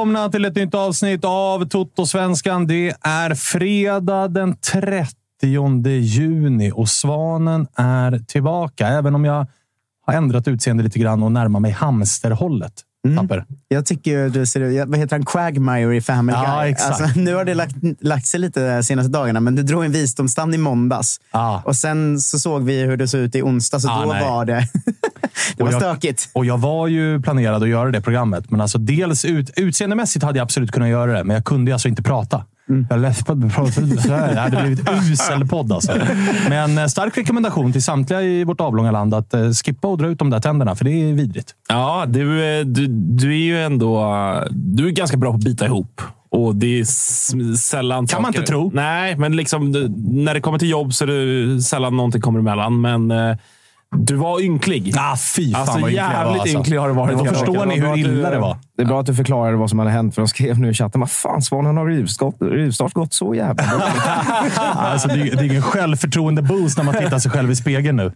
Välkomna till ett nytt avsnitt av Toto-svenskan. Det är fredag den 30 juni och Svanen är tillbaka. Även om jag har ändrat utseende lite grann och närmar mig hamsterhållet. Tapper. Jag tycker du ser ut... Vad heter han? Quagmire i Family Ja, Guy. exakt. Alltså, nu har det lagt, lagt sig lite de senaste dagarna, men du drog en visdomstand i måndags. Ja. Och sen så såg vi hur det såg ut i onsdag, så Ja, då nej. var det... det var Och jag- stökigt. Och jag var ju planerad att göra det programmet, men alltså dels ut, utseendemässigt hade jag absolut kunnat göra det, men jag kunde alltså inte prata. Jag läspade pratade så här. Det hade blivit usel podd alltså. Men eh, stark rekommendation till samtliga i vårt avlånga land att eh, skippa och dra ut de där tänderna, för det är vidrigt. Ja, du, är- du, du är ju ändå du är ganska bra på att bita ihop. Och det är sällan Kan man saker- inte tro. Nej, men liksom, när det kommer till jobb så är det sällan någonting kommer emellan. Men eh, du var ynklig. Ah, fy fan Alltså, vad ynklig jag var, jävligt alltså. ynklig har det varit. Då Jag förstår ni hur illa det var. Det är bra att du förklarade vad som hade hänt, för de skrev nu i chatten. Vad fan, Svanen har rivstart, rivstart gått så jävla. Alltså, det, är, det är ingen självförtroende-boost när man tittar sig själv i spegeln nu.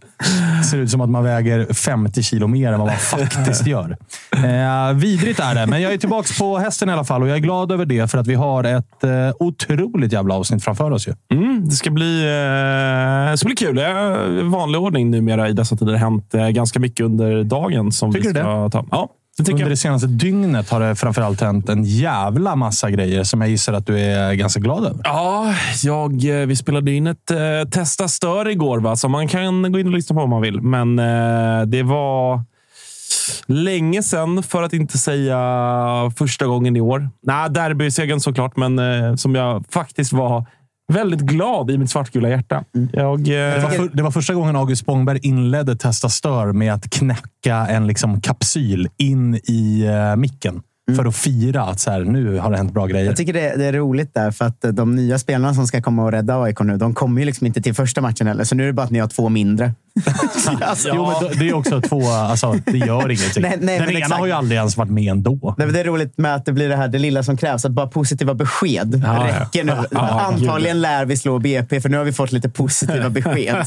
Det ser ut som att man väger 50 kilo mer än vad man faktiskt gör. Eh, vidrigt är det, men jag är tillbaka på hästen i alla fall och jag är glad över det för att vi har ett eh, otroligt jävla avsnitt framför oss. Ju. Mm, det ska bli, eh, det ska bli kul. Det är vanlig ordning numera i dessa tider. Det hänt eh, ganska mycket under dagen. Som Tycker vi du ska Ta. Ja, det tycker Under det senaste dygnet har det framförallt hänt en jävla massa grejer som jag gissar att du är ganska glad över. Ja, jag, eh, vi spelade in ett eh, Testa stör igår, va? så man kan gå in och lyssna på om man vill. Men eh, det var länge sedan, för att inte säga första gången i år. Nej, derbysegern såklart, men eh, som jag faktiskt var väldigt glad i mitt svartgula hjärta. Jag, Det var, eh, för, det var första gången August Spångberg inledde Testa stör med att knäcka en liksom kapsyl in i uh, micken. För att fira att så här, nu har det hänt bra grejer. Jag tycker det, det är roligt där, för att de nya spelarna som ska komma och rädda AIK nu, de kommer ju liksom inte till första matchen heller. Så nu är det bara att ni har två mindre. alltså, Jo, men då- det är också två... Alltså, det gör ingenting. Nej, nej, Den ena exakt. har ju aldrig ens varit med ändå. Nej, Det är roligt med att det blir det här det lilla som krävs. Att bara positiva besked Ja, ja. räcker nu. Ja, Antagligen lär vi slå BP, för nu har vi fått lite positiva besked.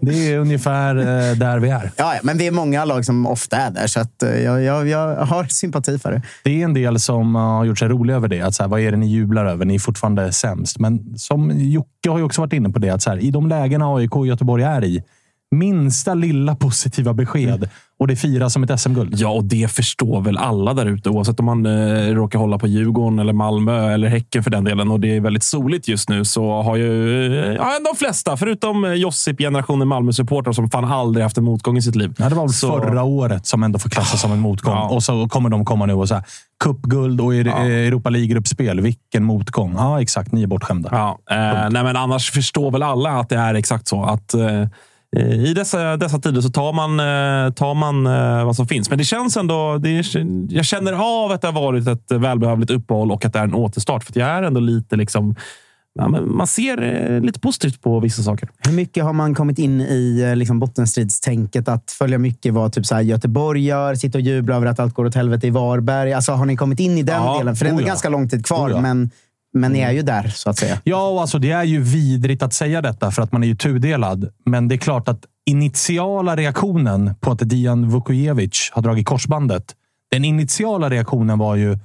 Det är ungefär eh, där vi är. ja, ja, men vi är många lag som ofta är där, så att, eh, jag, jag, jag har sympati för det. Det är en del som har gjort sig roliga över det. Att så här, vad är det ni jublar över? Ni är fortfarande sämst. Men som Jocke har ju också varit inne på det, att så här, i de lägena AIK och Göteborg är i, minsta lilla positiva besked och det firas som ett SM-guld. Ja, och det förstår väl alla där ute, oavsett om man eh, råkar hålla på Djurgården eller Malmö eller Häcken för den delen. Och det är väldigt soligt just nu så har ju eh, ja, de flesta, förutom eh, Josip-generationen Malmö-supportrar som fan aldrig haft en motgång i sitt liv. Ja, det var väl Så- förra året som ändå får klassas som en motgång. Ja. Och så kommer de komma nu och säga cupguld och Ja. Europa League-gruppspel. Vilken motgång. Ja, exakt. Ni är bortskämda. Ja, eh, nej, men annars förstår väl alla att det är exakt så. Att eh, I dessa, dessa tider så tar man, eh, tar man eh, vad som finns. Men det känns ändå... Det är, jag känner av att det har varit ett välbehövligt uppehåll och att det är en återstart. För jag är ändå lite liksom... Ja, man ser eh, lite positivt på vissa saker. Hur mycket har man kommit in i eh, liksom, bottenstridstänket? Att följa mycket vad typ, så här, Göteborg gör, sitta och jubla över att allt går åt helvete i Varberg. Alltså, har ni kommit in i den Ja, delen? För det är oh ganska lång tid kvar, Oh men, men ni är ju där, så att säga. Ja, och alltså, det är ju vidrigt att säga detta för att man är ju tudelad. Men det är klart att initiala reaktionen på att Dijan Vukojevic har dragit korsbandet. Den initiala reaktionen var ju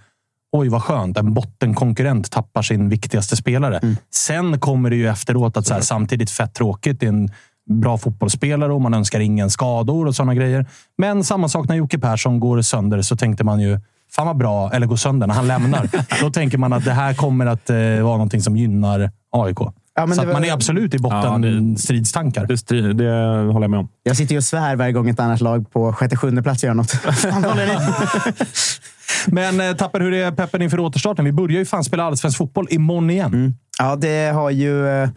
Oj, vad skönt. En bottenkonkurrent tappar sin viktigaste spelare. Sen kommer det ju efteråt att så här, samtidigt fett tråkigt. Det är en bra fotbollsspelare och man önskar ingen skador och sådana grejer. Men samma sak när Jocke Persson går sönder så tänkte man ju Fan vad bra, eller går sönder, när han lämnar. Då tänker man att det här kommer att eh, vara någonting som gynnar AIK. Ja, men så var- man är absolut i botten det- stridstankar. Det, stri- det håller jag med om. Jag sitter ju och svär varje gång ett annat lag på sjätte, sjunde plats gör något. Men eh, Tapper, hur är peppen inför återstarten? Vi börjar ju fan spela allsvensk fotboll imorgon igen. Ja, det har ju... eh,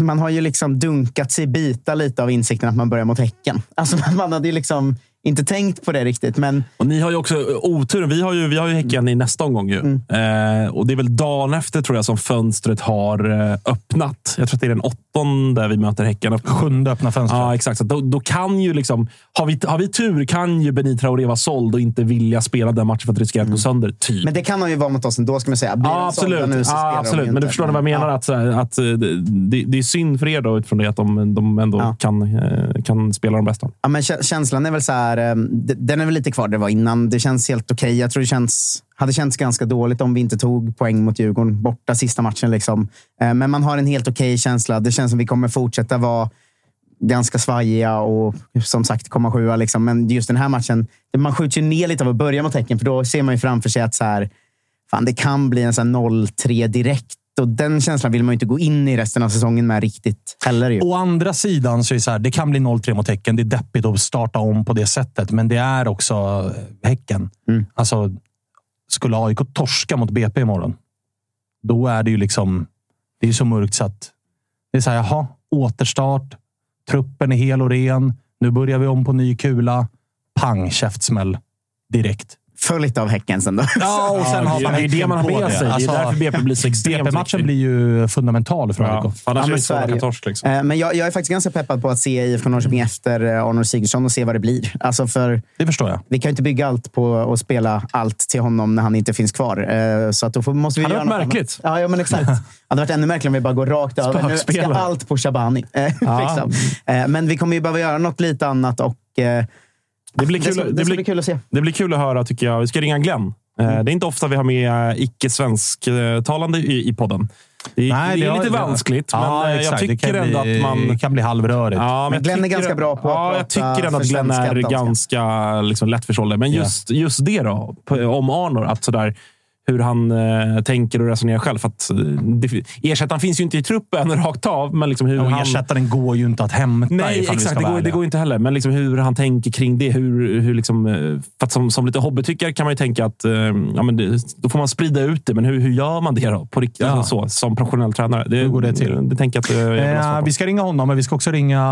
Man har ju liksom dunkat sig bita lite av insikten att man börjar mot Häcken. Alltså, man hade ju liksom inte tänkt på det riktigt, men Och ni har ju också oturen. Vi har ju, vi har ju Häcken i nästa omgång. Ju. Eh, och Det är väl dagen efter tror jag som fönstret har eh, öppnat. Jag tror att det är den åttonde vi möter Häcken. Sjunde öppna fönstret. Ja, exakt. Så då, då kan ju liksom, har, vi, har vi tur kan ju Benit Traoré vara såld och inte vilja spela den matchen för att riskera att gå sönder. Typ. Men det kan han ju vara mot oss ändå, ska man säga. Blir Ja, absolut. Nu ja, absolut. Men du förstår vad jag menar? Ja. Att, att, eh, det, det är synd för er då, utifrån det att de, de ändå Ja. kan, eh, kan spela de bästa. Ja, men kä- känslan är väl så här, här, eh, den är väl lite kvar där det var innan. Det känns helt okej. Jag tror det känns, hade känts ganska dåligt om vi inte tog poäng mot Djurgården borta sista matchen. Liksom. Eh, men man har en helt okej känsla. Det känns som vi kommer fortsätta vara ganska svajiga och som sagt komma sjua. Liksom. Men just den här matchen, man skjuter ju ner lite av att börja mot Häcken, för då ser man ju framför sig att så här, fan, det kan bli en 0-3 direkt. Och den känslan vill man inte gå in i resten av säsongen med riktigt heller. Ju. Å andra sidan så är det så här, det kan bli 0-3 mot Häcken. Det är deppigt att starta om på det sättet, men det är också eh, Häcken. Mm. Alltså, skulle AIK torska mot BP imorgon, då är det ju liksom... Det är så mörkt så att det är så här, jaha, återstart. Truppen är hel och ren. Nu börjar vi om på ny kula. Pang, käftsmäll. Direkt. Följt av Häcken sen då. Ja, och sen Ja, har man det är det man har med sig. Det är Alltså, därför BP blir så extremt BP-matchen blir ju fundamental för AIK. Ja, för annars Ja, är men det torsk. Liksom. Eh, Men jag, jag är faktiskt ganska peppad på att se IFK Norrköping efter eh, Arnold Sigurdsson och se vad det blir. Alltså för Det förstår jag. vi kan ju inte bygga allt på att spela allt till honom när han inte finns kvar. Eh, Så att då får, måste vi Hade varit märkligt. Ja, ja, men exakt. Det hade varit ännu märkligare om vi bara går rakt över. Nu ska allt på Shabani. Eh, liksom. Men vi kommer ju behöva göra något lite annat och Det blir det kul, ska, det det blir, bli kul att se. Det blir kul att höra, tycker jag. Vi ska ringa Glenn. Eh, Mm. Det är inte ofta vi har med eh, icke-svensktalande i, i podden. Det, är- det är lite vanskligt, men Ja, eh, jag tycker det ändå bli, att man... Det kan bli halvrörigt. Ja, Men Glenn är tycker- ganska bra på att Ja, jag tycker ändå att Glenn är ganska liksom, lättförståelig. Men just, just det då, om Arnor. Att sådär, hur han eh, tänker och resonerar själv. För att, eh, det, ersättaren finns ju inte i truppen rakt av, men liksom hur Ja, han... ersättaren går ju inte att hämta. Nej, exakt. Det går, det går inte heller. Men liksom hur han tänker kring det. Hur, hur liksom, eh, för att som, som lite hobbytyckare kan man ju tänka att eh, ja, men det, då får man sprida ut det. Men hur, hur gör man det då? På, rikt- Ja. alltså, så, som professionell tränare. Det, Hur går det till? Det, tänker att eh, Eh, vi ska ringa honom, men vi ska också ringa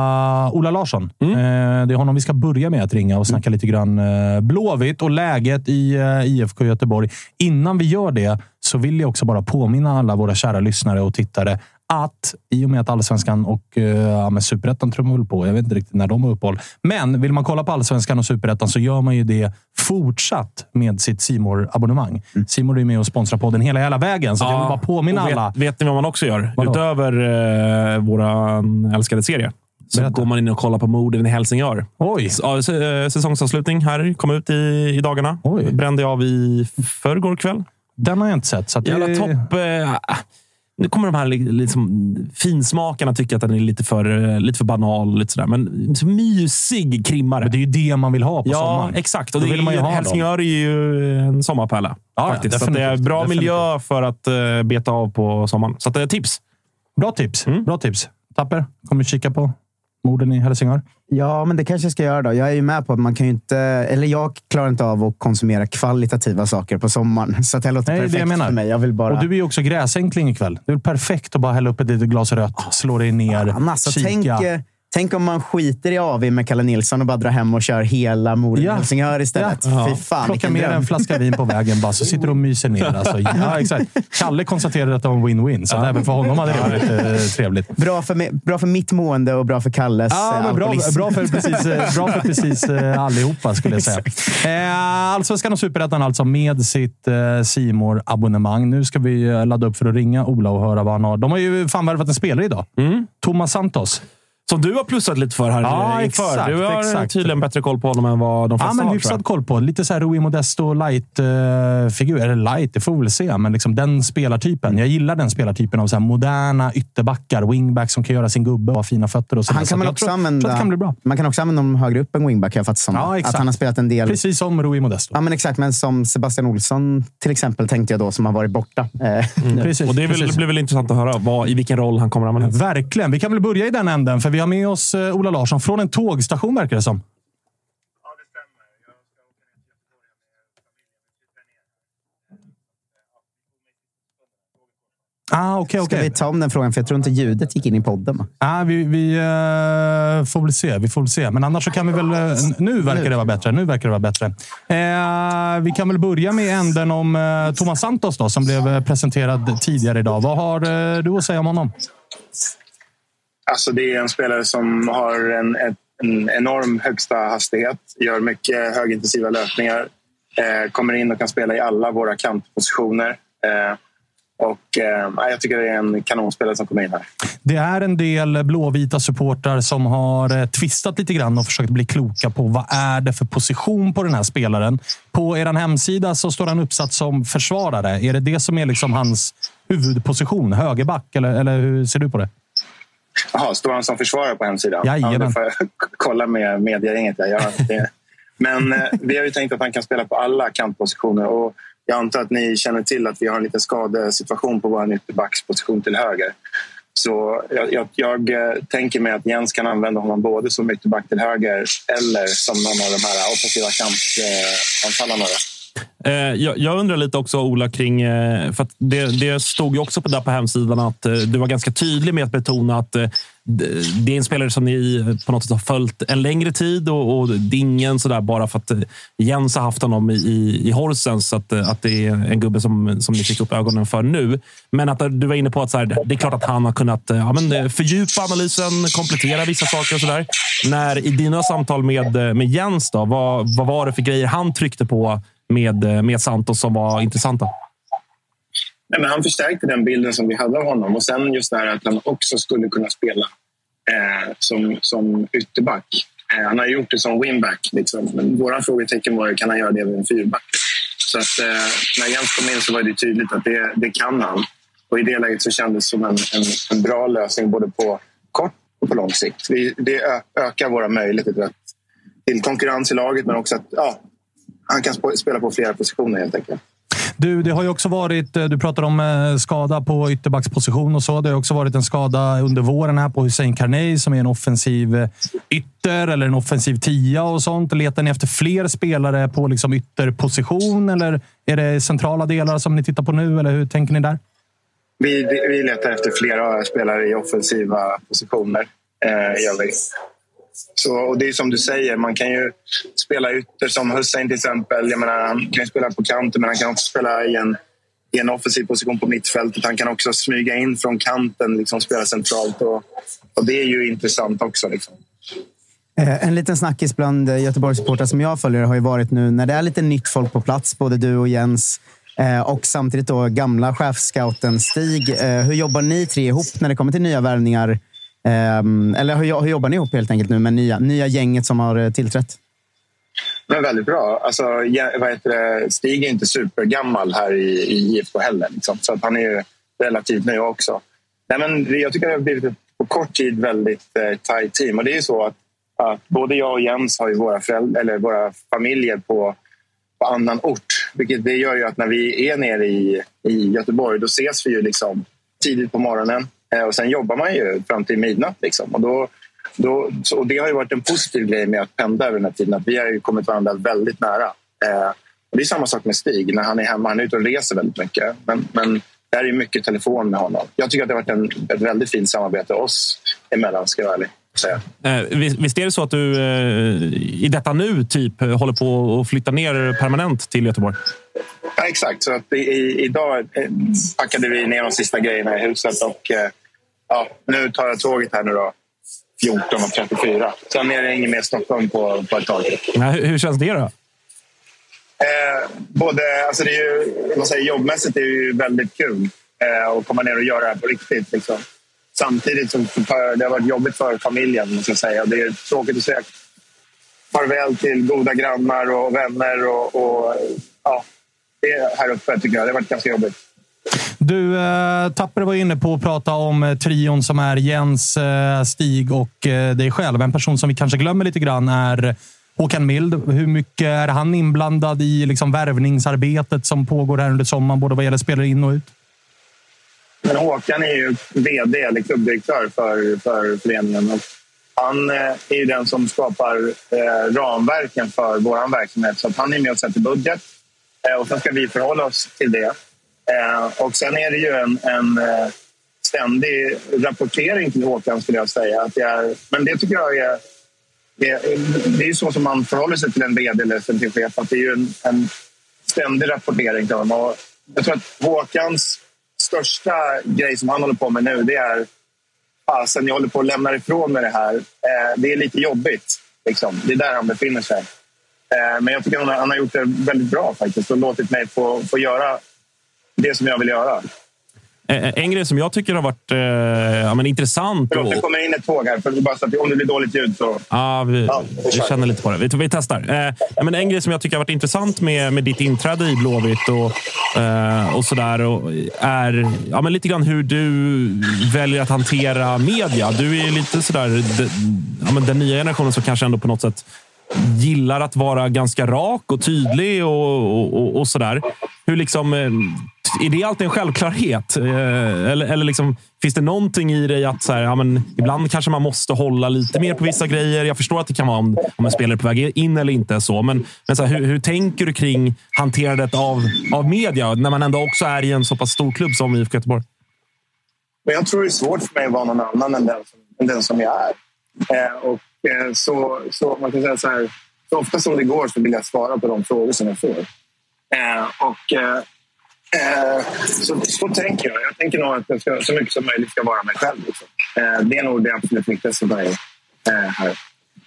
Ola Larsson. Mm. Eh, det är honom vi ska börja med att ringa och snacka lite grann eh, Blåvitt och läget i IFK Göteborg. Innan vi gör det så vill jag också bara påminna alla våra kära lyssnare och tittare att i och med att allsvenskan och eh, ja, superettan trummar väl på. Jag vet inte riktigt när de har uppehåll. Men vill man kolla på allsvenskan och superettan så gör man ju det fortsatt med sitt simor abonnemang Simor är med och sponsrar podden hela jävla vägen, så jag vill bara påminna vet, alla. Vet ni vad man också gör? Vadå? Utöver eh, våra älskade serie så Berätta. går man in och kollar på morden i Helsingör. Oj! Ja, eh, Säsongsavslutning här. Kom ut i, i dagarna. Oj. Brände jag av i förrgår kväll. Den har jag inte sett. Så att Jävla det- topp. Eh, nu kommer de här li- liksom, finsmakarna tycka att den är lite för, eh, lite för banal. Lite sådär. Men så mysig krimmare. Men det är ju det man vill ha på ja, sommaren. exakt. Och Då det vill man ju ha dem. Helsingör är ju en sommarpärla. Ja, faktiskt. Så det är bra Definitivt. miljö för att uh, beta av på sommaren. Så det är tips. Bra tips. Mm. Bra tips. Tapper, kommer kika på morden i Helsingör. Ja, men det kanske jag ska göra då. Jag är ju med på att man kan ju inte... Eller jag klarar inte av att konsumera kvalitativa saker på sommaren. Så att det låter Nej, är det perfekt jag menar. för mig. Jag vill bara... Och du är ju också gräsänkling ikväll. Det är väl perfekt att bara hälla upp ett litet glas rött, slå dig ner, Fan, alltså, kika. tänk, eh, tänk om man skiter i AV med Kalle Nilsson och bara drar hem och kör hela Morden Ja. Helsingör istället. Ja. Fy fan, Plocka med dröm. en flaska vin på vägen bara, så sitter du och myser ner. Alltså, ja, exakt. Kalle konstaterade att det var en win-win, så även för honom hade det varit eh, trevligt. Bra för, bra för mitt mående och bra för Kalles Ja, eh, men bra, alkoholism. bra för precis, eh, bra för precis eh, allihopa, skulle jag säga. Eh, Allsvenskan och Superettan alltså med sitt eh, simor abonnemang Nu ska vi eh, ladda upp för att ringa Ola och höra vad han har. De har ju fan värvat en spelare idag. Thomas Santos. Som du har plussat lite för här Ja, inför. exakt, Du har exakt. tydligen bättre koll på honom än vad de flesta Ja, men har. hyfsad koll på. Lite så här Rui Modesto light-figur. Eller light, det får vi väl se. Men liksom den spelartypen. Jag gillar den spelartypen av så här moderna ytterbackar. Wingback som kan göra sin gubbe och ha fina fötter. Och så Han. Så kan man, också tror, använda, tror kan bli bra. man kan också använda honom högre upp än wingback, jag som. Ja, exakt. Att han har spelat en del. Precis som Rui Modesto. Ja, men exakt. Men som Sebastian Olsson till exempel, tänkte jag då, som har varit borta. Eh, nu. Precis, Och det är väl, precis. blir väl intressant att höra vad, i vilken roll han kommer att användas. Verkligen. Vi kan väl börja i den änden, för vi har med oss eh, Ola Larsson från en tågstation, verkar det som. Ah, okej, Ska okej. vi ta om den frågan? För jag tror inte ljudet gick in i podden. Ah, vi vi eh, får väl se. Vi får väl se. Men annars så kan vi väl... eh, nu verkar det vara bättre. Nu verkar det vara bättre. Eh, vi kan väl börja med änden om Thomas Santos då, som blev presenterad tidigare idag. Vad har du att säga om honom? Alltså det är en spelare som har en, en enorm högsta hastighet, gör mycket högintensiva löpningar, eh, kommer in och kan spela i alla våra kantpositioner. Eh, och eh, Jag tycker det är en kanonspelare som kommer in här. Det är en del blåvita supportrar som har eh, tvistat lite grann och försökt bli kloka på vad är det för position på den här spelaren. På er hemsida så står han uppsatt som försvarare. Är det det som är liksom hans huvudposition? Högerback? Eller, eller hur ser du på det? Jaha, står han som försvarare på hemsidan? Jajamän. Ja, då får jag kolla med mediagänget. Jag gör det. Men eh, vi har ju tänkt att han kan spela på alla kantpositioner. Och jag antar att ni känner till att vi har en liten skadesituation på vår ytterbacksposition till höger. Så jag, jag, jag eh, tänker mig att Jens kan använda honom både som ytterback till höger eller som någon av de här offensiva kampanfallarna. Eh, Eh, jag, undrar lite också, Ola, kring... Eh, för att det, det stod ju också på, där på hemsidan att eh, du var ganska tydlig med att betona att det är en spelare som ni på något sätt har följt en längre tid och, och det är ingen sådär bara för att Jens har haft honom i, i, i Horsens att, att det är en gubbe som, som ni fick upp ögonen för nu. Men att du var inne på att så här, det är klart att han har kunnat ja, men, fördjupa analysen, komplettera vissa saker och sådär. När i dina samtal med, med Jens, då, vad, vad var det för grejer han tryckte på med, eh, med Santos som var intressanta? Nej, men han förstärkte den bilden som vi hade av honom. Och sen just det här att han också skulle kunna spela eh, som, som ytterback. Eh, han har gjort det som winback. Liksom. Men våra frågetecken var ju, kan han göra det med en fyrback? Så att, eh, när Jens kom in så var det tydligt att det, det kan han. Och i det läget så kändes det som en, en, en bra lösning både på kort och på lång sikt. Vi, det ökar våra möjligheter att, till konkurrens i laget men också att ja, han kan sp- spela på flera positioner helt enkelt. Du, det har ju också varit, eh, du pratar om eh, skada på ytterbacksposition och så. Det har också varit en skada under våren här på Hussein Carney som är en offensiv eh, ytter eller en offensiv tia och sånt. Letar ni efter fler spelare på liksom ytterposition eller är det centrala delar som ni tittar på nu? Eller hur tänker ni där? Vi, vi letar efter flera spelare i offensiva positioner. Eh, gör vi. Så, och det är som du säger, man kan ju spela ytter som Hussein till exempel. Jag menar, han kan ju spela på kanten men han kan också spela i en, i en offensiv position på mittfältet. Han kan också smyga in från kanten, liksom spela centralt. Och, och det är ju intressant också. Liksom. Eh, en liten snackis bland eh, Göteborgssupportrar som jag följer har ju varit nu när det är lite nytt folk på plats, både du och Jens, eh, och samtidigt då gamla chefscouten Stig. Hur jobbar ni tre ihop när det kommer till nya värvningar? Ehm, Eller hur, hur jobbar ni ihop helt enkelt nu med nya, nya gänget som har eh, tillträtt? Men väldigt bra. Alltså, vad heter det? Stig är inte supergammal här i, i IFK heller. Liksom. Så att han är ju relativt ny också. Nej, men jag tycker det har blivit ett på kort tid väldigt eh, tajt team. Och det är ju så att, att både jag och Jens har ju våra, föräldrar, eller våra familjer på, på annan ort. Vilket det gör ju att när vi är nere i, i Göteborg då ses vi ju liksom tidigt på morgonen. Eh, och sen jobbar man ju fram till midnatt. Liksom. Och, då, då, och det har ju varit en positiv grej med att pendla över den här tiden. Att vi har ju kommit varandra väldigt nära. Eh, och det är samma sak med Stig. När han är hemma, han är ute och reser väldigt mycket. Men, men det här är mycket telefon med honom. Jag tycker att det har varit en, ett väldigt fint samarbete oss emellan, ska jag vara ärlig säga. Eh, visst är det så att du eh, i detta nu typ håller på att flytta ner permanent till Göteborg? Ja, exakt. Så att i, idag packade vi ner de sista grejerna i huset och eh, ja, nu tar jag tåget här nu då. 14.34. Sen är det inget mer Stockholm på, på ett tag. Nej, hur känns det då? Eh, både, alltså det är ju, man säger, jobbmässigt är det ju väldigt kul eh, att komma ner och göra det här på riktigt. Liksom. Samtidigt som det har varit jobbigt för familjen. Måste jag säga. Det är tråkigt att säga farväl till goda grannar och vänner. Och, och ja, det här uppe tycker jag. Det har varit ganska jobbigt. Du, eh, Tapper var inne på att prata om eh, trion som är Jens, eh, Stig och eh, dig själv. En person som vi kanske glömmer lite grann är Håkan Mild, hur mycket är han inblandad i liksom värvningsarbetet som pågår här under sommaren, både vad gäller spelare in och ut? Men Håkan är ju vd eller klubbdirektör för, för föreningen. Och han eh, är ju den som skapar ramverken för vår verksamhet. Så han är med och sätter budget och sen ska vi förhålla oss till det. Eh, och sen är det ju en, en eh, ständig rapportering till Håkan skulle jag säga. Att jag, men det tycker jag är det, det är ju så som man förhåller sig till en vd eller till chef. Att det är ju en, en ständig rapportering till honom. Och jag tror att Håkans största grej som han håller på med nu det är fasen, jag håller på att lämna ifrån mig det här. Eh, det är lite jobbigt. Liksom. Det är där han befinner sig. Eh, men jag tycker att han, han har gjort det väldigt bra faktiskt och låtit mig få, få göra det som jag vill göra. Eh, en grej som jag tycker har varit eh, ja, men intressant... Förlåt, det kommer in ett tåg här. För bara så att om det blir dåligt ljud så... Ja, vi, ja, vi känner lite på det. Vi, vi testar. Eh, ja, men en grej som jag tycker har varit intressant med, med ditt inträde i Blåvitt och, eh, och sådär är ja, men lite grann hur du väljer att hantera media. Du är lite sådär de, ja, men den nya generationen som kanske ändå på något sätt gillar att vara ganska rak och tydlig och, och, och, och sådär. Hur liksom, eh, är det alltid en självklarhet? Eh, eller, eller liksom, finns det någonting i dig att så här, ja, men, ibland kanske man måste hålla lite mer på vissa grejer? Jag förstår att det kan vara om, om en spelare är på väg in eller inte. så. Men, men så här, hur, hur, tänker du kring hanterandet av, av media när man ändå också är i en så pass stor klubb som IFK Göteborg? Men jag tror det är svårt för mig att vara någon annan än den som, än den som jag är. Eh, och, eh, så, så man kan säga så här, så ofta som det går så vill jag svara på de frågor som jag får. Eh, och eh, Eh, så, så tänker jag. Jag tänker nog att jag ska, så mycket som möjligt ska vara mig själv. Liksom. Eh, det är nog det absolut viktigaste för mig eh, här.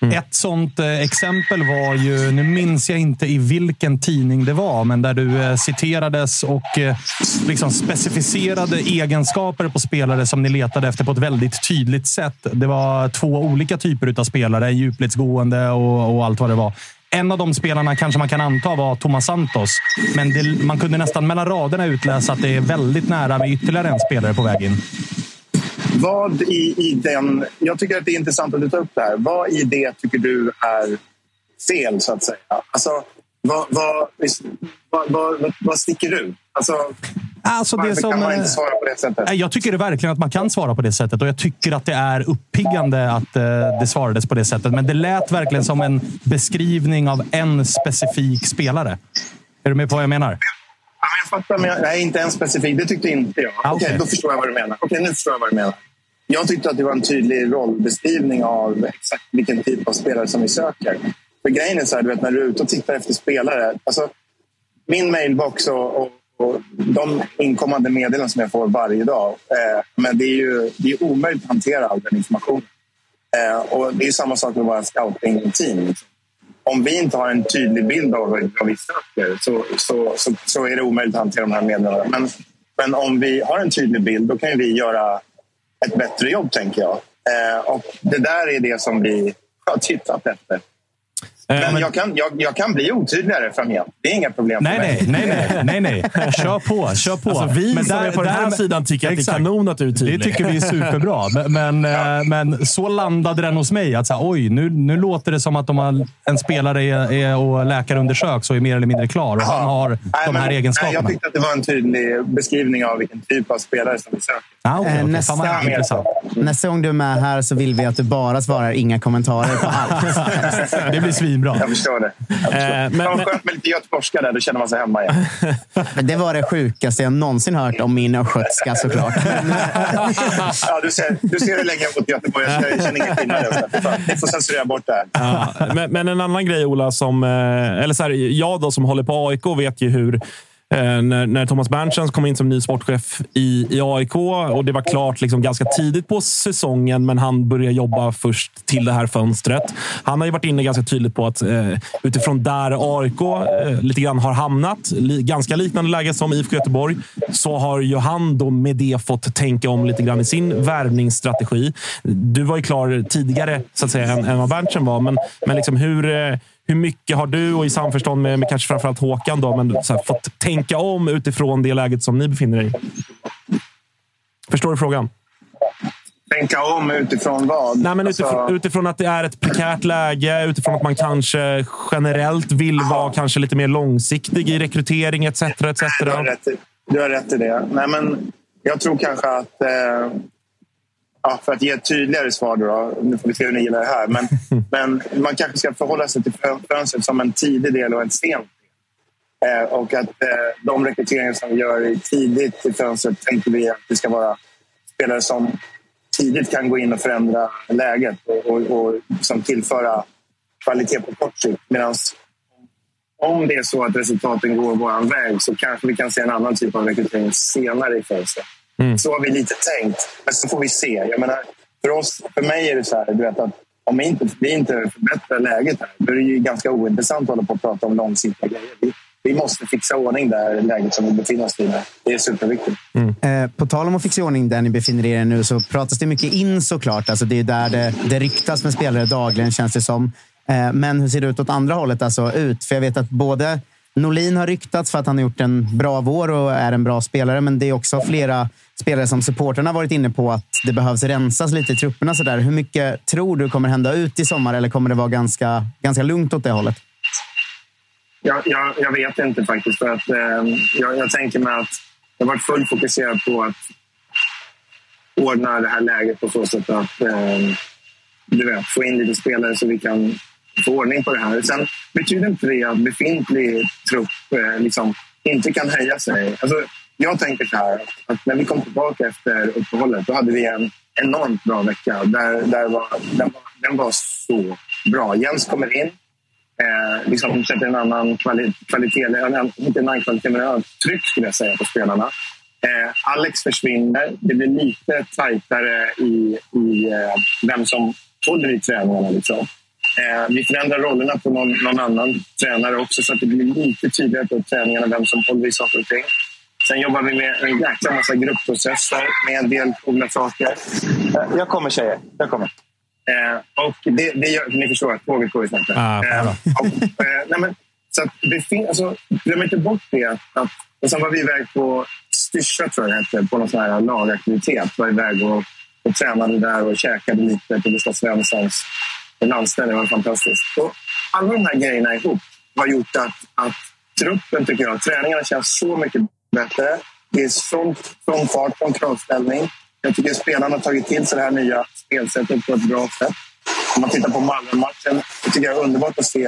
Mm. Ett sånt exempel var ju, nu minns jag inte i vilken tidning det var, men där du citerades och liksom specificerade egenskaper på spelare som ni letade efter på ett väldigt tydligt sätt. Det var två olika typer av spelare, djupledsgående och, och allt vad det var. En av de spelarna kanske man kan anta var Thomas Santos, men det, man kunde nästan mellan raderna utläsa att det är väldigt nära med ytterligare en spelare på väg in. Vad i, i den... Jag tycker att det är intressant att du tar upp det här. Vad i det tycker du är fel, så att säga? Alltså, vad, vad, vad, vad, vad sticker ut? Alltså, Alltså Varför det som, kan man inte svara på det sättet? Jag tycker verkligen att man kan svara på det sättet och jag tycker att det är uppiggande att eh, det svarades på det sättet. Men det lät verkligen som en beskrivning av en specifik spelare. Är du med på vad jag menar? Ja, jag fattar, men jag, nej, inte en specifik. Det tyckte inte jag. Ah, Okej, okay. då förstår jag vad du menar. Okej, nu förstår jag vad du menar. Jag tyckte att det var en tydlig rollbeskrivning av exakt vilken typ av spelare som vi söker. För grejen är så här, du vet, när du är ute och tittar efter spelare. Alltså, min mailbox och, och och de inkommande meddelanden som jag får varje dag. Eh, men det är ju det är omöjligt att hantera all den informationen. Eh, och det är samma sak med våra scouting-team. Om vi inte har en tydlig bild av vad vi söker så, så, så, så, är det omöjligt att hantera de här meddelandena. Men, men om vi har en tydlig bild då kan vi göra ett bättre jobb, tänker jag. Eh, och det där är det som vi har tittat efter. Men, jag, kan, jag, jag kan bli otydligare framgent. Det är inga problem Nej, för mig. nej, nej, nej, nej, nej. Kör på, kör på. Alltså, vi Men som är på den här sidan tycker att det är kanon att du är tydlig. Det tycker vi är superbra. Men, men, eh, men så landade den hos mig. Att så här, oj, nu, nu låter det som att om man, en spelare är, är och läkarundersöks och är mer eller mindre klar. Och han har Nej, de här men- egenskaperna. Nej, jag tyckte att det var en tydlig beskrivning av vilken typ av spelare som vi söker. Ah, okej, Eh, okej. nästa- Fan. Nästa gång du är med här så vill vi att du bara svarar inga kommentarer på allt. Det blir svinbra. Jag förstår det. Jag förstår. Eh, men- men, men- skönt med lite göteborgska där, då känner man sig hemma igen. Men det var det sjukaste jag någonsin hört om min östgötska såklart. ja, du, ser, du ser hur länge jag har bott i Göteborg. Jag jag känner ingen skillnad. Ni får, censurera bort det här. Ja, men, men en annan grej, Ola, som, eh, eller så här, jag då som håller på AIK vet ju hur Eh, när, när Thomas Berntsen kom in som ny sportchef i, i AIK och det var klart liksom ganska tidigt på säsongen, men han började jobba först till det här fönstret. Han har ju varit inne ganska tydligt på att eh, utifrån där AIK eh, lite grann har hamnat, li, ganska liknande läge som IFK Göteborg, så har ju han då med det fått tänka om lite grann i sin värvningsstrategi. Du var ju klar tidigare så att säga, än, än vad Berntsen var, men, men liksom hur, eh, hur mycket har du och i samförstånd med, med kanske framförallt Håkan då, men här, fått tänka om utifrån det läget som ni befinner er i? Förstår du frågan? Tänka om utifrån vad? Nej, men Alltså, utifrån, utifrån att det är ett prekärt läge, utifrån att man kanske generellt vill vara kanske lite mer långsiktig i rekrytering etc. etc. Du har, rätt i, du har rätt i det. Nej, men jag tror kanske att... Eh, ja, för att ge ett tydligare svar, då, nu får vi se hur ni gillar det här. Men, men man kanske ska förhålla sig till fön- fönstret som en tidig del och en sen del. Eh, och att eh, de rekryteringar som vi gör tidigt i fönstret tänker vi att det ska vara spelare som tidigt kan gå in och förändra läget och, och, och som tillföra kvalitet på kort sikt. Medan om det är så att resultaten går vår väg så kanske vi kan se en annan typ av rekrytering senare i fönstret. Så har vi lite tänkt, men så får vi se. Jag menar, för, oss, för mig är det så här, du vet, att om vi inte, vi inte förbättrar läget här, då är det ju ganska ointressant att hålla på och prata om långsiktiga grejer. Vi, vi måste fixa ordning där läget som vi befinner oss i. Det är superviktigt. Eh, på tal om att fixa ordning där ni befinner er nu så pratas det mycket in såklart. Alltså det är där det, det ryktas med spelare dagligen känns det som. Eh, men hur ser det ut åt andra hållet? Alltså ut? För jag vet att både Norlin har ryktats för att han har gjort en bra vår och är en bra spelare. Men det är också flera spelare som supporterna varit inne på att det behövs rensas lite i trupperna. Så där. Hur mycket tror du kommer hända ut i sommar eller kommer det vara ganska, ganska lugnt åt det hållet? Jag, jag, jag vet inte faktiskt. För att, eh, jag, jag tänker mig att jag har varit fullt fokuserad på att ordna det här läget på så sätt att eh, du vet, få in lite spelare så vi kan få ordning på det här. Sen betyder inte det att befintlig trupp eh, liksom, inte kan höja sig. Alltså, jag tänker så här, att när vi kom tillbaka efter uppehållet då hade vi en enormt bra vecka. Där, där var, den, var, den var så bra. Jens kommer in, eh, liksom sätter en annan kvali kvalitet, en inte en annan kvalitet, men en annan tryck skulle jag säga på spelarna. Eh, Alex försvinner. Det blir lite tajtare i, i eh, vem som håller i träningarna. Liksom. Eh, vi förändrar rollerna på någon, någon annan tränare också så att det blir lite tydligare på träningarna vem som håller i saker och ting. Sen jobbar vi med en jäkla massa gruppprocesser med en del coola saker. Eh, jag kommer tjejer, jag kommer. Eh, och det, det gör, ni förstår att tåget går ju snabbt. Ah, eh, eh, nej men, så att det fin- alltså, glöm inte bort det. Att, att, och sen var vi iväg på Styrsa, tror jag det på någon sån här lagaktivitet. Var iväg och, och tränade där och käkade lite på Gustav Svenssons den anställningen var fantastisk. Och alla de här grejerna ihop har gjort att, att truppen, tycker jag, träningarna känns så mycket bättre. Det är sån, sån fart, sån kravställning. Jag tycker spelarna har tagit till sig det här nya spelsättet på ett bra sätt. Om man tittar på Malmö-matchen, det tycker jag är underbart att se.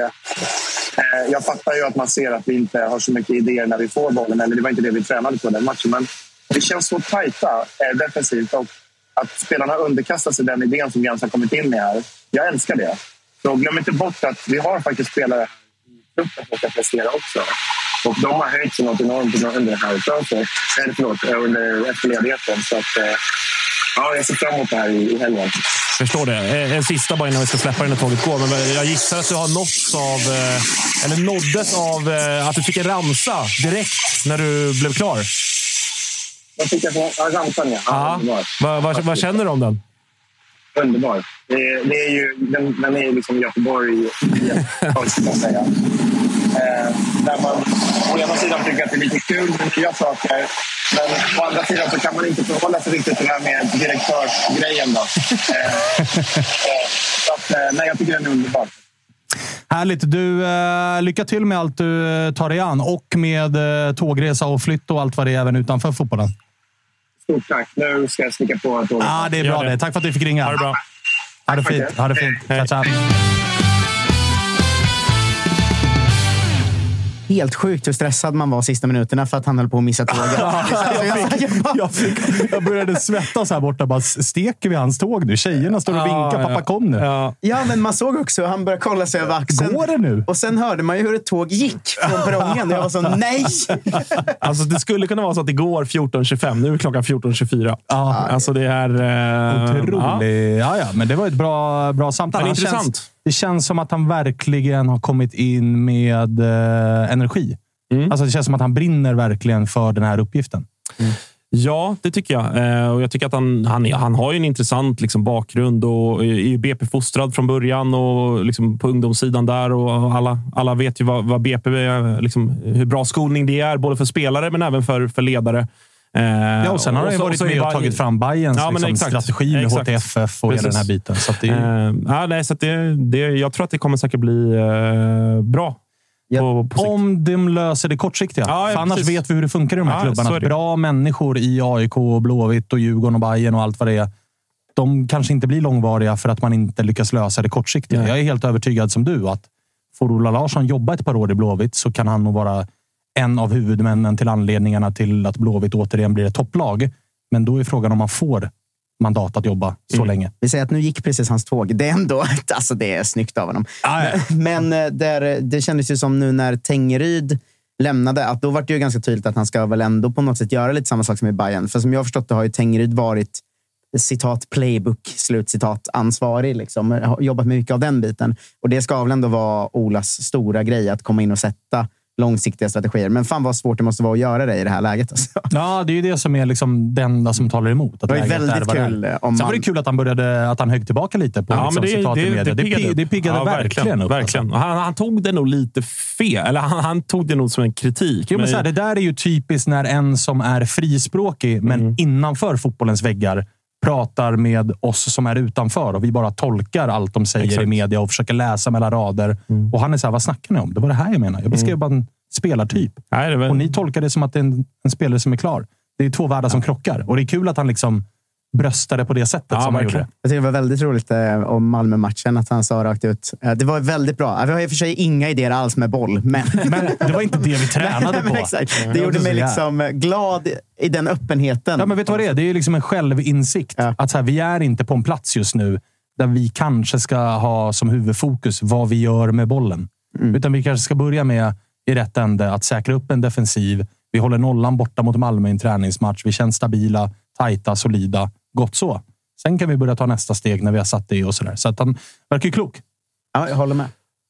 Eh, jag fattar ju att man ser att vi inte har så mycket idéer när vi får bollen. Eller det var inte det vi tränade på den matchen. Men vi känns så tajta eh, defensivt. Och att spelarna underkastar sig den idén som Jens har kommit in med här. Jag älskar det. Så glöm inte bort att vi har faktiskt spelare i truppen som ska prestera också. Och de har höjt sig något enormt under det här fönstret. Eller förlåt, eh, under efter ledigheten. Så att, eh, ja, jag ser fram emot det här i, i helgen. Förstår det. Eh, En sista bara innan vi ska släppa den när tåget går. Men jag gissar att du har nåtts av, eh, eller nåddes av eh, att du fick en ramsa direkt när du blev klar. Jag fick en ja, ramsan, ja. vad, vad känner du om den? Underbar. Det, är- det är ju, den, den är ju liksom Göteborg kan man säga. Eh, där man å ena sidan tycker att det är lite kul med nya saker men å andra sidan så kan man inte förhålla sig riktigt till det här med direktörsgrejen. Då. Eh, eh, så att, eh, nej, jag tycker den är underbar. Härligt. Du, eh, lycka till med allt du eh, tar dig an och med tågresa och flytt och allt vad det är även utanför fotbollen. Stort tack. Nu ska jag sticka på tåget. Ja, det är bra det. Tack för att du fick ringa. Ha det bra. Ha det fint. Ha det fint. Tja, tja. Helt sjukt hur stressad man var sista minuterna för att han höll på att missa tåget. jag, fick, jag, fick, jag började svettas här borta. Bara, steker vi hans tåg nu? Tjejerna står och vinkar. Pappa kom nu. Ja. Ja, men man såg också han började kolla sig över axeln. Går det nu? Och sen hörde man ju hur ett tåg gick från perrongen. Jag var så nej! Alltså, det skulle kunna vara så att det går 14.25. Nu är klockan 14.24. Ja. Alltså det är... Eh, ja. Otrolig. Ja, ja, men det var ett bra, bra samtal. Men intressant. Det känns som att han verkligen har kommit in med eh, energi. Mm. Alltså, det känns som att han brinner verkligen för den här uppgiften. Ja, det tycker jag. Eh, och jag tycker att han, han, han har ju en intressant liksom, bakgrund och är ju BP-fostrad från början och liksom, på ungdomssidan där. Och alla, alla vet ju vad, vad BP är, liksom, hur bra skolning det är, både för spelare men även för, för ledare. Eh, Ja, och sen har han varit med och tagit fram Bayerns Ja, liksom, exakt. strategi med Exakt. HTFF och hela den här Precis. biten. Så det är, Eh, ja, nej, så det, det, jag tror att det kommer säkert bli eh, bra. Ja, på, på om de löser det kortsiktiga. Ja, ja, för annars precis. vet vi hur det funkar i de här klubbarna. bra människor i AIK, och Blåvitt, och Djurgården och Bayern och allt vad det är. De kanske inte blir långvariga för att man inte lyckas lösa det kortsiktiga. Jag är helt övertygad som du att får Ola Larsson jobba ett par år i Blåvitt så kan han nog vara en av huvudmännen till anledningarna till att Blåvitt återigen blir ett topplag. Men då är frågan om man får mandat att jobba så Mm. länge. Vi säger att nu gick precis hans tåg. Det är ändå alltså det är snyggt av honom. Ah, ja. Men eh, där, det kändes ju som nu när Tengeryd lämnade, att då var det ju ganska tydligt att han ska väl ändå på något sätt göra lite samma sak som i Bayern. För som jag har förstått det har ju Tengeryd varit citat playbook, slutcitat, ansvarig. Liksom. Har jobbat mycket av den biten. Och det ska väl ändå vara Olas stora grej, att komma in och sätta långsiktiga strategier. Men fan vad svårt det måste vara att göra det i det här läget. Alltså. Ja, det är ju det som är liksom det enda som talar emot. Att Det var väldigt är. kul, eh, om Sen var det man- kul att han, började, att han högg tillbaka lite på Ja, liksom, det, citat det, i media. det, Det, piggade, pi- det piggade Ja, verkligen upp. verkligen. Alltså. Och Han, han tog det nog lite fel. Eller han, han tog det nog som en kritik. Jo, men så här, det där är ju typiskt när en som är frispråkig, men Mm. innanför fotbollens väggar, pratar med oss som är utanför och vi bara tolkar allt de säger Exakt. i media och försöker läsa mellan rader. Mm. Och han är så här, vad snackar ni om? Det var det här jag menar. Jag beskrev bara en spelartyp. Nej, var, Och ni tolkar det som att det är en, en spelare som är klar. Det är två världar som krockar. Och det är kul att han liksom bröstar det på det sättet Ja, som han gjorde. Jag tycker det var väldigt roligt eh, om Malmö-matchen, att han sa rakt ut. Eh, det var väldigt bra. Vi har i och för sig inga idéer alls med boll, men... Men det var inte det vi tränade på. exakt. Ja, Det gjorde mig liksom eh, glad i den öppenheten. Ja, men vet du vad det är? Det är liksom en självinsikt. Ja. Att så här, vi är inte på en plats just nu där vi kanske ska ha som huvudfokus vad vi gör med bollen. Mm. Utan vi kanske ska börja med i rätt ände att säkra upp en defensiv. Vi håller nollan borta mot Malmö i en träningsmatch. Vi känns stabila, tajta, solida. Gott så. Sen kan vi börja ta nästa steg när vi har satt det och sådär. Så att han verkar ju klok. Ja, jag håller med.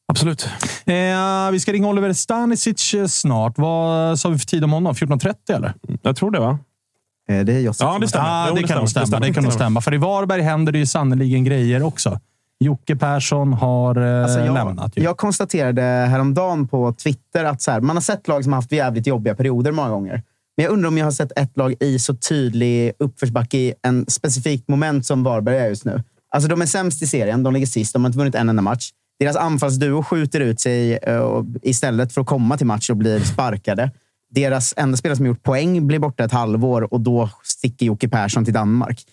Absolut. Eh, vi ska ringa Oliver Stanisic eh, snart. Vad sa vi för tid om honom? 14.30 eller? Jag tror det, va? Eh, Det är Josef. Ja, det stämmer. Jo, det, det kan nog stämmer. stämma. Det kan nog stämma. För i Varberg händer det ju sannerligen grejer också. Jocke Persson har eh, Alltså, jag, lämnat. Ju. jag konstaterade häromdagen på Twitter att så här, man har sett lag som har haft jävligt jobbiga perioder många gånger. Men jag undrar om jag har sett ett lag i så tydlig uppförsbacke i en specifikt moment som Varberg är just nu. Alltså de är sämst i serien, de ligger sist, de har inte vunnit en enda match. Deras anfallsduo skjuter ut sig och- istället för att komma till match och blir sparkade. Deras enda spelare som gjort poäng blir borta ett halvår och då sticker Jocke Persson till Danmark.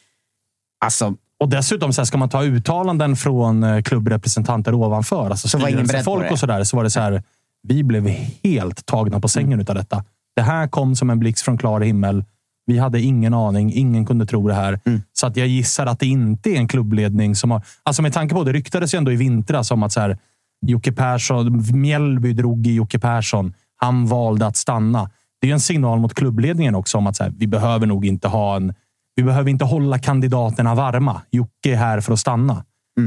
Alltså, Och dessutom så här, ska man ta uttalanden från eh, klubbrepresentanter ovanför, alltså Så var ingen beredd folk och sådär, så var det så här. Vi blev helt tagna på sängen utav detta. Det här kom som en blixt från klar himmel. Vi hade ingen aning. Ingen kunde tro det här. Så att jag gissar att det inte är en klubbledning som har... Alltså med tanke på, det ryktades ju ändå i vintras om att så här, Jocke Persson, Mjällby drog i Jocke Persson. Han valde att stanna. Det är en signal mot klubbledningen också om att så här, vi behöver nog inte ha en... Vi behöver inte hålla kandidaterna varma. Jocke är här för att stanna.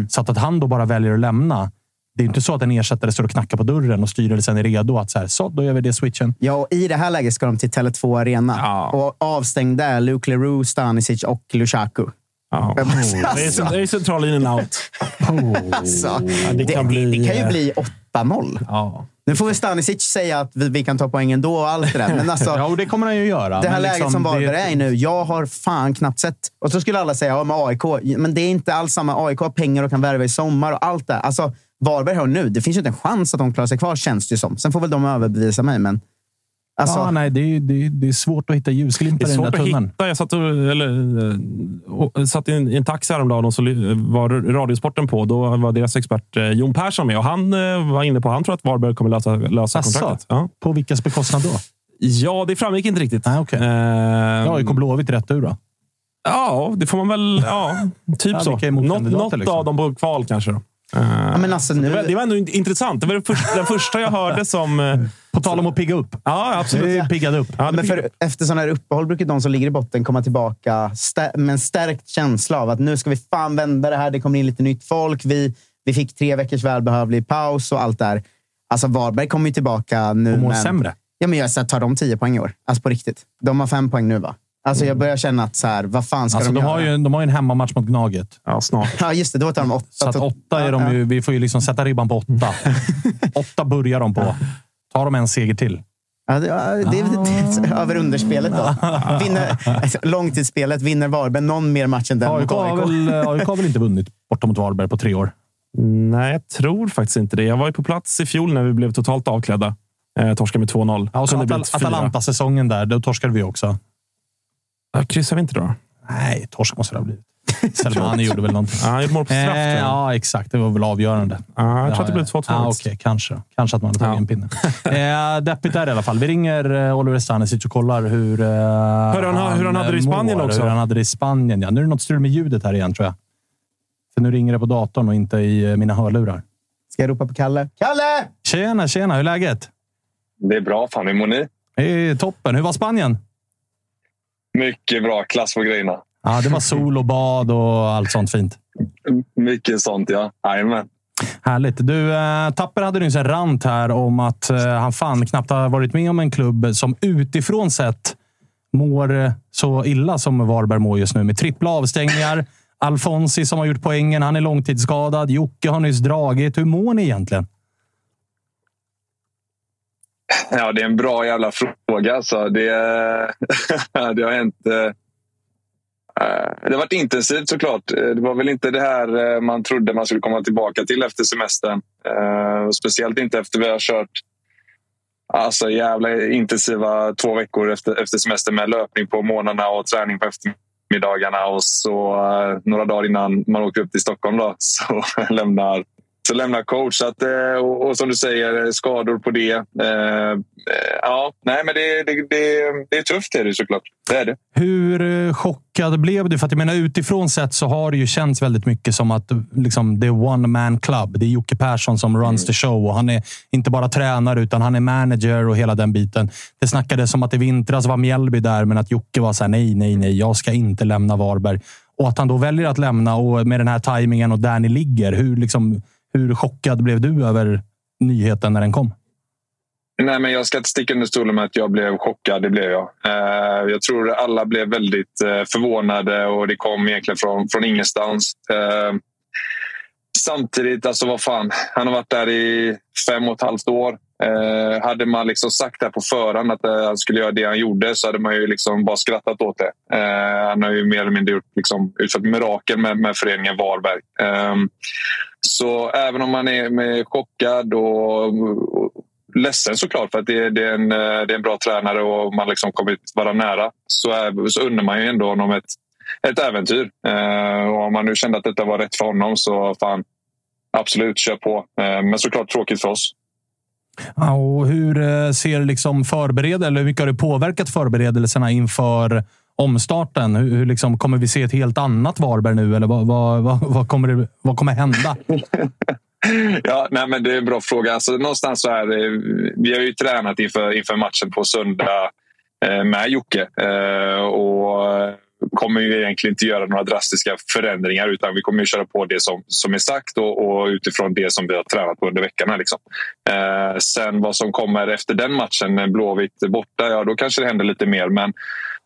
Så att, att han då bara väljer att lämna. Det är inte så att en ersättare står och knackar på dörren och styrelsen är redo att så, här, så då gör vi det switchen. Ja, och i det här läget ska de till Tele2 Arena. Ja. Och avstängda är Luke Leroux, Stanisic och Lukaku. Ja. Jag måste- Det är, är central in and out. Alltså, Ja, det, det kan bli, det kan ju eh, bli 8-0. Ja. Nu får väl Stanisic säga att vi, vi kan ta poängen då och allt det där. Men alltså, ja, och det kommer han ju göra. det här Men läget liksom, som Varberg det- är i nu, jag har fan knappt sett. Och så skulle alla säga, ja men AIK, men det är inte alls samma. AIK har pengar och kan värva i sommar och allt det. Alltså, Varberg har nu, det finns ju inte en chans att de klarar sig kvar känns det ju som. Sen får väl de överbevisa mig, men... Alltså, ja, nej, det, är, det, är, det är svårt att hitta ljusglimtar i den svårt där att tunneln. hitta. Jag satt, och, eller, eh, och, satt i, en, i en taxi häromdagen och så var Radiosporten på. Då var deras expert eh, Jon Persson med och han eh, var inne på han tror att Varberg kommer lösa, lösa Asså? kontraktet. Ja. På vilkas bekostnad då? ja, det framgick inte riktigt. Nej, okej. Eh, AIK Blåvitt rätt ur då? Ja, det får man väl... Ja, typ Ja, så. Något, något liksom? av dem på kval kanske. Då. Eh, ja, men alltså, det, var, nu, det var ändå int- intressant. Det var den första, den första jag hörde som... eh, På tal om att pigga upp. Ja, absolut. Piggade upp. Ja, men för, efter sådana här uppehåll brukar de som ligger i botten komma tillbaka med en stärkt känsla av att nu ska vi fan vända det här. Det kommer in lite nytt folk. Vi, vi fick tre veckors välbehövlig paus och allt där. Alltså Varberg kommer ju tillbaka nu. Och mår men- sämre. Ja, men jag så här, tar de tio poäng i år. Alltså på riktigt. De har fem poäng nu va? Alltså jag börjar känna att så här, vad fan ska Alltså, de, de, göra? har ju, de har ju en hemmamatch mot Gnaget. Ja, snart. Ja, just det. Då tar de åtta. Så att åtta är de ju, vi får ju liksom sätta ribban på åtta. åtta börjar de på. Tar de en seger till. Ja, det, det, det, det, över underspelet då. Vinner, alltså, långtidsspelet. Vinner Varberg någon mer match än den AIK mot har, AIK? väl, AIK har väl inte vunnit borta mot Varberg på tre år? Nej, jag tror faktiskt inte det. Jag var ju på plats i fjol när vi blev totalt avklädda. Eh, torskade med 2-0. Ja, och så Atal. Atalanta-säsongen där, då torskade vi också. Ja, kryssade vi inte då? Nej, torsk måste det ha blivit. Selmani gjorde väl någonting. Ja, han gjorde mål på straff. Eh, ja, exakt. Det var väl avgörande. Ja, jag tror att det blev 2-2. Ja, faktiskt. Okej, kanske. Kanske att man hade tagit Ja. en pinne. Eh, deppigt är det i alla fall. Vi ringer eh, Oliver Stanisic och kollar hur, eh, han- hur han hade det i eh, Spanien mår, också. Hur han hade det i Spanien. Ja, nu är det något strul med ljudet här igen, tror jag. För nu ringer det på datorn och inte i eh, mina hörlurar. Ska jag ropa på Kalle? Kalle! Tjena, tjena! Hur är läget? Det är bra. Fan, hur mår ni? Det är toppen. Hur var Spanien? Mycket bra. Klass på grejerna. Ja, det var sol och bad och allt sånt fint. Mycket sånt, ja. Jajamän. Härligt. Du, eh, Tapper hade nyss en rant här om att eh, han fan knappt har varit med om en klubb som utifrån sett mår eh, så illa som Varberg mår just nu. Med trippla avstängningar. Alfonsi som har gjort poängen. Han är långtidsskadad. Jocke har nyss dragit. Hur mår ni egentligen? Ja, det är en bra jävla fråga. Alltså. Det, det har hänt... Eh, eh, det har varit intensivt såklart. Eh, det var väl inte det här man trodde man skulle komma tillbaka till efter semestern. Speciellt inte efter vi har kört alltså, jävla intensiva två veckor efter, efter semestern med löpning på morgnarna och träning på eftermiddagarna. Och så några dagar innan man åker upp till Stockholm då, så lämnar så lämnar coach. Så att, eh, och, och som du säger, skador på det. Eh, eh, ja, nej, men det, det, det, det är tufft är det såklart. Det är det. Hur eh, chockad blev du? För att jag menar, utifrån sett så har det ju känts väldigt mycket som att liksom, det är one man club. Det är Jocke Persson som runs the show och han är inte bara tränare utan han är manager och hela den biten. Det snackades om att i vintras var Mjällby där, men att Jocke var så här, nej, nej, nej, jag ska inte lämna Varberg. Och att han då väljer att lämna och med den här tajmingen och där ni ligger. Hur, liksom, hur chockad blev du över nyheten när den kom? Nej, men jag ska inte sticka under stolen med att jag blev chockad. Det blev jag. Eh, jag tror alla blev väldigt eh, förvånade och det kom egentligen från, från ingenstans. Eh, samtidigt, alltså vad fan. Han har varit där i fem och ett halvt år. Eh, hade man liksom sagt det på förhand att eh, han skulle göra det han gjorde så hade man ju liksom bara skrattat åt det. Eh, han har ju mer eller mindre gjort, liksom, utfört mirakel med, med föreningen Varberg. Eh, så även om man är med chockad och, och ledsen såklart för att det, det, är en, eh, det är en bra tränare och man liksom kommit vara nära så, är, så undrar man ju ändå honom ett, ett äventyr. Eh, och om man nu kände att detta var rätt för honom så fan, absolut, kör på. Eh, men såklart tråkigt för oss. Ja, och hur eh, ser liksom förbered eller hur mycket har det påverkat förberedelserna inför omstarten? Hur, hur liksom, kommer vi se ett helt annat Varberg nu? Eller vad, vad, vad, vad, kommer, det, vad kommer hända? Ja, nej, men det är en bra fråga. Alltså, någonstans så här, eh, vi har ju tränat inför, inför matchen på söndag eh, med Jocke. Och kommer ju egentligen inte göra några drastiska förändringar utan vi kommer ju köra på det som, som är sagt och, och utifrån det som vi har tränat på under veckan. Här, liksom. eh, sen vad som kommer efter den matchen, Blåvitt borta, ja då kanske det händer lite mer. Men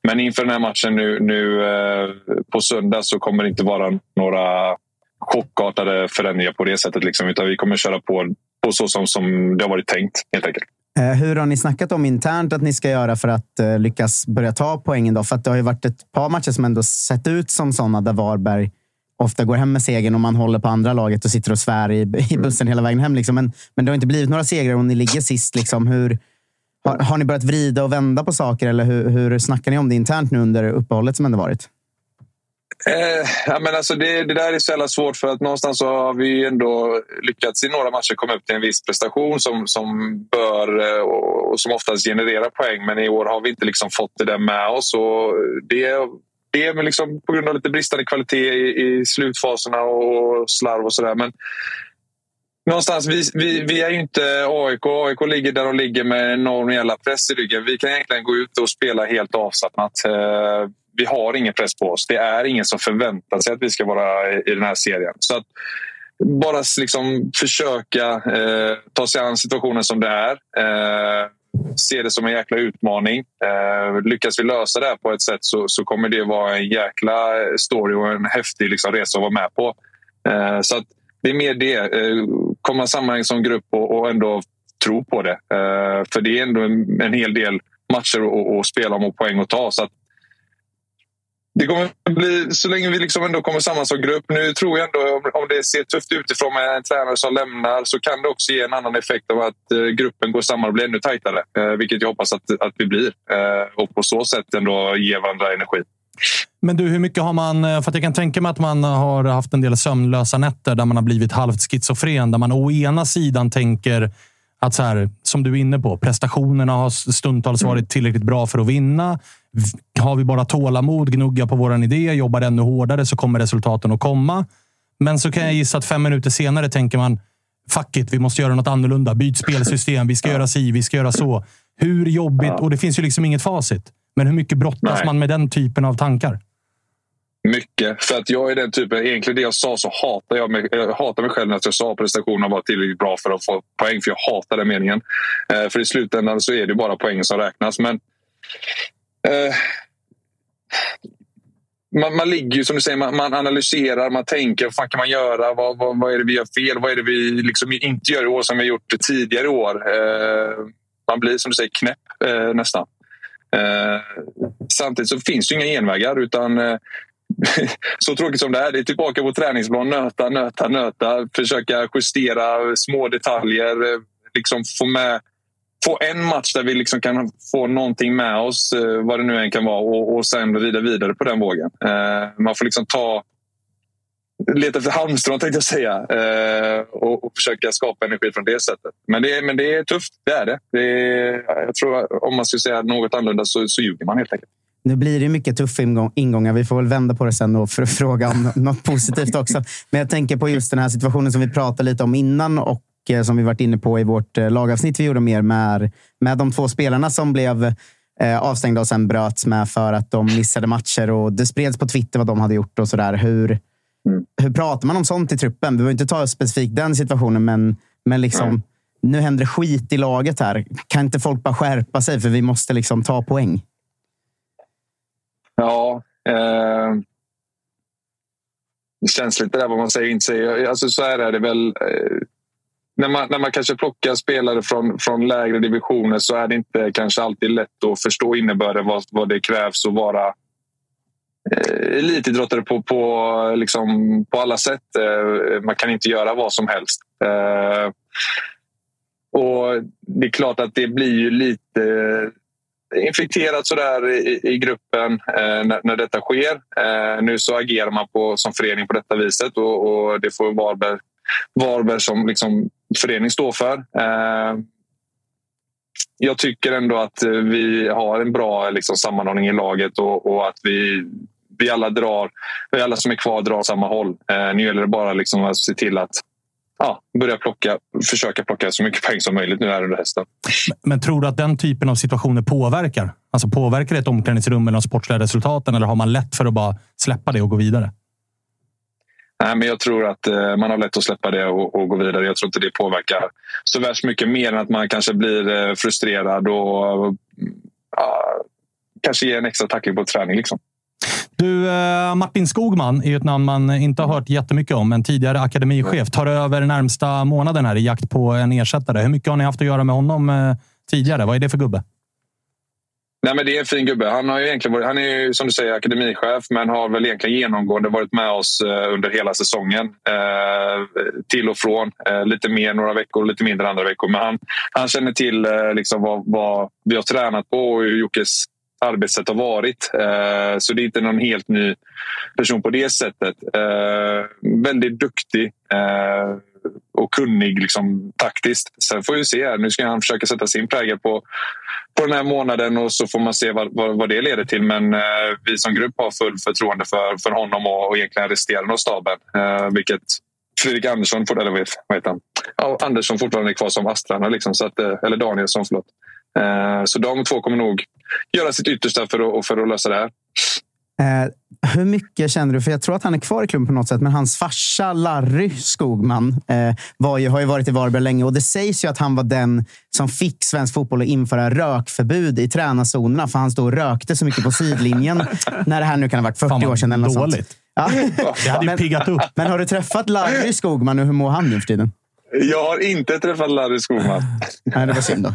Men inför den här matchen nu, nu eh, på söndag så kommer det inte vara några chockartade förändringar på det sättet. Liksom, utan vi kommer köra på, på så som, som det har varit tänkt helt enkelt. Eh, hur har ni snackat om internt att ni ska göra för att uh, lyckas börja ta poängen? Då? För att det har ju varit ett par matcher som ändå sett ut som sådana där Varberg ofta går hem med segern och man håller på andra laget och sitter och svär i, i bussen hela vägen hem. Liksom. Men, men det har inte blivit några segrar och ni ligger sist. Liksom. Hur, har, har ni börjat vrida och vända på saker eller hur, hur snackar ni om det internt nu under uppehållet som ändå varit? Eh, ja, men alltså det, det där är så jävla svårt för att någonstans så har vi ändå lyckats i några matcher komma upp till en viss prestation som, som bör eh, och, och som oftast genererar poäng. Men i år har vi inte liksom fått det där med oss. Och det, det är liksom på grund av lite bristande kvalitet i, i slutfaserna och slarv och sådär. Men någonstans, vi, vi, vi, är ju inte AIK. AIK ligger där de ligger med enorm jävla press i ryggen. Vi kan egentligen gå ut och spela helt avslappnat. Eh, vi har ingen press på oss. Det är ingen som förväntar sig att vi ska vara i den här serien. Så att bara liksom försöka eh, ta sig an situationen som det är. Eh, se det som en jäkla utmaning. Eh, lyckas vi lösa det här på ett sätt så, så kommer det vara en jäkla story och en häftig liksom, resa att vara med på. Eh, så att det är mer det. Eh, Komma samman som grupp och, och ändå tro på det. Eh, för det är ändå en, en hel del matcher att spela om och poäng att ta. Så att det kommer bli, så länge vi liksom ändå kommer samman som grupp. Nu tror jag ändå, om det ser tufft utifrån med en tränare som lämnar så kan det också ge en annan effekt av att eh, gruppen går samman och blir ännu tajtare. Eh, vilket jag hoppas att, att vi blir. Eh, och på så sätt ändå ge varandra energi. Men du, hur mycket har man... För att jag kan tänka mig att man har haft en del sömnlösa nätter där man har blivit halvt schizofren. Där man å ena sidan tänker att så här, som du är inne på, prestationerna har stundtals mm. varit tillräckligt bra för att vinna. Har vi bara tålamod, gnugga på vår idé, jobbar ännu hårdare så kommer resultaten att komma. Men så kan jag gissa att fem minuter senare tänker man fuck it, vi måste göra något annorlunda. Byt spelsystem, vi ska göra si, vi ska göra så. Hur jobbigt? Och det finns ju liksom inget facit. Men hur mycket brottas man med den typen av tankar? Mycket. För att jag är den typen, egentligen det jag sa så hatar jag mig, jag hatar mig själv när jag sa att prestationen var tillräckligt bra för att få poäng. För jag hatar den meningen. Eh, för i slutändan så är det bara poängen som räknas. Men eh, man, man ligger ju som du säger, man, man, analyserar, man tänker vad fan kan man göra? Vad, vad, vad är det vi gör fel? Vad är det vi liksom inte gör i år som vi gjort tidigare år? Eh, man blir som du säger knäpp eh, nästan. Eh, samtidigt så finns det inga genvägar utan eh, så tråkigt som det är, det är tillbaka på träningsplan. Nöta, nöta, nöta. Försöka justera små detaljer. Eh, liksom få med få en match där vi liksom kan få någonting med oss, vad det nu än kan vara, och, och sen rida vidare på den vågen. Man får liksom ta leta efter halmstrån tänkte jag säga eh, och, och, försöka skapa energi från det sättet. Men det, men det är tufft, det är det. det är, jag tror om man skulle säga något annorlunda så, så ljuger man helt enkelt. Nu blir det mycket tuffa ingångar. Vi får väl vända på det sen och för att fråga om något positivt också. Men jag tänker på just den här situationen som vi pratade lite om innan och eh, som vi varit inne på i vårt eh, lagavsnitt vi gjorde mer med, med de två spelarna som blev eh, avstängda och sen bröts med för att de missade matcher. Och Det spreds på Twitter vad de hade gjort och sådär. Hur, mm. hur pratar man om sånt i truppen? Vi behöver inte ta specifikt den situationen, men, men liksom, nu händer skit i laget här. Kan inte folk bara skärpa sig? För vi måste liksom ta poäng. Ja. Eh, det känns lite där vad man säger och inte säger. Alltså, så är det väl. Eh, när, man, när man kanske plockar spelare från, från lägre divisioner så är det inte kanske alltid lätt att förstå innebörden vad, vad det krävs att vara Eh, elitidrottare på, på, liksom, på alla sätt. Eh, man kan inte göra vad som helst. Eh, och Det är klart att det blir ju lite infekterat sådär i, i gruppen när, när, detta sker. Nu så agerar man på, som förening på detta viset och, och det får Varberg, Varberg som liksom förening stå för. Jag tycker ändå att vi har en bra liksom, sammanhållning i laget och, och att vi, vi alla drar, vi alla som är kvar drar samma håll. Eh, nu gäller det bara liksom att se till att ja, börja plocka, försöka plocka så mycket poäng som möjligt nu här under hösten. Men, tror du att den typen av situationer påverkar? Alltså påverkar det ett omklädningsrum eller de sportsliga resultaten eller har man lätt för att bara släppa det och gå vidare? Nej, men jag tror att eh, man har lätt att släppa det och, och, gå vidare. Jag tror inte det påverkar så värst mycket mer än att man kanske blir eh, frustrerad och ja, kanske ge en extra tackling på träning. Liksom. Du, eh, Martin Skogman är ju ett namn man inte har hört jättemycket om. En tidigare akademichef. Tar över närmsta månaden här i jakt på en ersättare. Hur mycket har ni haft att göra med honom eh, tidigare? Vad är det för gubbe? Nej, men det är en fin gubbe. Han, har ju egentligen varit, han är ju som du säger akademichef men har väl egentligen genomgående varit med oss eh, under hela säsongen. Eh, till och från. Eh, lite mer några veckor, lite mindre andra veckor. Men han, han känner till eh, liksom vad, vad, vi har tränat på och hur Jockes arbetssätt har varit. Eh, så det är inte någon helt ny person på det sättet. Eh, väldigt duktig eh, och kunnig liksom, taktiskt. Sen får vi se. Här. Nu ska han försöka sätta sin prägel på, på den här månaden och så får man se vad, vad, vad det leder till. Men eh, vi som grupp har full förtroende för, för honom och, och egentligen resterande av staben. Eh, vilket Fredrik Andersson, eller vad heter han? Ja, Andersson fortfarande är kvar som Astrana, Liksom, så att, eller Danielsson, förlåt. Eh, så de två kommer nog göra sitt yttersta för att, för att lösa det här. Eh, hur mycket känner du? För jag tror att han är kvar i klubben på något sätt, men hans farsa Larry Skogman eh, var ju, har ju varit i Varberg länge och det sägs ju att han var den som fick svensk fotboll att införa rökförbud i tränarzonerna för han stod och rökte så mycket på sidlinjen när det här nu kan ha varit 40 Fan, år sedan. Eller något dåligt. sånt. Ja. Det hade ju Men- piggat upp. Men har du träffat Larry Skogman och hur mår han nu för tiden? Jag har inte träffat Larry Skogman. Nej, det var synd då.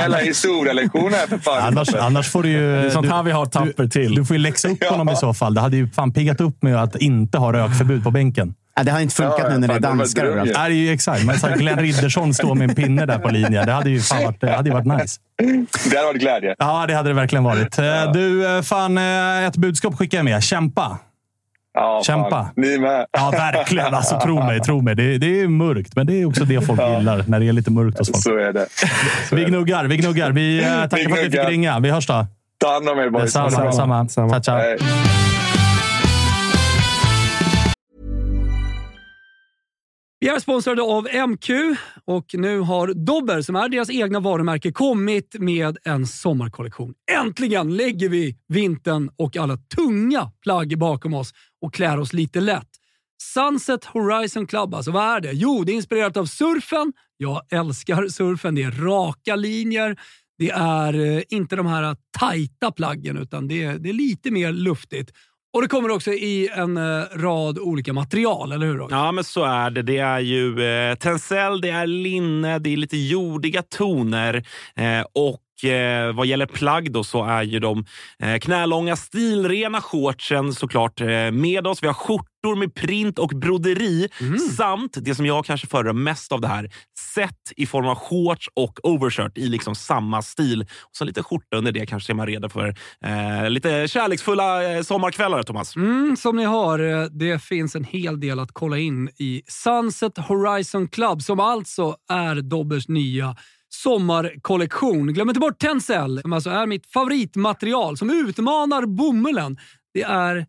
Eller historielektion här för fan. Annars, annars får du ju... Det sånt du, här vi har tapper till. du får ju läxa upp honom i så fall. Det hade ju fan piggat upp med att inte ha rökförbud på bänken. Ja, det har inte funkat Ja, nu när det är danskar överallt. Det är ju exakt. Men så här, Glenn Riddersson står med en pinne där på linjen. Det hade ju fan varit, det hade varit nice. Det hade varit glädje. Ja, det hade det verkligen varit. Du, eh, fan, eh, ett budskap skickar jag med. Kämpa! Ja, Kämpa. Fan. Ni med. Ja, verkligen. Alltså, tro mig, tro mig. Det, det är mörkt, men det är också det folk gillar. När det är lite mörkt hos folk. Så är det. Vi gnuggar, vi gnuggar. Vi eh, tackar Vi för att vi fick gnuggar. ringa. Vi hörs då. Ta hand om er boys. Detsamma. detsamma. Samma. Ciao, ciao. Hej. Vi är sponsrade av MQ och nu har Dobber, som är deras egna varumärke, kommit med en sommarkollektion. Äntligen lägger vi vintern och alla tunga plagg bakom oss och klär oss lite lätt. Sunset Horizon Club, alltså vad är det? Jo, det är inspirerat av surfen. Jag älskar surfen. Det är raka linjer. Det är eh, inte de här tajta plaggen, utan det är, det är lite mer luftigt. Och det kommer också i en eh, rad olika material, eller hur? Roger? Ja, men så är det. Det är ju eh, tencel, det är linne, det är lite jordiga toner eh, och eh, vad gäller plagg då så är ju de eh, knälånga stilrena shortsen såklart eh, med oss. Vi har skjortor med print och broderi samt det som jag kanske föredrar mest av det här, set i form av shorts och overshirt i liksom samma stil. Och så lite skjorta under det kanske är man redo för eh, lite kärleksfulla eh, sommarkvällar, Thomas. Mm, som ni hör, eh, det finns en hel del att kolla in i Sunset Horizon Club som alltså är Dobbers nya sommarkollektion. Glöm inte bort Tencel som alltså är mitt favoritmaterial som utmanar bomullen. Det är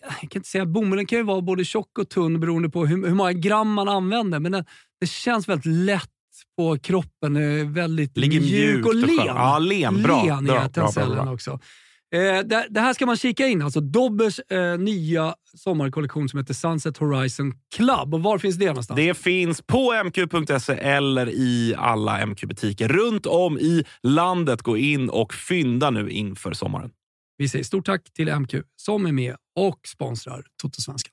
jag kan inte säga bomullen kan ju vara både tjock och tunn beroende på hur, hur många gram man använder. Men det, det känns väldigt lätt på kroppen. Väldigt Ligger mjuk och len. Ja, len. Bra. Len Bra, bra, bra, bra. också. Eh, det, det här ska man kika in. Alltså Dobbers eh, nya sommarkollektion som heter Sunset Horizon Club. Och var finns det någonstans? Det finns på mq.se eller i alla MQ-butiker runt om i landet. Gå in och fynda nu inför sommaren. Vi säger stort tack till MQ som är med och sponsrar Toto-svenskan.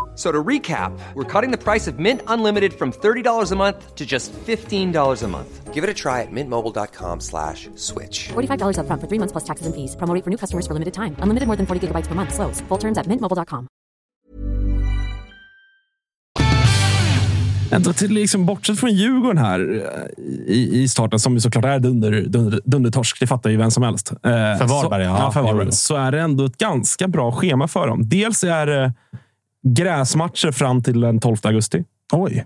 So to recap, we're cutting the price of Mint Unlimited from $30 a month to just $15 a month. Give it a try at mintmobile.com slash switch. $45 upfront for three months plus taxes and fees. Promo rate for new customers for limited time. Unlimited more than 40 gigabytes per month. Slows. Full terms at mintmobile.com. Ändå till, liksom, bortsett från Djurgården här eh, i, i starten, som ju såklart är dunder, dunder, dundertorsk, det fattar ju vem som helst. Eh, För Varberg, så, ja. ja. för Varberg. Så är det ändå ett ganska bra schema för dem. Dels är det gräsmatcher fram till den 12 augusti. Oj.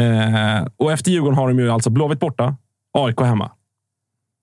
Eh, och efter Djurgården har de ju alltså Blåvitt borta, AIK hemma.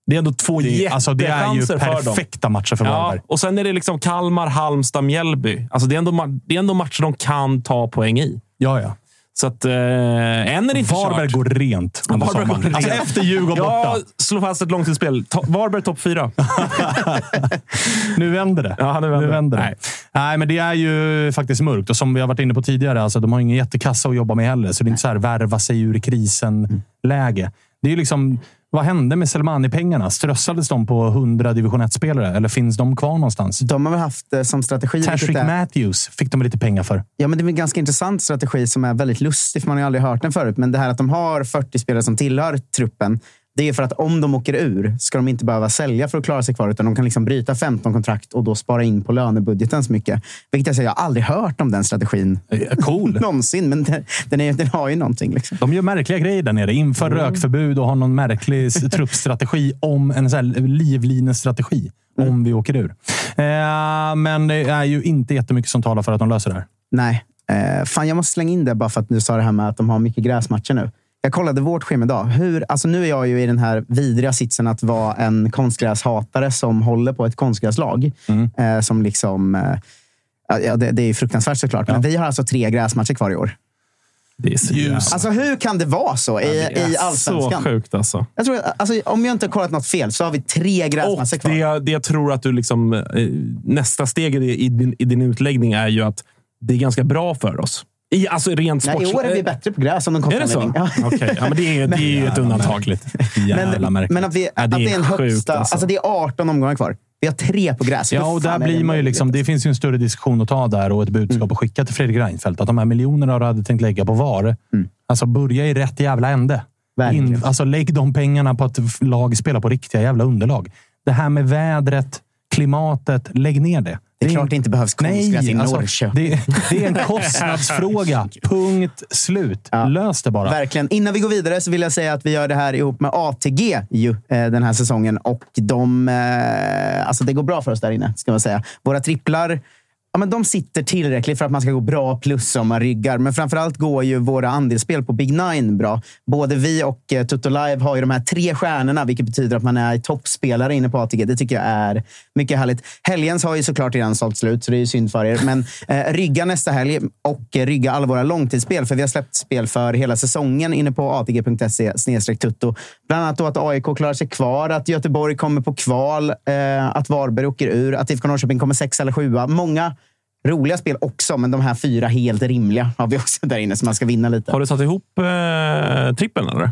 Det är ändå två Det, alltså, det är ju jättechanser för perfekta matcher för Ja, Varberg. och sen är det liksom Kalmar, Halmstad, Mjällby. Alltså det, är ändå, det är ändå matcher de kan ta poäng i. Ja, ja. Så att, eh, än är det inte Varberg kört. går rent under Varberg sommaren. rent. Alltså efter Djurgården borta. slå fast ett långtidsspel. Varberg topp fyra. Nu vänder det. Ja, nu vänder det. vänder det. Nej. Nej. men det är ju faktiskt mörkt. Och som vi har varit inne på tidigare, alltså, de har ingen jättekassa att jobba med heller. Så det är inte så här värva sig ur krisen-läge. Det är ju liksom, vad hände med Selmani-pengarna? Strössades de på 100 division 1-spelare? Eller finns de kvar någonstans? De har väl haft eh, som strategi... Tashrik är- Matthews fick de lite pengar för. Ja, men det är en ganska intressant strategi som är väldigt lustig, för man har ju aldrig hört den förut. Men det här att de har 40 spelare som tillhör truppen, det är för att om de åker ur ska de inte behöva sälja för att klara sig kvar, utan de kan liksom bryta 15 kontrakt och då spara in på lönebudgeten så mycket. Vilket jag säger, jag har aldrig hört om den strategin Cool. någonsin, men den, den, är, den har ju någonting. Liksom. De gör märkliga grejer där nere. Inför rökförbud och har någon märklig truppstrategi om en så här livlinestrategi. Om vi åker ur. Eh, men det är ju inte jättemycket som talar för att de löser det här. Nej. Eh, fan, jag måste slänga in det bara för att du sa det här med att de har mycket gräsmatcher nu. Jag kollade vårt schema idag. Hur, alltså nu är jag ju i den här vidriga sitsen att vara en konstgräshatare som håller på ett konstgräslag. Eh, som liksom... Eh, ja, det, det är ju fruktansvärt såklart. Men vi har alltså tre gräsmatcher kvar i år. Det är så Alltså hur kan det vara så i, det är i Så allsvenskan? sjukt alltså. Jag tror, alltså, om jag inte har kollat något fel så har vi tre Och gräsmatcher kvar. det, jag- det jag tror att du liksom, eh, nästa steg i, din, i din utläggning är ju att det är ganska bra för oss. I, alltså rent Nej, I sports- år är vi bättre på gräs om någon Är det så? anledning. Okej, ja, men det är, det är ju ett undantag. Jävla Men, men att, vi, Ja, att det är en sjukt, högsta... alltså. Alltså. det är 18 omgångar kvar. Vi har tre på gräs. Ja, och där blir det man ju liksom, det finns ju en större diskussion att ta där och ett budskap att skicka till Fredrik Reinfeldt. Att de här miljonerna du hade tänkt lägga på VAR, alltså börja i rätt jävla ände. In, alltså lägg de pengarna på att lag spelar på riktiga jävla underlag. Det här med vädret, klimatet, lägg ner det. Det är klart det inte behövs konstgräs i alltså, Norrköping. det, det är en kostnadsfråga. Punkt slut. Lös det bara. Verkligen. Innan vi går vidare så vill jag säga att vi gör det här ihop med ATG ju, eh, den här säsongen. Och de, eh, alltså det går bra för oss där inne, ska man säga. Våra tripplar Ja, men de sitter tillräckligt för att man ska gå bra plus om man ryggar. Men framförallt går ju våra andelsspel på Big Nine bra. Både vi och eh, Tutto Live har ju de här tre stjärnorna, vilket betyder att man är toppspelare inne på ATG. Det tycker jag är mycket härligt. Helgens har ju såklart redan sålt slut, så det är ju synd för er. Men eh, rygga nästa helg och eh, rygga alla våra långtidsspel. För vi har släppt spel för hela säsongen inne på atg.se snedstreck tutto. Bland annat då att AIK klarar sig kvar, att Göteborg kommer på kval, eh, att Varberg åker ur, att IFK Norrköping kommer sexa eller sjua. Många roliga spel också, men de här fyra helt rimliga har vi också där inne, så man ska vinna lite. Har du satt ihop eh, trippeln eller?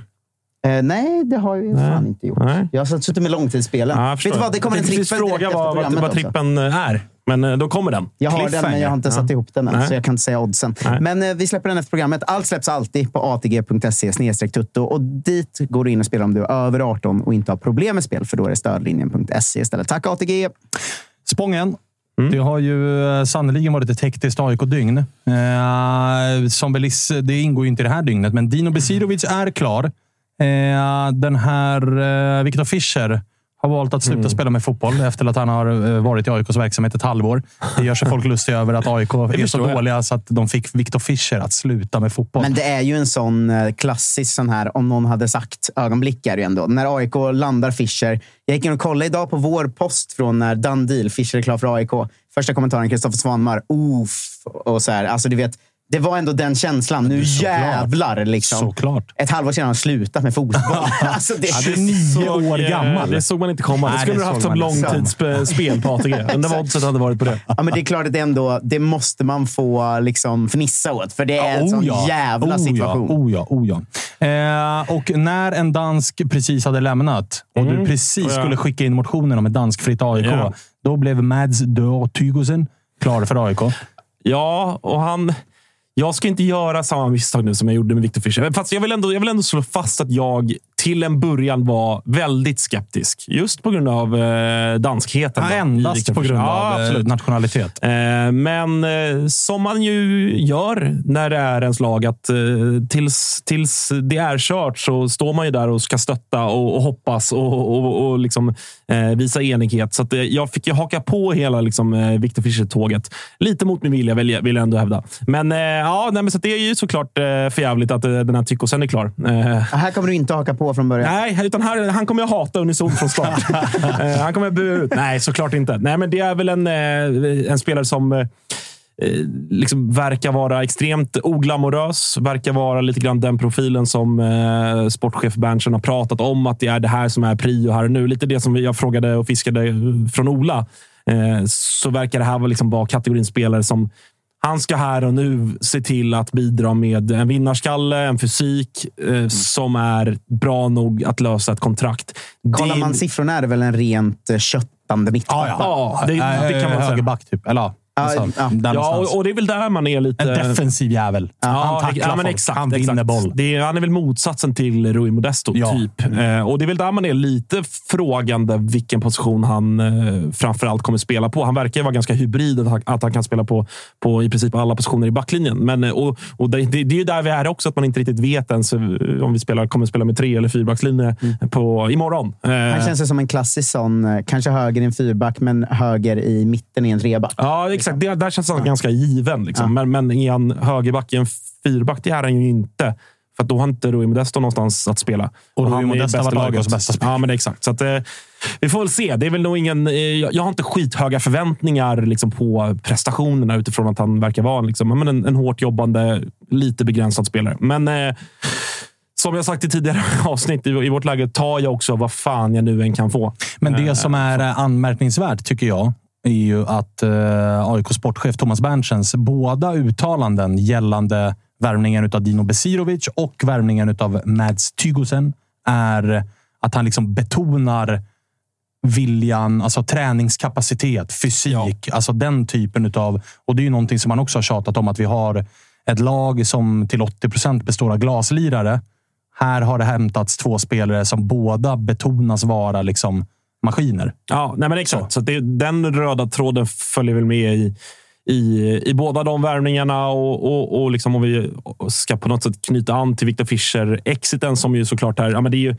Eh, nej, det har jag ju fan inte gjort. Nej. Jag har suttit med långtidsspelen. Ja, jag Vet du vad? Det kommer en Jag tänkte trippel fråga vad, vad, vad trippen är. Men eh, då kommer den. Jag har den, men jag har inte Ja. satt ihop den än, Nej. så jag kan inte säga oddsen. Nej. Men eh, vi släpper den efter programmet. Allt släpps alltid på atg.se tutto och dit går du in och spelar om du är över 18 och inte har problem med spel, för då är det stödlinjen.se istället. Tack ATG! Spången. Mm. Det har ju eh, sannerligen varit ett hektiskt AIK-dygn. Eh, som det ingår ju inte i det här dygnet, men Dino Besirovic är klar. Eh, den här eh, Viktor Fischer har valt att sluta Mm. spela med fotboll efter att han har eh, varit i AIKs verksamhet ett halvår. Det gör sig folk lustiga över att AIK är så dåliga så att de fick Viktor Fischer att sluta med fotboll. Men det är ju en sån eh, klassisk sån här, om någon hade sagt ögonblick är det ju ändå. När AIK landar Fischer. Jag gick in och kollade idag på vår post från när Deal, Fischer är klar för AIK. Första kommentaren, Kristoffer Svanmar. Oof! Och så här, alltså du vet, det var ändå den känslan. Nu jävlar! Liksom. Såklart. Ett halvår sedan har han slutat med fotboll. alltså, det, Ja, det såg, eh, Det såg man inte komma. Det Nej, skulle det du haft som långtidsspel på ATG. Undrar vad oddset hade varit på det. Ja, men det är klart att det ändå, det måste man få liksom fnissa åt. För det är en sån jävla oh situation. Ja, oh ja, oh ja. Eh, och när en dansk precis hade lämnat och Mm. du precis Ja. skulle skicka in motionen om ett danskfritt AIK, Ja. då blev Mads Dörr Tygosen klar för AIK. Ja, och han... Jag ska inte göra samma misstag nu som jag gjorde med Victor Fischer. Fast jag vill, ändå, jag vill ändå slå fast att jag till en början var väldigt skeptisk. Just på grund av eh, danskheten. Ja, endast Victor på grund Ja, av eh, absolut. nationalitet. Eh, men eh, som man ju gör när det är ens lag, att eh, tills, tills det är kört så står man ju där och ska stötta och, och hoppas och, och, och liksom, eh, visa enighet. Så att, eh, jag fick ju haka på hela liksom, eh, Victor Fischer-tåget. Lite mot min vilja, vill jag, vill jag ändå hävda. Men, eh, ja, nej, men så att det är ju såklart eh, för jävligt att eh, den här tykosen är klar. Eh, Här kommer du inte haka på från början. Nej, utan här, han kommer jag hata unisont från start. Eh, han kommer jag bua ut. Nej, såklart inte. Nej, men det är väl en, eh, en spelare som eh, liksom verkar vara extremt oglamorös. Verkar vara lite grann den profilen som eh, sportchef Berntsen har pratat om. Att det är det här som är prio här och nu. Lite det som jag frågade och fiskade från Ola. Eh, så verkar det här vara liksom vara kategorin spelare som han ska här och nu se till att bidra med en vinnarskalle, en fysik eh, som är bra nog att lösa ett kontrakt. Kollar Det- man siffrorna är det väl en rent eh, köttande mittback? Ja, det, det kan man säga. Högerback, typ. Eller ja. Alltså, ja. och, och det är väl där man är lite... En defensiv jävel. Ja, han tacklar ja, men folk. exakt, han vinner exakt. boll. Det är, han är väl motsatsen till Rui Modesto, Ja. typ. Eh, och Det är väl där man är lite frågande vilken position han eh, framförallt kommer spela på. Han verkar ju vara ganska hybrid, att han, att han kan spela på, på i princip alla positioner i backlinjen. Men, eh, och, och det, det, det är ju där vi är också, att man inte riktigt vet ens eh, om vi spelar, kommer spela med tre eller fyrbackslinje på imorgon. Eh, Han känns ju som en klassisk sån, eh, kanske höger i en fyrback, men höger i mitten i en treback. Ja, exakt. Det, där känns han ganska given. Liksom. Men, men är han högerback i en fyrback? Det är han ju inte. För då har inte Rui Modesto någonstans att spela. Och Rui han är Modesto laget. lagets bästa spelare. Ja, men exakt. Så att, eh, vi får väl se. Det är väl nog ingen, eh, jag har inte skithöga förväntningar liksom, på prestationerna utifrån att han verkar vara liksom, men en, en hårt jobbande, lite begränsad spelare. Men eh, som jag sagt i tidigare avsnitt, i, i vårt läge tar jag också vad fan jag nu än kan få. Men det Eh, som är anmärkningsvärt, tycker jag, är ju att eh, AIK sportchef Thomas Berntsens båda uttalanden gällande värvningen av Dino Besirovic och värvningen av Mads Tygosen är att han liksom betonar viljan, alltså träningskapacitet, fysik, alltså den typen av. Och det är ju någonting som man också har tjatat om att vi har ett lag som till 80 procent består av glaslirare. Här har det hämtats två spelare som båda betonas vara liksom maskiner. Ja, nej men exakt. Så, att det, den röda tråden följer väl med i, i, i båda de värvningarna. Och, och, och liksom om vi ska på något sätt knyta an till Victor Fischer-exiten som ju såklart är... Ja, men det är ju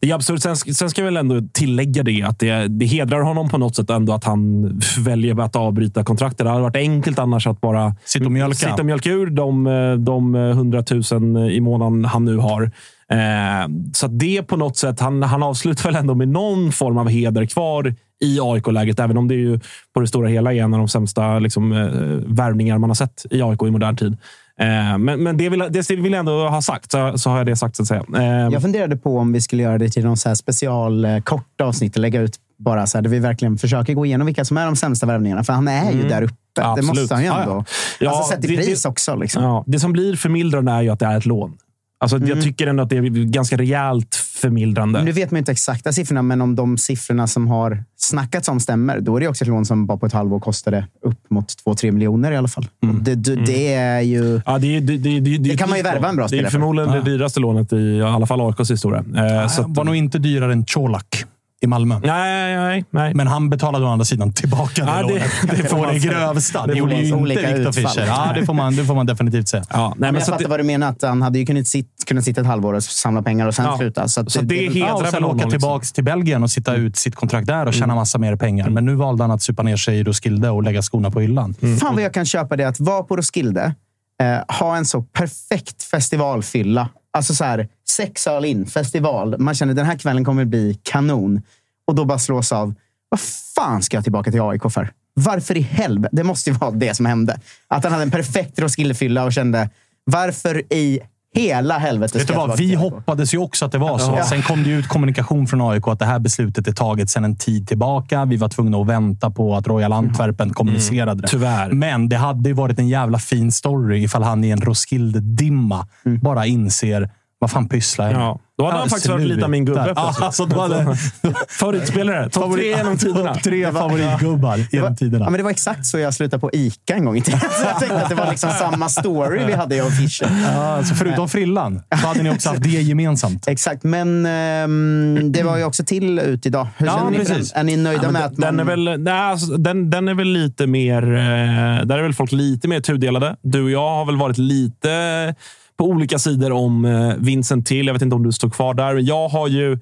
det är absurt. Sen, sen ska jag väl ändå tillägga det att det, det hedrar honom på något sätt ändå att han väljer att avbryta kontraktet. Det hade varit enkelt annars att bara Sitta och mjölka. sitta och mjölka ur de, de 100 000 i månaden han nu har. Eh, så det på något sätt, han, han avslutar väl ändå med någon form av heder kvar i AIK-läget, även om det är ju på det stora hela är en av de sämsta liksom, eh, värvningar man har sett i AIK i modern tid. Eh, men men det, vill, det vill jag ändå ha sagt, så, så har jag det sagt så att säga. Eh, Jag funderade på om vi skulle göra det till någon så här special eh, kort avsnitt och lägga ut bara så här, där vi verkligen försöker gå igenom vilka som är de sämsta värvningarna. För han är ju Mm. där uppe. Det Absolut. måste han ju Ja, ändå. ja. alltså sett i det- pris det- också. Liksom. Ja, det som blir förmildrande är ju att det är ett lån. Alltså, Mm. Jag tycker ändå att det är ganska rejält förmildrande. Nu vet man inte exakta siffrorna, men om de siffrorna som har snackats om stämmer, då är det också ett lån som bara på ett halvår kostade upp mot 2-3 miljoner i alla fall. Och Det, det, det är ju... Ja, det, det, det, det, Det kan man ju värva en bra Det är spelare för. förmodligen det dyraste lånet i i alla fall AIKs historia. Eh, så att, var nog inte dyrare än Colak i Malmö. Nej, nej, nej. Men han betalade å andra sidan tillbaka det Ja, det- lånet. det får det grövsta. Det Det gjorde ju inte Olika Viktor. Fischer. Ja, det får man, det får man definitivt säga. Ja, nej, Men men jag så fattar att, vad du menar, att han hade ju kunnat, sitt, kunnat sitta ett halvår och samla pengar och sen Ja. sluta. Så, att Så det är Ja, hedrar och sen åka honom, tillbaka till Belgien och sitta ut sitt kontrakt där och tjäna massa mer pengar. Men nu valde han att supa ner sig i Roskilde och lägga skorna på hyllan. Fan vad jag kan köpa det att vara på Roskilde, eh, ha en så perfekt festivalfylla. Alltså så här, sex all in, festival. Man känner den här kvällen kommer bli kanon. Och då bara slås av, vad fan ska jag tillbaka till AIK för? Varför i helvete? Det måste ju vara det som hände. Att han hade en perfekt Roskildefylla och kände, varför i hela helvete Vet ska du vad? Vi hoppades ju också att det var så. Ja. Sen kom det ut kommunikation från AIK att det här beslutet är taget sedan en tid tillbaka. Vi var tvungna att vänta på att Royal Antwerpen kommunicerade det. Tyvärr. Men det hade ju varit en jävla fin story ifall han i en Roskilde-dimma bara inser vad fan pysslar jag med? Ja. Då hade han faktiskt varit lite av min gubbe. Alltså, då hade, Favoritspelare. Topp tre genom tiderna. Topp tre favoritgubbar genom tiderna. Ja, men det var exakt så jag slutade på ICA en gång i tiden. Så jag tänkte att det var liksom samma story vi hade, jag och Fischer. Ja, alltså förutom frillan så hade ni också haft det gemensamt. Exakt, men ehm, det var ju också till ut idag. Hur Ja, känner ni precis. Är ni nöjda Ja, med den- att man... den, är väl, nej, alltså, den, den är väl lite mer... Eh, där är väl folk lite mer tudelade. Du och jag har väl varit lite på olika sidor om eh, Vincent till. Jag vet inte om du står kvar där. Men jag har ju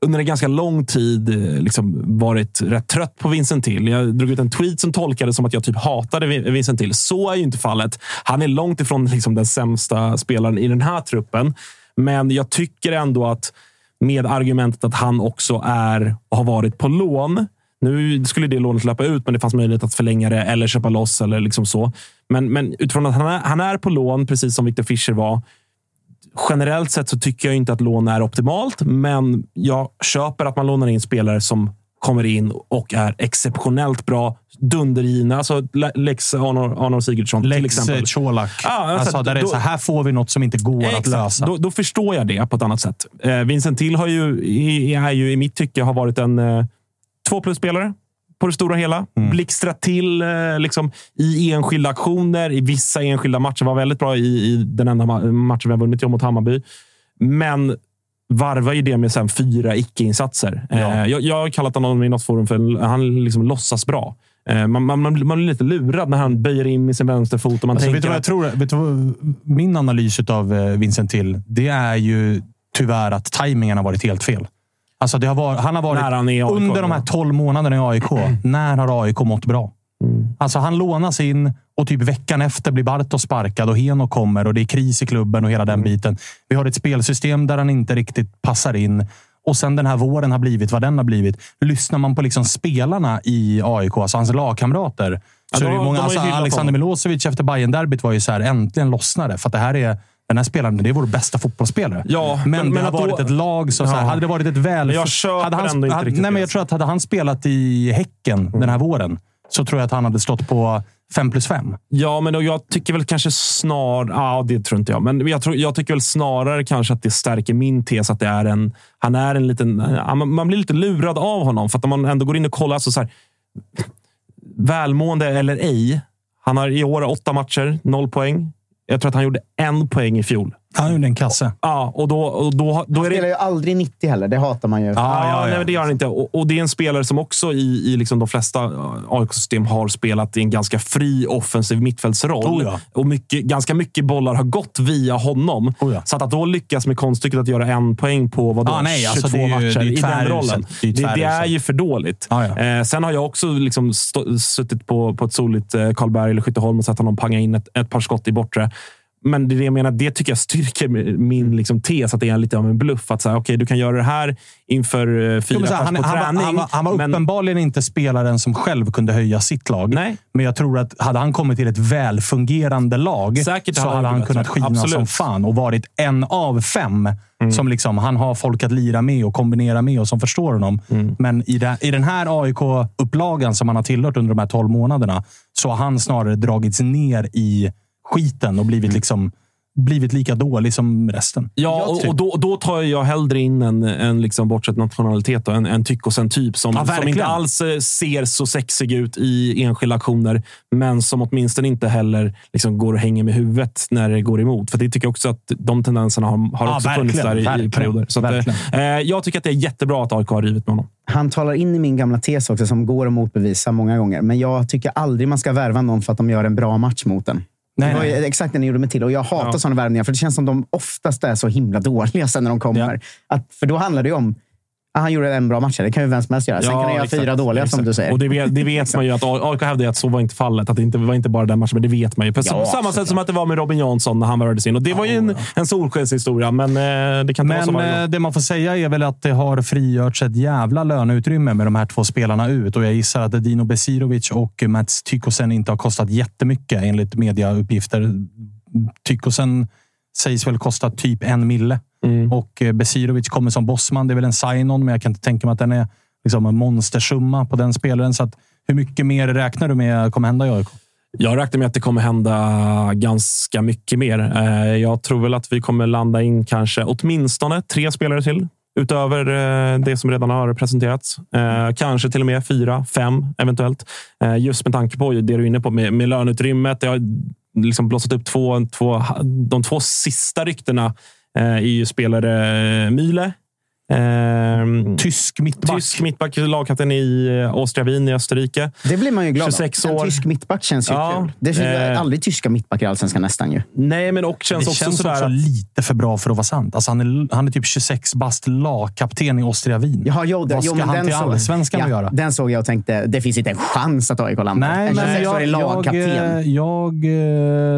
under en ganska lång tid eh, liksom varit rätt trött på Vincent till. Jag drog ut en tweet som tolkades som att jag typ hatade Vincent till. Så är ju inte fallet. Han är långt ifrån liksom, den sämsta spelaren i den här truppen. Men jag tycker ändå att med argumentet att han också är och har varit på lån. Nu skulle det lånet löpa ut, men det fanns möjlighet att förlänga det eller köpa loss eller liksom så. Men, men utifrån att han är, han är på lån, precis som Victor Fischer var. Generellt sett så tycker jag inte att lån är optimalt, men jag köper att man lånar in spelare som kommer in och är exceptionellt bra. Dundergivna. Alltså Le- Lex Arnor, Arnor Sigurdsson till Lex exempel. eh, Colak. Ja, alltså, alltså, där det är då- så här får vi något som inte går att Exakt. lösa. Då, då förstår jag det på ett annat sätt. Eh, Vincent Till har ju, är ju i mitt tycke har varit en eh, två plus-spelare på det stora hela. Mm. Blixtrat till eh, liksom, i enskilda aktioner, i vissa enskilda matcher. Var väldigt bra i, i den enda ma- matchen vi har vunnit mot Hammarby. Men varvar ju det med sen fyra icke-insatser. Eh, jag, jag har kallat honom i något forum för han liksom låtsas bra. Eh, man, man, man, blir- lite lurad när han böjer in med sin vänsterfot och man Alltså, tänker vet du vad jag tror? Vet du vad, min analys av Vincent Till, det är ju tyvärr att tajmingen har varit helt fel. Alltså det har varit, han har varit När han AIK, under de här ja. 12 månaderna i AIK. När har AIK mått bra? Alltså han lånas in och typ veckan efter blir Bartos sparkad och Heno kommer och det är kris i klubben och hela den biten. Vi har ett spelsystem där han inte riktigt passar in. Och sen den här våren har blivit vad den har blivit. Lyssnar man på liksom spelarna i AIK, alltså hans lagkamrater, Ja, så är de många, alltså Alexander honom. Milosevic efter Bayern-derbyt var ju så här, äntligen lossnade. För det här är, den här spelaren, det är vår bästa fotbollsspelare. Ja, men, men- det men har varit då- ett lag som... Så här, Ja. hade det varit ett väl... Jag köper hade han, ändå inte hade, riktigt nej, men. Jag tror att hade han spelat i Häcken den här våren, så tror jag att han hade stått på 5 plus 5. Ja, men jag tycker väl kanske snar... Ja, det tror inte jag. Men jag, tror, jag tycker väl snarare kanske att det stärker min tes att det är en... Han är en liten... man, blir lite lurad av honom. För att om man ändå går in och kollar, alltså så här, välmående eller ej. Han har i år åtta matcher, noll poäng. Jag tror att han gjorde en poäng i fjol. Han gjorde en kasse. Ja, och då, och då, då Han är det... spelar ju aldrig 90 heller, det hatar man ju. Ja, Nej, men det gör han inte. Och, och det är en spelare som också i, i liksom de flesta AIK-system har spelat i en ganska fri offensiv mittfältsroll. Oh ja. Och mycket, ganska mycket bollar har gått via honom. Oh ja. Så att, att då lyckas med konststycket att göra en poäng på vadå, Ah, nej, 22 alltså det är ju- matcher det är ju i den rollen. Det är ju Det, det är ju för dåligt. Ah, ja. eh, sen har jag också liksom stå, suttit på, på ett soligt eh, Karlberg eller Skytteholm och sett honom panga in ett, ett par skott i bortre. Men det, är det jag menar, det tycker jag styrker min liksom, tes att det är lite av en bluff. Att säga, okay, du kan göra det här inför eh, fyra så här, pers han, på han, var- träning. han, var, han var men- uppenbarligen inte spelaren som själv kunde höja sitt lag. Nej. Men jag tror att hade han kommit till ett välfungerande lag Säkert så hade han han kunnat skina Absolut. som fan och varit en av fem. Mm. Som liksom, han har folk att lira med och kombinera med och som förstår honom. Mm. Men i, det, i den här AIK-upplagan som han har tillhört under de här 12 månaderna så har han snarare dragits ner i skiten och Mm. blivit liksom blivit lika dålig som resten. Ja, och, och då, då tar jag hellre in en, en liksom bortsett nationalitet, då, en, en Tyckosen-typ som, Ja, som inte alls eh, ser så sexig ut i enskilda aktioner, men som åtminstone inte heller liksom går och hänger med huvudet när det går emot. För det tycker jag också att de tendenserna har, har Ja, också funnits där i, i verkligen, perioder. Så att, eh, eh, jag tycker att det är jättebra att AIK har rivit med honom. Han talar in i min gamla tes också, som går att motbevisa många gånger. Men jag tycker aldrig man ska värva någon för att de gör en bra match mot den. Nej, det var nej. exakt det ni gjorde mig till. Och jag hatar Ja. sådana värvningar, för det känns som de oftast är så himla dåliga sen när de kommer. Att, för då handlar det om ah, han gjorde en bra match. Det kan ju vem som helst göra. Sen kan han göra exakt, fyra dåliga, som exakt. du säger. Och det vet, det vet man ju att AIK hävdade att så var inte fallet. Att det inte var inte bara den matchen, men det vet man ju. På Ja, samma sätt såklart. som att det var med Robin Jansson när han värvades in. Och det var ju en, en solskenshistoria, men eh, det kan inte vara så Men varje eh, gång. det man får säga är väl att det har frigjorts ett jävla löneutrymme med de här två spelarna ut. Och jag gissar att Dino Besirovic och Mats Tykosen inte har kostat jättemycket enligt mediauppgifter. Tykosen sägs väl kosta typ en mille. Mm. Och eh, Besirovic kommer som bossman. Det är väl en sign-on, men jag kan inte tänka mig att den är liksom en monstersumma på den spelaren. Så att, hur mycket mer räknar du med kommer hända i AIK? Jag räknar med att det kommer hända ganska mycket mer. Eh, Jag tror väl att vi kommer landa in kanske åtminstone tre spelare till utöver eh, det som redan har presenterats. Kanske till och med fyra, fem eventuellt. Just med tanke på det du är inne på med, med löneutrymmet. Det har liksom blossat upp två, två, de två sista ryktena Eh, är ju spelare eh, Myle Eh, tysk mittback. Tysk mittback, lagkapten i eh, Austria Wien i Österrike. Det blir man ju glad 26 av. år. En tysk mittback känns ju Ja, kul. Det är eh, aldrig tyska mittbackar i Allsvenskan nästan ju. Nej, men och känns det också känns sådär också att- lite för bra för att vara sant. Alltså han, är, han är typ 26 bast lagkapten i Austria Wien. Jaha, jo, det- Vad jo, ska men han den till såg- allsvenskan att ja, göra? Den såg jag och tänkte, det finns inte en chans att AIK landar. Nej, en men 26-årig jag, jag, lagkapten. jag,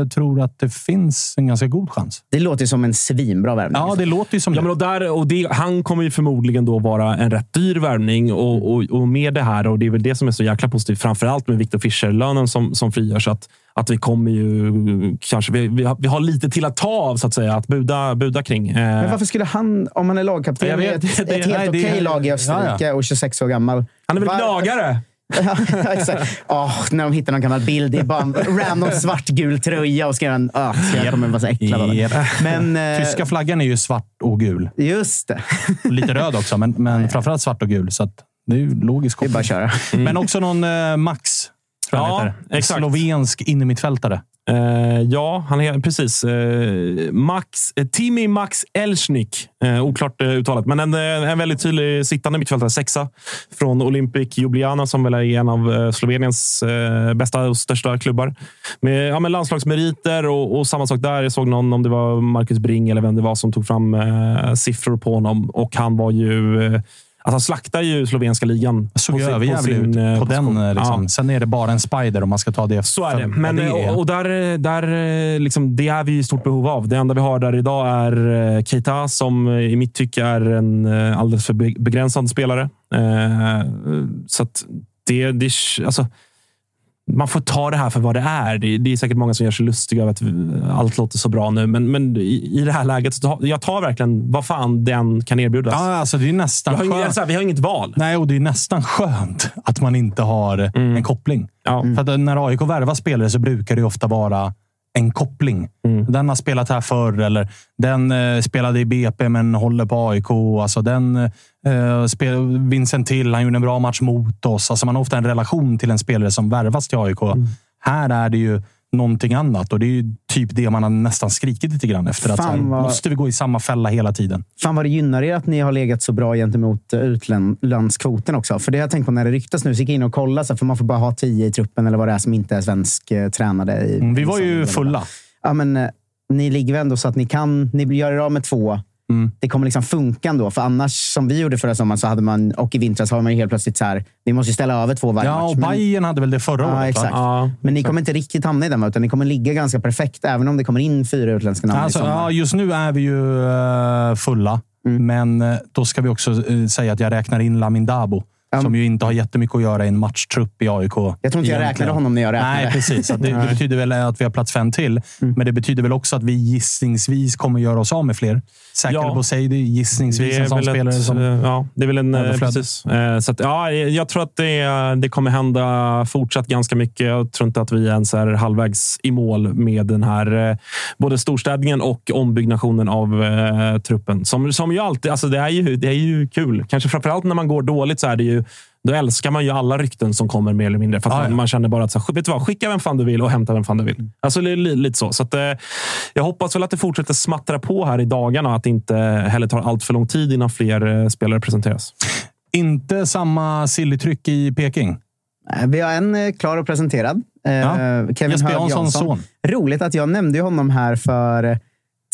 eh, tror att det finns en ganska god chans. Det låter som en svinbra värvning. Ja, det låter ju som Ja, det. men och där, och det, han kommer ju förmodligen då vara en rätt dyr värvning och, och, och med det här, och det är väl det som är så jäkla positivt, framför allt med Victor Fischer-lönen som, som frigörs, att, att vi kommer ju kanske, vi, vi, har, vi har lite till att ta av så att säga, att buda, buda kring. Eh, Men varför skulle han, om han är lagkapten i vet, ett, det- ett helt okej lag i Österrike Ja, ja. och 26 år gammal. han är väl gnagare? Ja, exakt. Åh, när de hittar någon gammal bild. Det är bara en random svartgul tröja och skriver en... Oh, jag kommer vara så äcklad av det. Men, eh, Tyska flaggan är ju svart och gul. Just det. Lite röd också, men, men framförallt svart och gul. Så att det är ju logiskt. Det är bara att köra. Men också någon eh, Max, tror jag Ja, han heter. exakt. Slovensk innermittfältare. Eh, ja, han är precis. Eh, Max, eh, Timmy Max Elschnik. Eh, oklart eh, uttalat, men en, eh, en väldigt tydlig sittande mittfältare. Sexa från Olympic Ljubljana som väl är en av eh, Sloveniens eh, bästa och största klubbar. Med, ja, med landslagsmeriter och, och samma sak där. Jag såg någon, om det var Marcus Bring eller vem det var, som tog fram eh, siffror på honom. Och han var ju... Eh, Eh, Alltså han slaktar ju slovenska ligan. Såg på ju sin- överjävlig ut eh, på position. den. eh, Liksom. Ja. Sen är det bara en spider om man ska ta det. Så är det. Men, det är. och, och där, där, eh, liksom, det är vi i stort behov av. Det enda vi har där idag är eh, Keita som eh, i mitt tycke är en eh, alldeles för be- begränsad spelare. Eh, Så det, det, alltså, man får ta det här för vad det är. Det, det är säkert många som gör sig lustiga över att vi- allt låter så bra nu, men, men i, i det här läget, så tar, jag tar verkligen vad fan den kan erbjudas. Ja, alltså det är nästan har inget, alltså, vi har inget val. Nej, och det är nästan skönt att man inte har Mm. en koppling. För att när AIK värvar spelare så brukar det ofta vara en koppling. Mm. Den har spelat här förr eller den eh, spelade i BP men håller på AIK. Alltså den eh, spel, Vincent Till, han gjorde en bra match mot oss. Alltså man har ofta en relation till en spelare som värvas till AIK. Mm. Här är det ju någonting annat och det är ju typ det man har nästan skrikit lite grann efter. Att Fan här, vad- Måste vi gå i samma fälla hela tiden? Fan vad det gynnar er att ni har legat så bra gentemot eh, utlandskvoten också. För det har jag tänkt på när det ryktas nu. Så gick jag in och kollade, så för man får bara ha tio i truppen eller vad det är som inte är svensk eh, tränade. I, Mm, vi var ju fulla. Ja, men eh, ni ligger väl ändå så att ni kan. Ni gör er av med två. Mm. Det kommer liksom funka ändå. För annars, som vi gjorde förra sommaren, så hade man, och i vintras har man ju helt plötsligt så här. Vi måste ställa över två varje Ja, match. och men- Bayern hade väl det förra Ja, året? exakt. Ja, Men ni kommer inte riktigt hamna i den, utan ni kommer ligga ganska perfekt, även om det kommer in fyra utländska namn Alltså, i sommar. ja, just nu är vi ju eh, fulla, Mm. men eh, då ska vi också eh, säga att jag räknar in Lamin Dabo Som ju inte har jättemycket att göra i en matchtrupp i AIK. Jag tror inte jag räknade honom när jag räknade. Nej, precis. Det, det betyder väl att vi har plats fem till. Mm. Men det betyder väl också att vi gissningsvis kommer göra oss av med fler. Säker Ja. på Seidi, gissningsvis en sån spelare ett, som... eh, ja, det är väl en... eh, överflöd. Precis. Eh, Så att, ja, jag tror att det, det kommer hända fortsatt ganska mycket. Jag tror inte att vi ens är halvvägs i mål med den här både storstädningen och ombyggnationen av eh, truppen. Som, som ju alltid, alltså det, är ju, det är ju kul. Kanske framförallt när man går dåligt så är det ju då älskar man ju alla rykten som kommer mer eller mindre. För att man, man känner bara att så, här, vet du vad, skicka vem fan du vill och hämta vem fan du vill. Alltså li, li, lite så. så att, eh, jag hoppas väl att det fortsätter smattra på här i dagarna och att det inte heller tar allt för lång tid innan fler eh, spelare presenteras. Inte samma sillytryck i Peking. Eh, Vi har en eh, klar och presenterad. Eh, Ja. Kevin Jesper Janssons Jansson. son. Roligt att jag nämnde honom här för eh,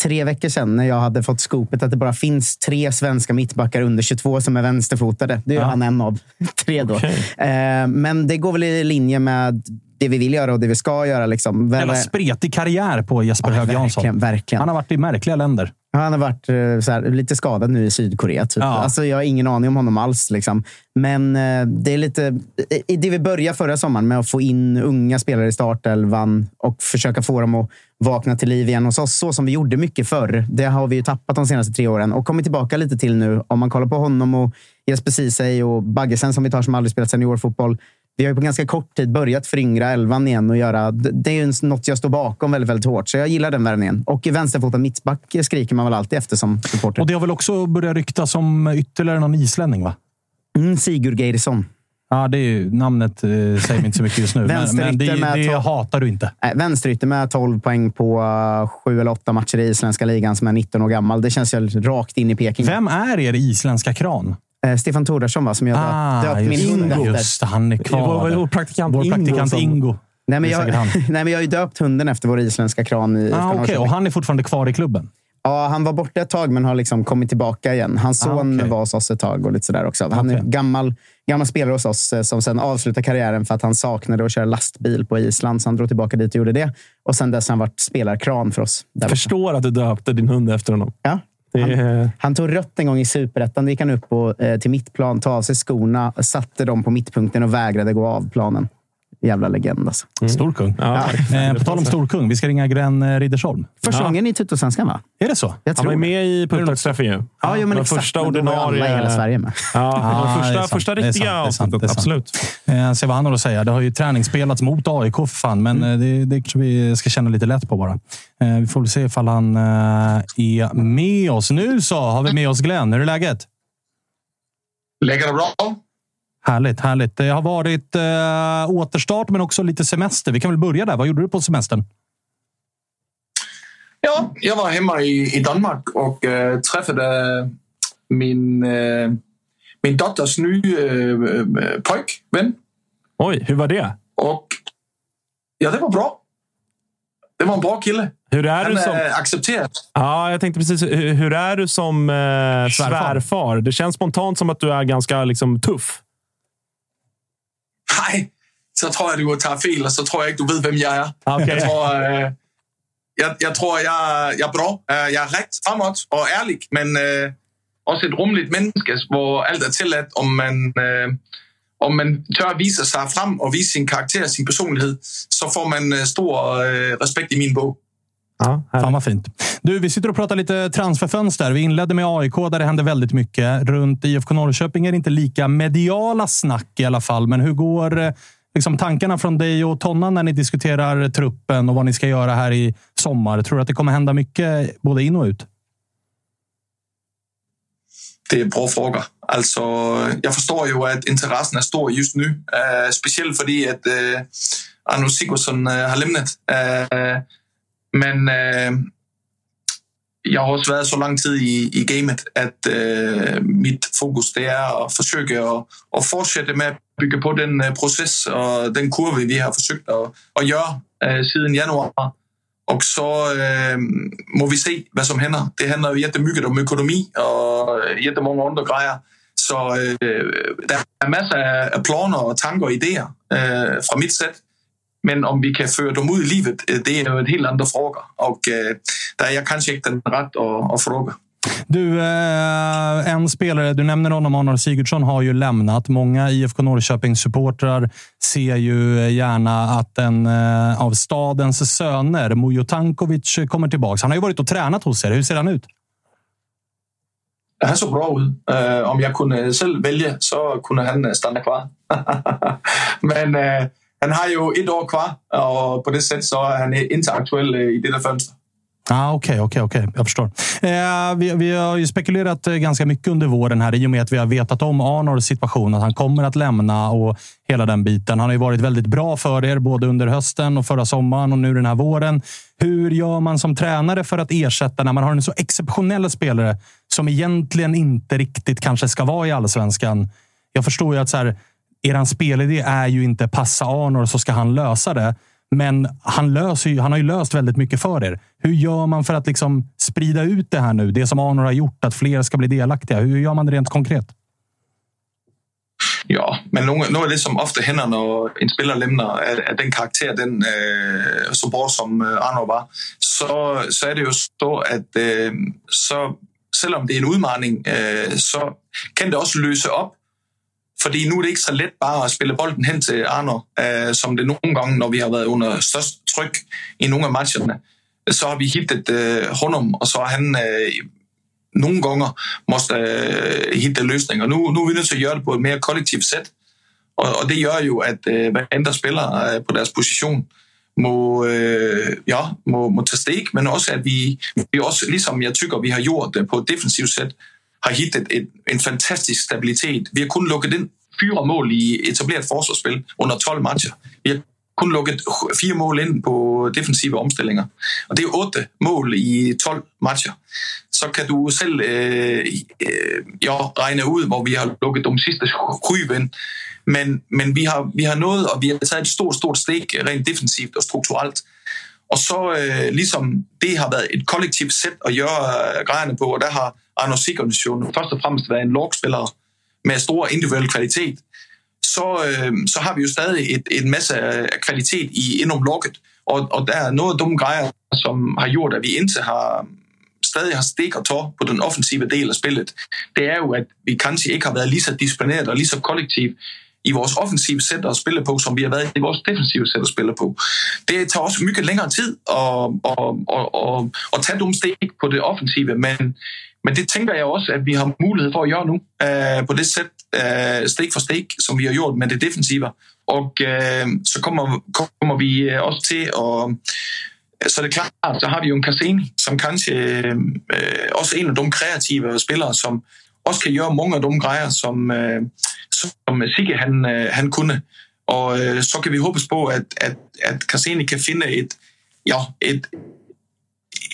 tre veckor sedan när jag hade fått skopet att det bara finns tre svenska mittbackar under 22 som är vänsterfotade. Det är ju han en av tre då. Eh, Men det går väl i linje med det vi vill göra och det vi ska göra. Liksom. Jävla spretig karriär på Jesper Hög Jansson. Verkligen, verkligen. Han har varit i märkliga länder. Han har varit eh, här, lite skadad nu i Sydkorea. Typ. Ja. Alltså, jag har ingen aning om honom alls. Liksom. Men eh, det är lite det vi började förra sommaren med att få in unga spelare i startelvan och försöka få dem att vakna till liv igen hos oss. Så som vi gjorde mycket förr. Det har vi ju tappat de senaste tre åren och kommit tillbaka lite till nu. Om man kollar på honom och Jesper Ceesay och Baggesen som vi tar som aldrig spelat seniorfotboll. Vi har ju på ganska kort tid börjat föryngra elvan igen och göra... det- är ju något jag står bakom väldigt, väldigt hårt. Så jag gillar den värvningen. Och i vänsterfotad mittback skriker man väl alltid efter som supporter. Och det har väl också börjat ryktas om ytterligare någon islänning, va? Mm, Sigurd Geirsson. Ja, det är ju, namnet eh, säger inte så mycket just nu. men, men det, med det hatar du inte. Nej, Vänsterytter med 12 poäng på uh, sju eller åtta matcher i isländska ligan som är 19 år gammal. Det känns ju rakt in i Peking. Vem är er isländska kran? Eh, Stefan Tordarsson, va, som jag Ah, döpt min hund efter. Just han är kvar. Vår- vår praktikant Vår Ingo praktikant som- Ingo. Nej, men är jag, nej, men jag har ju döpt hunden efter vår isländska kran i Ah, Norrköping. och han är fortfarande kvar i klubben? Ja, han var borta ett tag men har liksom kommit tillbaka igen. Hans Ah, son okej. var hos oss ett tag och lite sådär också. Han är Okej. gammal, gammal spelare hos oss eh, som sen avslutade karriären för att han saknade att köra lastbil på Island. Så han drog tillbaka dit och gjorde det. Och sen dess har han varit spelarkran för oss. Jag förstår att du döpte din hund efter honom. Ja. Han, han tog rött en gång i superettan. Då gick han upp och, eh, till mittplan, tog av sig skorna, satte dem på mittpunkten och vägrade gå av planen. Jävla legend alltså. Storkung. ja, Eh, på tal om storkung, vi ska ringa Glenn eh, Riddersholm. Första Ja. gången i Tuttosvenskan, va? Är det så? Jag Han var det. med i pultaktsträffen ju. Ja, jo, men Den exakt. första Men då var ordinarie... alla i hela Sverige med. Ja, Ah, är första, första är riktiga är avsnittet. är. Absolut. Eh, se vad han har att säga. Det har ju träningsspelats mot AIK för fan, men Mm. eh, det, det kanske vi ska känna lite lätt på bara. Eh, vi får väl se ifall han eh, är med oss. Nu så har vi med oss Glenn. Hur är läget? Lägger det bra? Härligt, härligt. Det har varit eh, återstart, men också lite semester. Vi kan väl börja där. Vad gjorde du på semestern? Ja, jag var hemma i, i Danmark och äh, träffade min, äh, min dotters nya äh, pojkvän. Oj, hur var det? Och ja, det var bra. Det var en bra kille. Hur är Han du som... är accepterad. Ja, jag tänkte precis. Hur, hur är du som eh, svärfar? Det känns spontant som att du är ganska liksom, tuff. Nej, så tror jag du tar fel och så tror jag inte du vet vem jag är. Okej. Jag, tror, äh, jag, jag tror jag, jag är bra. Äh, jag är rätt framåt och ärlig, men äh, också ett rumligt människa där allt är tillåtet om man, äh, om man tør visa sig fram och visa sin karaktär, sin personlighet, så får man äh, stor äh, respekt i min bok. Ja, Fan vad fint. Du, vi sitter och pratar lite transferfönster. Vi inledde med AIK där det hände väldigt mycket. Runt IFK Norrköping är det inte lika mediala snack i alla fall. Men hur går eh, liksom, tankarna från dig och Tonna när ni diskuterar truppen och vad ni ska göra här i sommar? Tror du att det kommer hända mycket både in och ut? Det är en bra fråga. Alltså, jag förstår ju att intressen är stor just nu. Uh, speciellt för att uh, Arno Sigurdsson uh, har lämnat. Uh, men eh, jag har också varit så lång tid i, i gamet att eh, mitt fokus det är att försöka att, att fortsätta med att bygga på den eh, process och den kurva vi har försökt att, att göra eh, sedan januari. Och så eh, må vi se, vad som händer. Det handlar ju jättemycket om ekonomi och eh, jättemånga andra grejer. Så eh, det är massor av planer tankar och idéer eh, från mitt sätt. Men om vi kan føre dem ud i livet, øh, det jo et helt andet fråga. Og øh, der er jeg kanskje ikke den ret at, at fråga. Du, eh, en spelare, du nämner honom, Arnold Sigurdsson, har ju lämnat. Många IFK Norrköpings-supportrar ser ju gärna att en eh, av stadens söner, Mujo Tankovic, kommer tillbaka. Han har ju varit och tränat hos er. Hur ser han ut? Han så bra ut. Uh, om jag kunde själv välja så kunde han stanna kvar. Men han har ju ett år kvar och på det sättet så är han inte aktuell øh, i detta fönster. Ah, Okej, okay, okay, okay, jag förstår. Eh, vi, vi, har ju spekulerat eh, ganska mycket under våren här i och med att vi har vetat om Arnors situation, att han kommer att lämna och hela den biten. Han har ju varit väldigt bra för er både under hösten och förra sommaren och nu den här våren. Hur gör man som tränare för att ersätta när man har en så exceptionell spelare som egentligen inte riktigt kanske ska vara i allsvenskan? Jag förstår ju att så här, er spelidé är ju inte passa Arnor så ska han lösa det. Men han, löser ju, han har ju löst väldigt mycket för er. Hur gör man för att liksom sprida ut det här nu? Det som Arnor har gjort, att fler ska bli delaktiga. Hur gör man det rent konkret? Ja, men något av det som ofta händer när en spelare lämnar är, den karaktär, den äh, så bra som eh, Arnor var, så, så är det ju så att äh, så, selvom det är en utmaning äh, eh, så kan det också lösa upp Fordi nu er det ikke så let bare at spille bolden hen til Arno, øh, som det nogle gange, når vi har været under størst tryk i nogle af matcherne. Så har vi hittet øh, honom, og så har han øh, nogle gange måste øh, hitte løsninger. Nu, nu er vi nødt til at gøre det på et mere kollektivt sæt, og, og det gør jo, at øh, hver andre spiller øh, på deres position må, øh, ja, må, må tage stik, men også at vi, vi også, ligesom jeg tykker, vi har gjort det på et defensivt sæt, har hittet et, en fantastisk stabilitet. Vi har kun lukket ind fire mål i etableret forsvarsspil under 12 matcher. Vi har kun lukket fire mål ind på defensive omstillinger. Og det er otte mål i 12 matcher. Så kan du selv øh, øh, ja, regne ud, hvor vi har lukket de sidste syv ind. Men, men vi, har, vi har nået, og vi har taget et stort, stort steg rent defensivt og strukturelt. Og så øh, ligesom det har været et kollektivt sæt at gøre øh, grejerne på, og der har Anders Sigurdsson først og fremmest være en logspiller med stor individuel kvalitet, så, øh, så har vi jo stadig et, en masse af kvalitet i inom logget. Og, og der er noget af de grejer, som har gjort, at vi indtil har stadig har stik og tår på den offensive del af spillet. Det er jo, at vi kanskje ikke har været lige så disciplineret og lige så kollektiv i vores offensive center at spille på, som vi har været i vores defensive center at spille på. Det tager også mycket længere tid at, at, at, at, at tage dumme stik på det offensive, men, men det tænker jeg også, at vi har mulighed for at gøre nu uh, på det sæt, øh, uh, stik for stik, som vi har gjort med det defensive. Og uh, så kommer, kommer vi også til at så det er klart, så har vi jo en Cassini, som kanskje øh, også er en af de kreative spillere, som også kan gøre mange af de grejer, som, øh, som Sigge han, øh, han kunne. Og øh, så kan vi håbe på, at, at, at Cassini kan finde et, ja, et,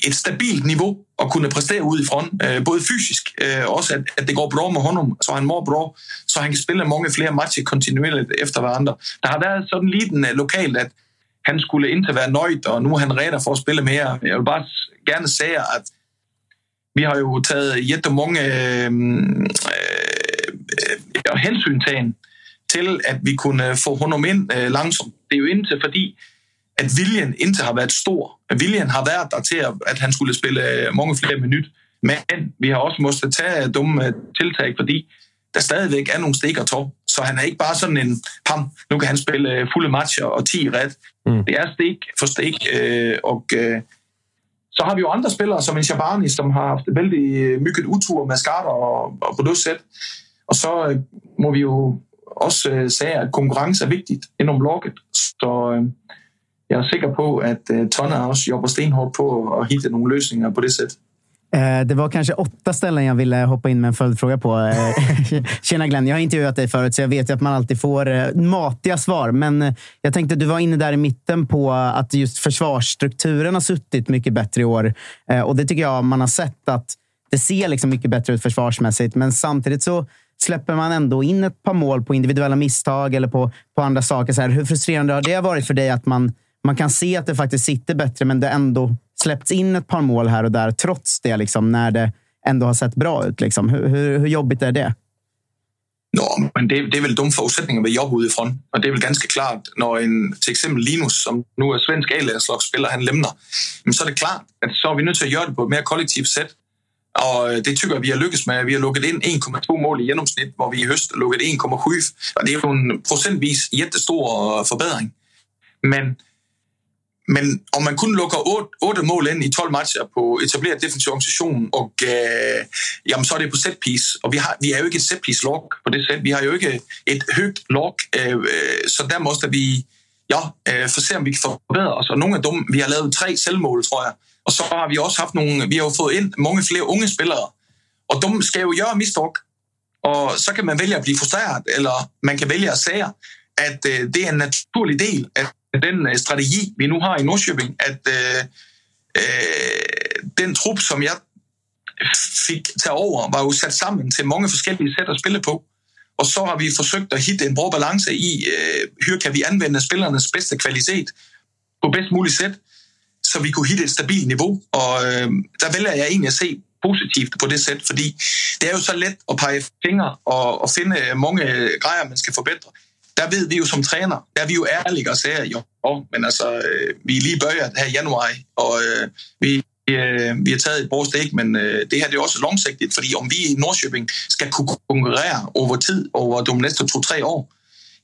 et stabilt niveau at kunne præstere ud i front, øh, både fysisk, øh, også at, at det går bra med honom, så han må bra, så han kan spille mange flere matcher kontinuerligt efter hverandre. Der har været sådan lidt en øh, lokalt, at han skulle ikke være nøjt, og nu er han redder for at spille mere. Jeg vil bare gerne sige, at vi har jo taget jättemånga øh, øh, øh, hensyntagen til, at vi kunne få honom ind øh, langsomt. Det er jo indtil fordi, at viljen indtil har været stor. Viljen har været der til, at han skulle spille øh, mange flere minutter. Men vi har også måttet tage dumme øh, tiltag, fordi der stadigvæk er nogle stikker tår. Så han er ikke bare sådan en, pam, nu kan han spille øh, fulde matcher og 10 ret. Mm. Det er stik for stik, øh, og øh, så har vi jo andre spillere, som en Shabani, som har haft vældig mygget utur med skader og, og på det sæt. Og så øh, må vi jo også øh, sige, at konkurrence er vigtigt inden logget. Så øh, jeg er sikker på, at øh, Tonna også jobber stenhårdt på at hitte nogle løsninger på det sæt. Eh, det var kanske åtta ställen jag ville hoppa in med en följdfråga på. Eh, tjena Glenn, jag har intervjuat dig förut så jag vet ju att man alltid får eh, matiga svar. Men jag tänkte, du var inne där i mitten på att just försvarsstrukturen har suttit mycket bättre i år. Och det tycker jag man har sett att det ser liksom mycket bättre ut försvarsmässigt. Men samtidigt så släpper man ändå in ett par mål på individuella misstag eller på, på andra saker. Så här, hur frustrerande har det varit för dig att man, man kan se att det faktiskt sitter bättre, men det ändå släppts in ett par mål här och där trots det, liksom, när det ändå har sett bra ut. Liksom. Hur, hur, hur jobbigt är det? Nå, men det, det är väl de förutsättningar vi jobbar utifrån. Och det är väl ganska klart, när en, till exempel Linus, som nu är svensk A-landslagsspelare, han lämnar, men så är det klart, att så är vi nu til at det på ett mer kollektivt sätt. Och øh, det tycker jag vi har lyckats med. Vi har lukket in 1,2 mål i genomsnitt, hvor vi i höst lukket 1,7. Det är ju en procentvis jättestor øh, förbättring. Men, men om man kun lukker 8, 8 mål ind i 12 matcher på etableret defensiv organisation, og øh, jamen, så er det på set piece. Og vi, har, vi er jo ikke et set piece log på det sæt. Vi har jo ikke et højt log, øh, så der måste vi ja, øh, for se, om vi kan forbedre os. Og nogle af dem, vi har lavet tre selvmål, tror jeg. Og så har vi også haft nogle, vi har jo fået ind mange flere unge spillere. Og de skal jo gøre mistok. Og så kan man vælge at blive frustreret, eller man kan vælge at sige, at øh, det er en naturlig del at den øh, strategi, vi nu har i Norrköping, att øh, øh, den trupp som jag fick ta över var ju satt samman till många olika sätt att spela på. Och så har vi försökt att hitta en bra balans i, øh, hur kan vi använda spelarnas bästa kvalitet på bäst möjligt sätt så vi kunde hitta en stabil nivå. Och øh, där väljer jag egentligen att se positivt på det sättet, för det är ju så lätt att peka fingrar och, och finna øh, många grejer, man ska förbättra. Där vet vi ju som tränare, där är vi ju ärliga och säger ja, men alltså, vi är lige börjat här i januari och øh, vi, øh, vi har tagit ett bra steg, men det här är också långsiktigt, för om vi i Norrköping ska kunna konkurrera över tid, över de nästa två, tre år,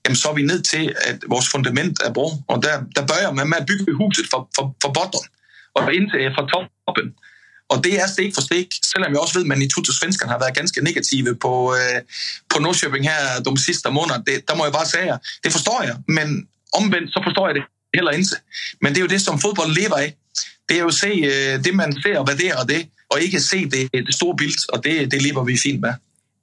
jamen så är vi ned till att vårt fundament är bra, Och där, där börjar man med att bygga huset från botten och inte från toppen. Og det er stik for stik, selvom jeg også ved, at man i Tutte Svenskan har været ganske negative på, øh, på Nordsjøbing her de sidste måneder. Det, der må jeg bare sige, det forstår jeg, men omvendt så forstår jeg det heller ikke. Men det er jo det, som fodbold lever af. Det er jo at se øh, det, man ser og värderar det, og ikke se det, det store billede, og det, det lever vi fint med.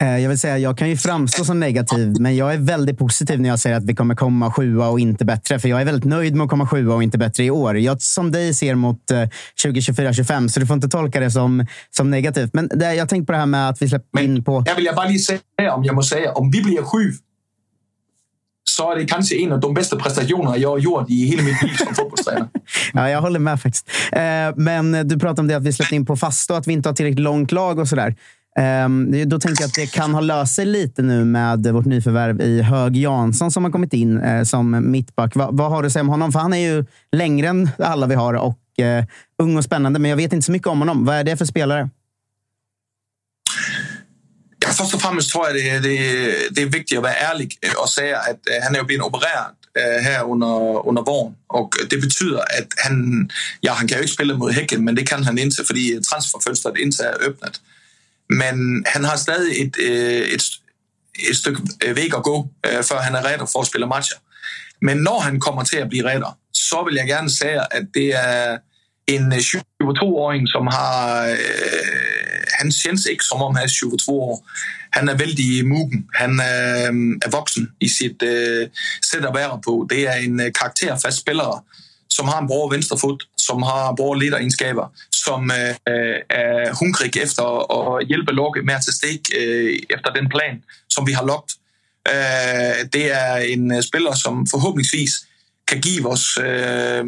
Eh, Jag vill säga, jag kan ju framstå som negativ, men jag är väldigt positiv när jag säger att vi kommer komma sjua och inte bättre. För jag är väldigt nöjd med att komma sjua och inte bättre i år. Jag som dig ser mot eh, 2024-25, så du får inte tolka det som, som negativt. Men det, jag tänkte på det här med att vi släpper in på... Jag vill bara säga, om jag måste säga, om vi blir sju, så är det kanske en av de bästa prestationer jag har gjort i hela mitt liv som fotbollstränare. Ja, jag håller med faktiskt. Eh, men du pratade om det att vi släppte in på fasta och att vi inte har tillräckligt långt lag och sådär. Ehm, då tänker jag att det kan ha löst sig lite nu med vårt nyförvärv i Hög Jansson som har kommit in eh, som mittback. Va, vad har du att säga om honom? För han är ju längre än alla vi har och eh, ung och spännande, men jag vet inte så mycket om honom. Vad är det för spelare? Ja, först och främst tror jag det, det, det är viktigt att vara ärlig och säga att eh, han är blivit opererad här under, under våren. Och det betyder att han, ja, han kan ju inte spela mot Häcken, men det kan han inte för transferfönstret inte är öppnat. Men han har stadig et, øh, et, et stykke øh, væg at gå, øh, før han er redo for at spille matcher. Men når han kommer til at blive redo, så vil jeg gerne sige, at det er en 22-åring, som har... Øh, han känns ikke som om han er 22 år. Han er vældig mugen. Han är er voksen i sit øh, sæt at være på. Det er en øh, karakterfast spiller, som har en bra venstrefod, som har bra lederegenskaber, som øh, eh, är eh, hungrig efter att hjälpa laget med att ta steg øh, efter den plan, som vi har lagt. Øh, det är en spelare som förhoppningsvis kan ge oss ett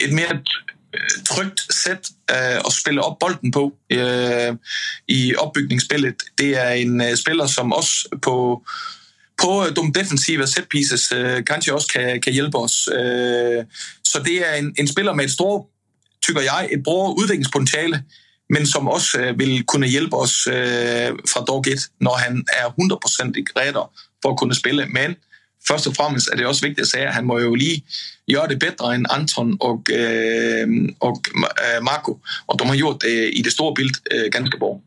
et mere trygt sæt øh, at spille på i uppbyggningsspelet. Det är en spelare som også på på de defensiva setpieces kanske också kan, kan hjälpa oss. Så det är en, en spelare med ett stort, tycker jag, ett bra utvecklingspotentiale men som också øh, vill kunna hjälpa oss os øh, dag ett, när han är 100% redo för att kunna spela. Men först och främst är det också viktigt att säga att han måste ju lige det bättre än Anton och øh, och øh, Marco, Och de har gjort det i det stora bild ganska bra.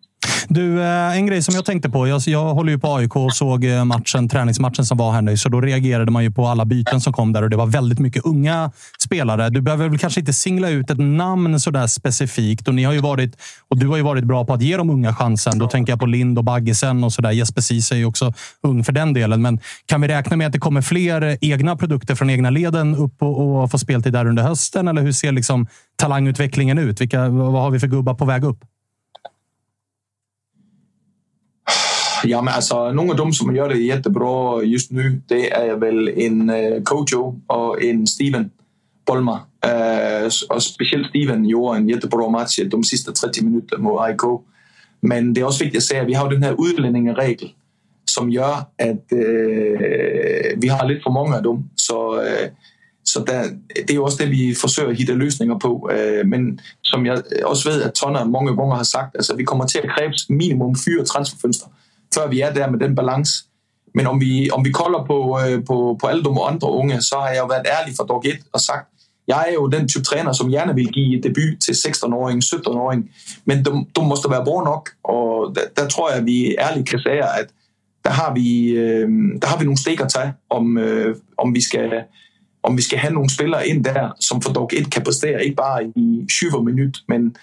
Du, eh, en grej som jag tänkte på. Jag, jag håller ju på AIK och såg eh, matchen, träningsmatchen som var här nu. Så då reagerade man ju på alla byten som kom där och det var väldigt mycket unga spelare. Du behöver väl kanske inte singla ut ett namn så där specifikt. Och ni har ju varit, och du har ju varit bra på att ge de unga chansen. Då tänker jag på Lind och Baggesen och sådär. Jesper Ceesay är ju också ung för den delen. Men kan vi räkna med att det kommer fler egna produkter från egna leden upp och, och få speltid där under hösten? Eller hur ser liksom talangutvecklingen ut? Vilka, vad har vi för gubbar på väg upp? Jamen alltså, nogle av dem, som gör det jättebra just nu, det är väl en uh, Kojo och en Steven Bolma. Uh, øh, och speciellt Steven gjorde en jättebra match de sista 30 minuterna mot AIK. Men det är också viktigt att säga att vi har den här utlänningsregeln som gör att uh, øh, vi har lite för många av dem. Så, uh, Så där, det är också det, vi försöker hitta lösningar på. Men som jag också vet att Tonna många gånger har sagt, alltså, vi kommer till att kræve minimum fyra transferfönster før vi er der med den balance. Men om vi, om vi kolder på, øh, på, på alle de andre unge, så har jeg jo været ærlig fra dag 1 og sagt, jeg er jo den type træner, som gerne vil give debut til 16-åring, 17-åring, men de, de måste være bra nok, og der, der tror jeg, at vi ærligt kan sige, at der har vi, øh, der har vi nogle stik at tage, om, øh, om, vi skal, om vi skal have nogle spillere ind der, som for dog 1 kan præstere, ikke bare i 20 minut, men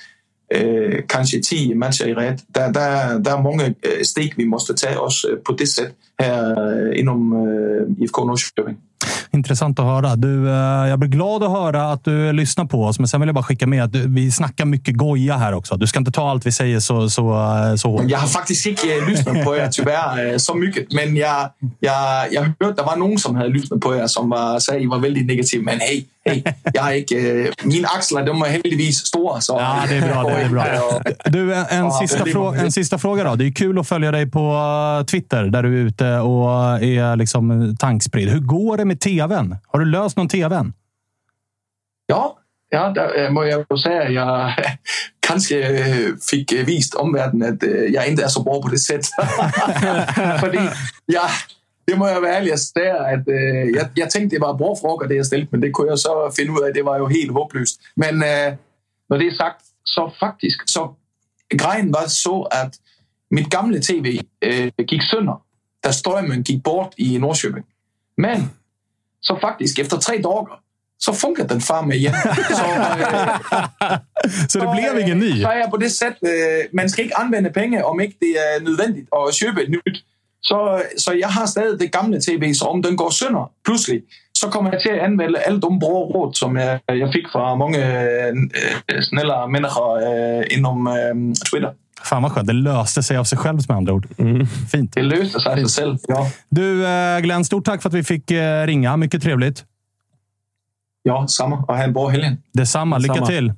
øh, kanskje 10 matcher i ret. Der, der, der er mange øh, stik, vi måste tage også øh, på det sæt her øh, inom øh, IFK Norrköping. Intressant att höra. Du, eh, jag blir glad att höra att du lyssnar på oss, men sen vill jag bara skicka med att du, vi snackar mycket goja här också. Du ska inte ta allt vi säger så, så, eh, så hårt. Jeg har faktisk ikke øh, lyttet på jer, tyvärr, så mycket. Men jeg, jeg, jeg hørte, der var nogen, som havde lyttet på jer, som var, sagde, I var vældig negative. Men hey, hey, jeg er ikke... Øh, mine aksler, de er heldigvis store. Så Ja, det är bra. Det är bra. Du, en, sista väldigt frå- många. en sista fråga då. Det är kul att följa dig på eh, Twitter där du är ute och är liksom tankspridd. Hur går det med tvn? Har du löst någon tvn? Ja, ja øh, må jeg kanskje øh, fik øh, vist omverdenen, at øh, jeg ikke er så bra på det ja, det må jeg være ærlig at sige, at øh, jeg, jeg tænkte, det var frågor, det jeg stillede, men det kunne jeg så finde ud af, det var jo helt håbløst. Men øh, når det er sagt, så faktisk, så grejen var så, at mit gamle tv øh, gik sønder, da strømmen gik bort i Norrköping. Men så faktisk efter tre dagar så funkar den far med igen. Så, øh, så det blev ingen ny? Så er jeg på det sæt, øh, man skal ikke anvende penge, om ikke det er nødvendigt at købe et nyt. Så, så jeg har stadig det gamle tv, så om den går sønder pludselig, så kommer jeg til at anvende alle de bra råd, som jeg, jeg fik fra mange øh, snälla människor øh, inom øh, Twitter. Fan vad skönt. Det löste sig av sig självt med andra ord. Fint. Det löste sig av sig själv, ja. Du, eh, Glenn, stort tack för att vi fick eh, ringa. Mycket trevligt. Ja, samma. Och ha en bra helg. Detsamma. Lycka Detsamma. till.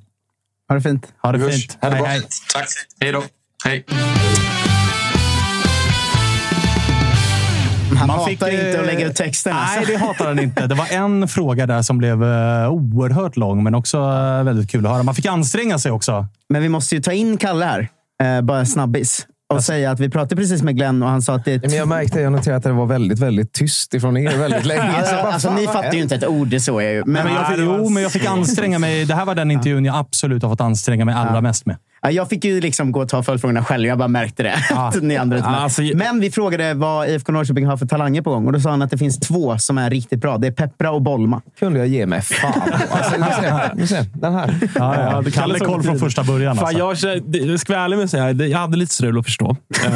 Ha det fint. Ha det fint. Ha det Hej, bra. hej. Tack. Hej då. Hej. Han Man hatar fick, inte att lägga ut texten. Nej, alltså. det hatar han inte. Det var en fråga där som blev eh, oerhört lång, men också eh, väldigt kul att höra. Man fick anstränga sig också. Men vi måste ju ta in Kalle här. Eh, bara snabbis. Och säga att vi pratade precis med Glenn och han sa att det är... Men jag märkte, jag noterade att det var väldigt, väldigt tyst ifrån er väldigt länge. Alltså, Så bara, alltså, ni fattar ju inte ett ord, det så är ju. Men, jag fick, jo, men jag fick anstränga mig. Det här var den intervjun jag absolut har fått anstränga mig allra mest med. Ja, jag fick ju liksom gå och ta följdfrågorna själv. Jag bara märkte det. att ni andra alltså- Men vi frågade vad IFK Norrköping har för talanger på gång. Och Då sa han att det finns två som är riktigt bra. Det är Peppra och Bolma. kunde jag ge mig fan. Alltså, ni ser, den här. Ja, ja. det Kalle koll från första början. Fan, Alltså. jag, jag ska vara ärlig med att säga, jag hade lite strul att förstå. Eh,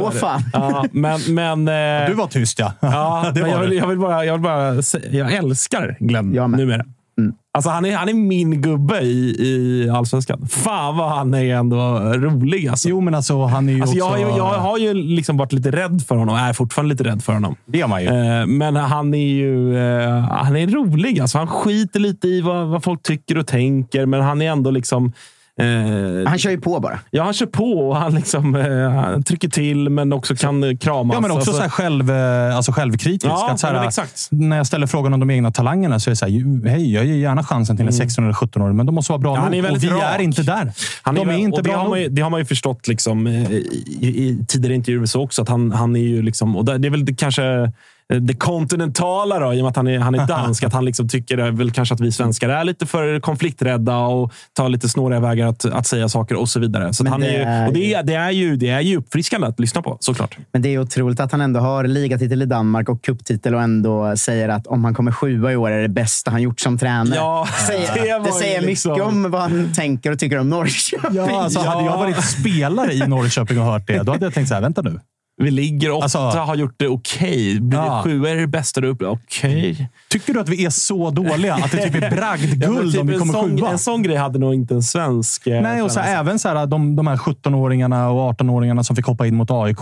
Åh, det. fan. Ja, men, men, eh, Du var tyst, ja. Ja, det men jag, var vill, jag, vill bara, jag vill bara säga, jag älskar Glenn Jag med. Numera. Alltså han, är, han är min gubbe i, i Allsvenskan. Fan vad han är ändå rolig. Alltså. Jo, men alltså han är ju Alltså, jag, också... har ju- jag har ju liksom varit lite rädd för honom. Jag är fortfarande lite rädd för honom. Det är man ju. Eh, Men han är ju eh, han är rolig. Alltså, han skiter lite i vad, vad folk tycker och tänker, men han är ändå liksom... Eh, Han kör ju på bara. ja, han kör på och han, liksom, eh, han trycker till, men också kan kramas. Ja, men också Alltså, så här själv, eh, alltså självkritisk. Ja, att så här, exakt. När jag ställer frågan om de egna talangerna så är det så här, hej, jag ger gärna chansen till en 16 eller 17-åring, men de måste vara bra Mm. Ja, han är nog. Och vi rak. är inte där. Han de är, inte och det bra har, man ju, det har man ju förstått liksom, eh, i, i, i tidigare intervjuer så också. Att han, han är ju liksom, och det är väl det, kanske det kontinentala då, i och med att han är, han är dansk. att han liksom tycker eh, väl kanske att vi svenskar är lite för konflikträdda och tar lite snåriga vägar att, att säga saker och så vidare. Så han det är, ju- och det, är, det, är ju, det är ju uppfriskande att lyssna på, såklart. Men det är otroligt att han ändå har ligatitel i Danmark och kupptitel och ändå säger att om han kommer sjua i år är det bästa han gjort som tränare. Ja, säger, det det, säger liksom- mycket om vad han tänker och tycker om Norrköping. Ja, alltså, Hade jag varit spelare i Norrköping och hört det, då hade jag tänkt så här, vänta nu. Vi ligger åtta, Alltså- har gjort det okej. Blir Ja. sjua är det bästa du uppe. Okej. Tycker du att vi är så dåliga att det typ är Ja, bragdguld typ om vi kommer sån, sjua? en sån grej hade nog inte en svensk... eh, Nej, och så här, även så här, de, de här 17-åringarna och 18-åringarna som fick hoppa in mot AIK.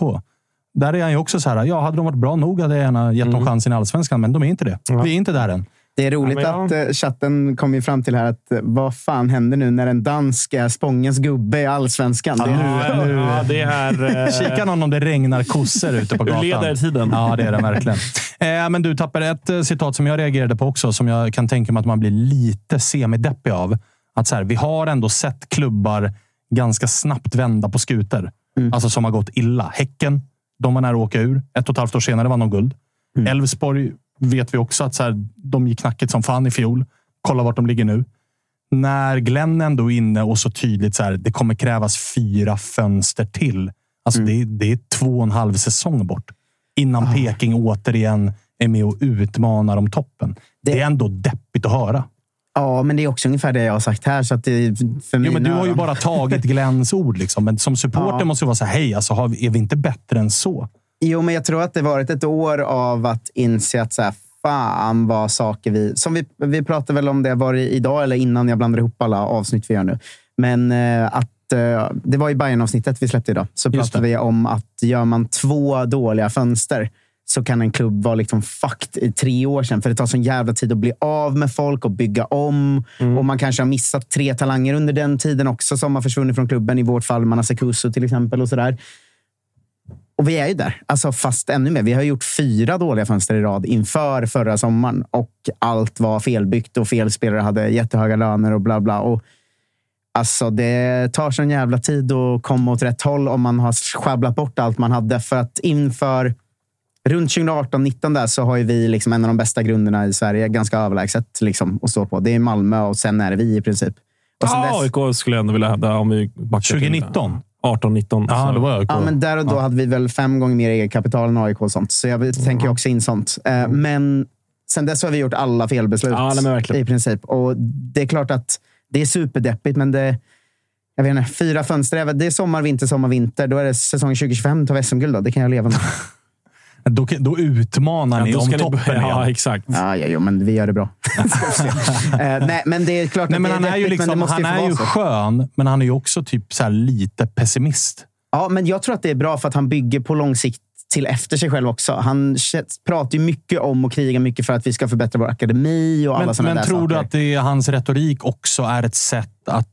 Där är han ju också så här, ja, hade de varit bra nog hade jag gärna gett dem chansen i allsvenskan, men de är inte det. Vi är inte där än. Det är roligt Ja, men att eh, chatten kom ju fram till här att eh, vad fan händer nu när en dansk är Spångens gubbe i allsvenskan? Det är- nu, nu. Ja, det är... eh, Kika någon om det regnar kossor ute på gatan. ledartiden. Ja, det är det verkligen. Eh, men du tappar ett citat som jag reagerade på också, som jag kan tänka mig att man blir lite semideppig av. Att så här, vi har ändå sett klubbar ganska snabbt vända på skutor. Alltså som har gått illa. Häcken, de var nära att åka ur. Ett och ett halvt år senare vann de guld. Elfsborg vet vi också att så här, de gick knackigt som fan i fjol. Kolla vart de ligger nu. När Glenn ändå är inne och så tydligt så här, det kommer krävas fyra fönster till. Alltså det, det är två och en halv säsong bort innan Peking återigen är med och utmanar om toppen. Det, är ändå deppigt att höra. Ja, men det är också ungefär det jag har sagt här. Så att det, för Jo, men du har ju öron- bara tagit Glenns ord. Liksom. Men som supporter Ja. måste du vara så här, hej, alltså, är vi inte bättre än så? Jo, men jag tror att det varit ett år av att inse att så här, fan vad saker vi... Som vi, vi pratade väl om det, var det idag eller innan jag blandade ihop alla avsnitt vi gör nu. Men eh, att eh, det var i bayern avsnittet vi släppte idag. Så pratade vi om att gör man två dåliga fönster så kan en klubb vara liksom fucked i tre år sedan. För det tar sån jävla tid att bli av med folk och bygga om. Och man kanske har missat tre talanger under den tiden också som har försvunnit från klubben. I vårt fall Manasekuso till exempel. och sådär. Och vi är ju där, alltså fast ännu mer. Vi har gjort fyra dåliga fönster i rad inför förra sommaren och allt var felbyggt och fel spelare hade jättehöga löner och bla bla. Och alltså det tar sån jävla tid att komma åt rätt håll om man har sjabblat bort allt man hade. För att inför runt 2018-19 där så har ju vi liksom en av de bästa grunderna i Sverige, ganska överlägset liksom, att stå på. Det är Malmö och sen är det vi i princip. Ja, dess- AIK skulle jag ändå vilja hävda om vi backar till- 2019? 18, 19. Ja, så- då var jag Ja, men där och då hade vi väl fem gånger mer eget kapital än AIK och sånt. Så jag tänker också in sånt. Eh, Men sen dess har vi gjort alla felbeslut Ja, nej, i princip. Och det är klart att det är superdeppigt, men det jag vet inte, fyra fönster. Det är sommar, vinter, sommar, vinter. Då är det säsong 2025 tar vi SM-guld. då. Det kan jag leva med. Då, då utmanar Ja, ni då om toppen börja- igen. Ja, exakt. Ja, ja, jo, men vi gör det bra. eh, nej, men det är klart Nej, att men det han är ju, men det liksom, han är ju så. skön, men han är ju också typ så här lite pessimist. Ja, men jag tror att det är bra för att han bygger på lång sikt till efter sig själv också. Han pratar ju mycket om och krigar mycket för att vi ska förbättra vår akademi och alla Men, sådana men där tror saker. du att det är, hans retorik också är ett sätt att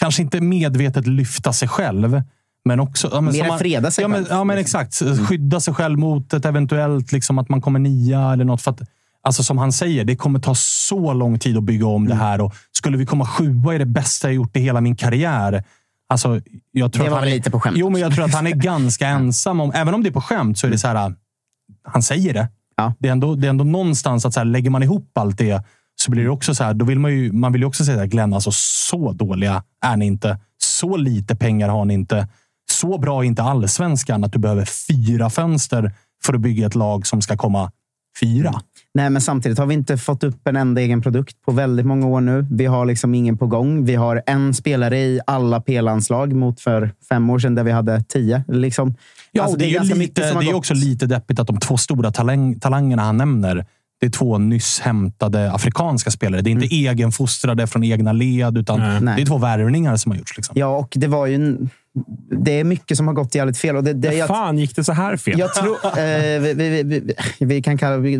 kanske inte medvetet lyfta sig själv, men också... Ja, men Mer man- freda sig ja, men. Mm. ja, men exakt. Skydda sig själv mot ett eventuellt liksom, att man kommer nia eller något. För att, alltså, som han säger, det kommer ta så lång tid att bygga om Mm. det här. Och skulle vi komma sjua är det bästa jag gjort i hela min karriär. Alltså, jag tror Det att var han väl är- lite på skämt. Jo, men jag tror att han är ganska ensam. Om, även om det är på skämt så är det så här. Han säger det. Ja. Det, är ändå, det är ändå någonstans att så här, lägger man ihop allt det så blir det också så här. Då vill man, ju, man vill ju också säga att Glenn, alltså så dåliga är ni inte. Så lite pengar har ni inte. Så bra är inte allsvenskan att du behöver fyra fönster för att bygga ett lag som ska komma fyra. Nej, men samtidigt har vi inte fått upp en enda egen produkt på väldigt många år nu. Vi har liksom ingen på gång. Vi har en spelare i alla P-landslag mot för fem år sedan där vi hade tio. Liksom. Ja, Alltså, och det, är ju ganska lite, det är också lite deppigt att de två stora talang, talangerna han nämner, det är två nyss hämtade afrikanska spelare. Det är inte egenfostrade från egna led, utan det Nej. är två värvningar som har gjorts. Liksom. Ja, och det var ju... En, det är mycket som har gått jävligt fel. Och det, det, jag, fan gick det så här fel? Jag tror, eh, vi, vi, vi, vi, kan kalla, vi,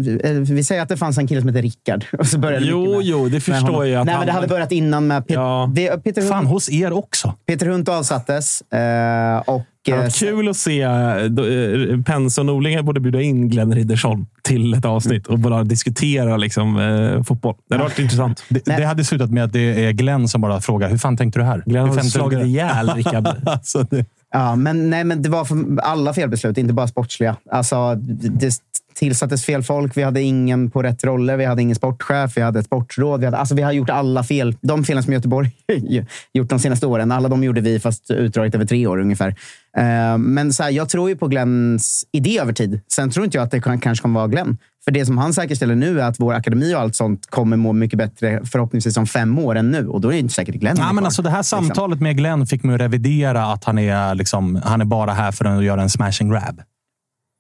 vi säger att det fanns en kille som heter Rickard. Och så började det Jo, med- jo, det förstår jag att Nej, han- men det hade börjat innan med Pet, Ja. Peter Hunt. Fan, hos er också. Peter Hunt avsattes. Eh, och, Det hade eh, kul att se uh, Pence och Norling borde bjuda in Glenn Riddersholm till ett avsnitt och bara diskutera liksom, eh, fotboll. Det hade varit intressant. Det, det hade slutat med att det är Glenn som bara frågar, hur fan tänkte du här? Glenn har slagit du?" ihjäl Rickard. alltså, det, Ja, men, nej, men det var för alla felbeslut, inte bara sportsliga. Alltså, det tillsattes fel folk. Vi hade ingen på rätt roller. Vi hade ingen sportchef. Vi hade ett sportråd. Vi, hade, alltså, vi har gjort alla fel. De felen som Göteborg gjort de senaste åren, alla de gjorde vi, fast utdraget över tre år ungefär. Eh, men så här, jag tror ju på Glenns idé över tid. Sen tror inte jag att det kan, kanske kommer vara Glenn. För det som han säkerställer nu är att vår akademi och allt sånt kommer må mycket bättre förhoppningsvis om fem år än nu. Och då är det inte säkert Glenn. Är men alltså det här Liksom. samtalet med Glenn fick mig att revidera att han är, liksom, han är bara här för att göra en smash and grab.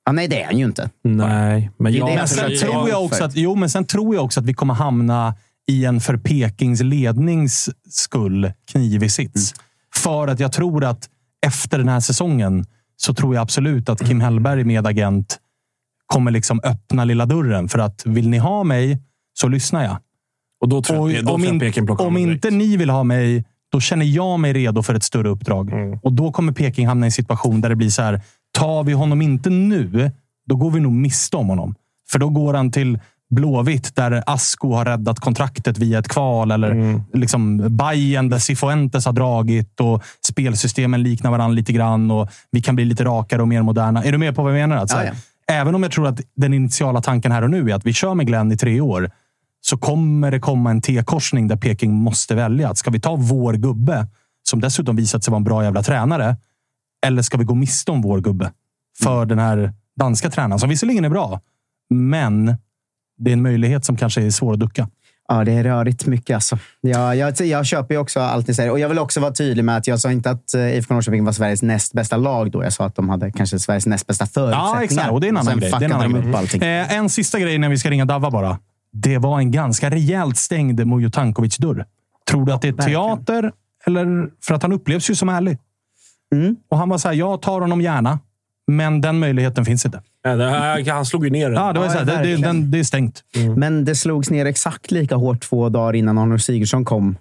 Ja, nej, det är han ju inte. Nej, men jag... Men jag sen, tror jag också att, jo, men sen tror jag också att vi kommer hamna i en för Pekings lednings skull knivig sits. För att jag tror att efter den här säsongen så tror jag absolut att Kim Hellberg med agent kommer liksom öppna lilla dörren. För att vill ni ha mig så lyssnar jag. Och då tror jag, då om tror jag in- plockar om inte ni vill ha mig, då känner jag mig redo för ett större uppdrag. Mm. Och då kommer Peking hamna i en situation där det blir så här. Tar vi honom inte nu, då går vi nog miste om honom. För då går han till Blåvitt där Asko har räddat kontraktet via ett kval. Eller Mm. liksom Bayern där Cifuentes har dragit och spelsystemen liknar varandra lite grann. Och vi kan bli lite rakare och mer moderna. Är du med på vad jag menar? Alltså, Ja, ja. Även om jag tror att den initiala tanken här och nu är att vi kör med Glenn i tre år, så kommer det komma en T-korsning där Peking måste välja. Att ska vi ta vår gubbe, som dessutom visat sig vara en bra jävla tränare, eller ska vi gå miste om vår gubbe för den här danska tränaren, som visserligen är bra, men det är en möjlighet som kanske är svår att ducka. Ja, det är rörigt mycket alltså. Jag, jag, jag köper ju också allt ni säger. Och jag vill också vara tydlig med att jag sa inte att eh, IFK Norrköping var Sveriges näst bästa lag då. Jag sa att de hade kanske Sveriges näst bästa förutsättningar. Ja, exakt. Och det är en annan grej. Det är en annan grej. Eh, en sista grej när vi ska ringa Davva bara. Det var en ganska rejält stängd Mujo Tankovic-dörr. Tror du att det är teater? Eller, för att han upplevs ju som ärlig. Mm. Och han var så här, jag tar honom gärna. Men den möjligheten finns inte. Ja, här, han slog ju ner den. Ja, det, var Ja, så här, det, det, den, det är stängt. Men det slogs ner exakt lika hårt två dagar innan Arnor Sigurdsson kom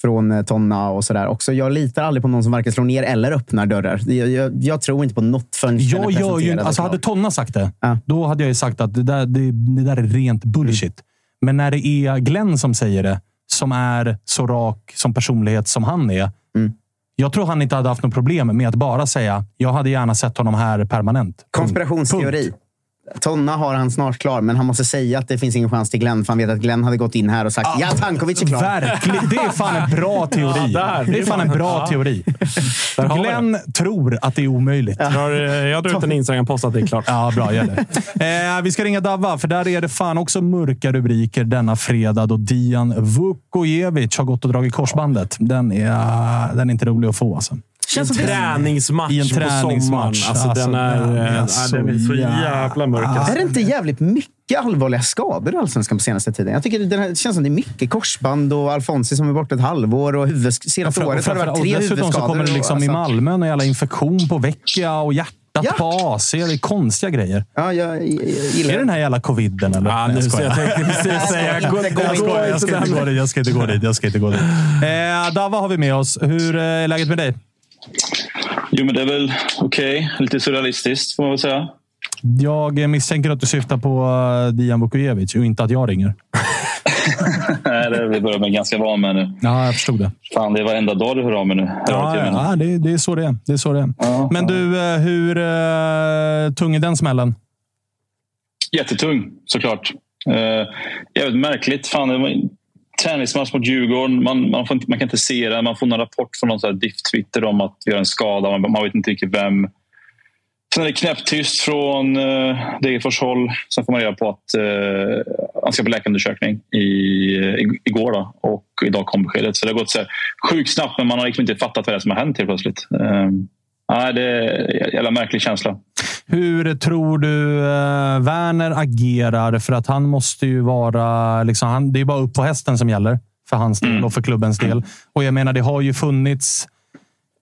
från eh, Tonna och sådär också. Jag litar aldrig på någon som varken slår ner eller öppnar dörrar. Jag, jag, jag tror inte på något är Jag gör ju, alltså hade Tonna sagt det, då hade jag ju sagt att det där, det, det där är rent bullshit. Men när det är Glenn som säger det, som är så rak som personlighet som han är. Jag tror han inte hade haft något problem med att bara säga jag hade gärna sett honom här permanent. Konspirationsteori. Tonna har han snart klar, men han måste säga att det finns ingen chans till Glenn, för han vet att Glenn hade gått in här och sagt ja, Tankovic är klar. Verkligen. Det är fan en bra teori. Ja, där. det är fan en bra Ja. teori. Glenn tror att det är omöjligt. Jag drar, eh, jag drar ut en Instagram-post att det är klart. Ja, bra. Gör det. Eh, vi ska ringa Davva, för där är det fan också mörka rubriker denna fredag då Dian Vukojevic har gått och dragit korsbandet. Den är, den är inte rolig att få. Alltså. En träningsmatch, I en på sommaren. träningsmatch. Alltså, den är, den är, så, den är så jävla mörk. Alltså. Är det inte jävligt mycket allvarliga skador i Allsvenskan på senaste tiden? Jag tycker det, känns som det är mycket korsband och Alfonsi som är borta ett halvår och huvudsk- senaste året har det varit tre och dessutom så huvudskador. kommer det liksom och, i alltså- Malmö en jävla infektion på vecka och hjärtat Ja. på AC. Det är konstiga grejer. Ja, jag, jag gillar Är det den här jävla coviden eller? Ja, nu, skojar. jag tänkte precis säga... Jag jag ska inte gå dit. Jag ska inte gå dit. Jag ska inte gå dit. Eh, Dava har vi med oss. Hur eh, är läget med dig? Jo, men det är väl okej. Lite surrealistiskt, får man väl säga. Jag misstänker att du syftar på eh, Dian Vukojevic och inte att jag ringer. Nej, det är vi börjar med ganska van med nu. Ja, jag förstod det. Fan, det är varenda dag du hör av mig nu. Ja, menar. ja det, det är så det är. Det är, så det är. Ja, Men du, eh, hur eh, tung är den smällen? Jättetung, såklart. Uh, jävligt märkligt. Fan, det var träningsmatch mot Djurgården. Man, man, får inte, man kan inte se det. Man får någon rapport från någon DIF-twitter om att vi har en skada. Man, man vet inte riktigt vem. Sen är det knäpptyst från uh, Degerfors håll. Sen får man reda på att uh, han ska på läkarundersökning i, eh, i, igår. Då. Och idag kom beskedet. Så det har gått så här sjukt snabbt, men man har liksom inte fattat vad det är som har hänt helt plötsligt. Uh, nej, det är en jävla märklig känsla. Hur tror du eh, Werner agerar? För att han måste ju vara... Liksom, han, det är bara upp på hästen som gäller för hans del och för klubbens del. Och jag menar, det har ju funnits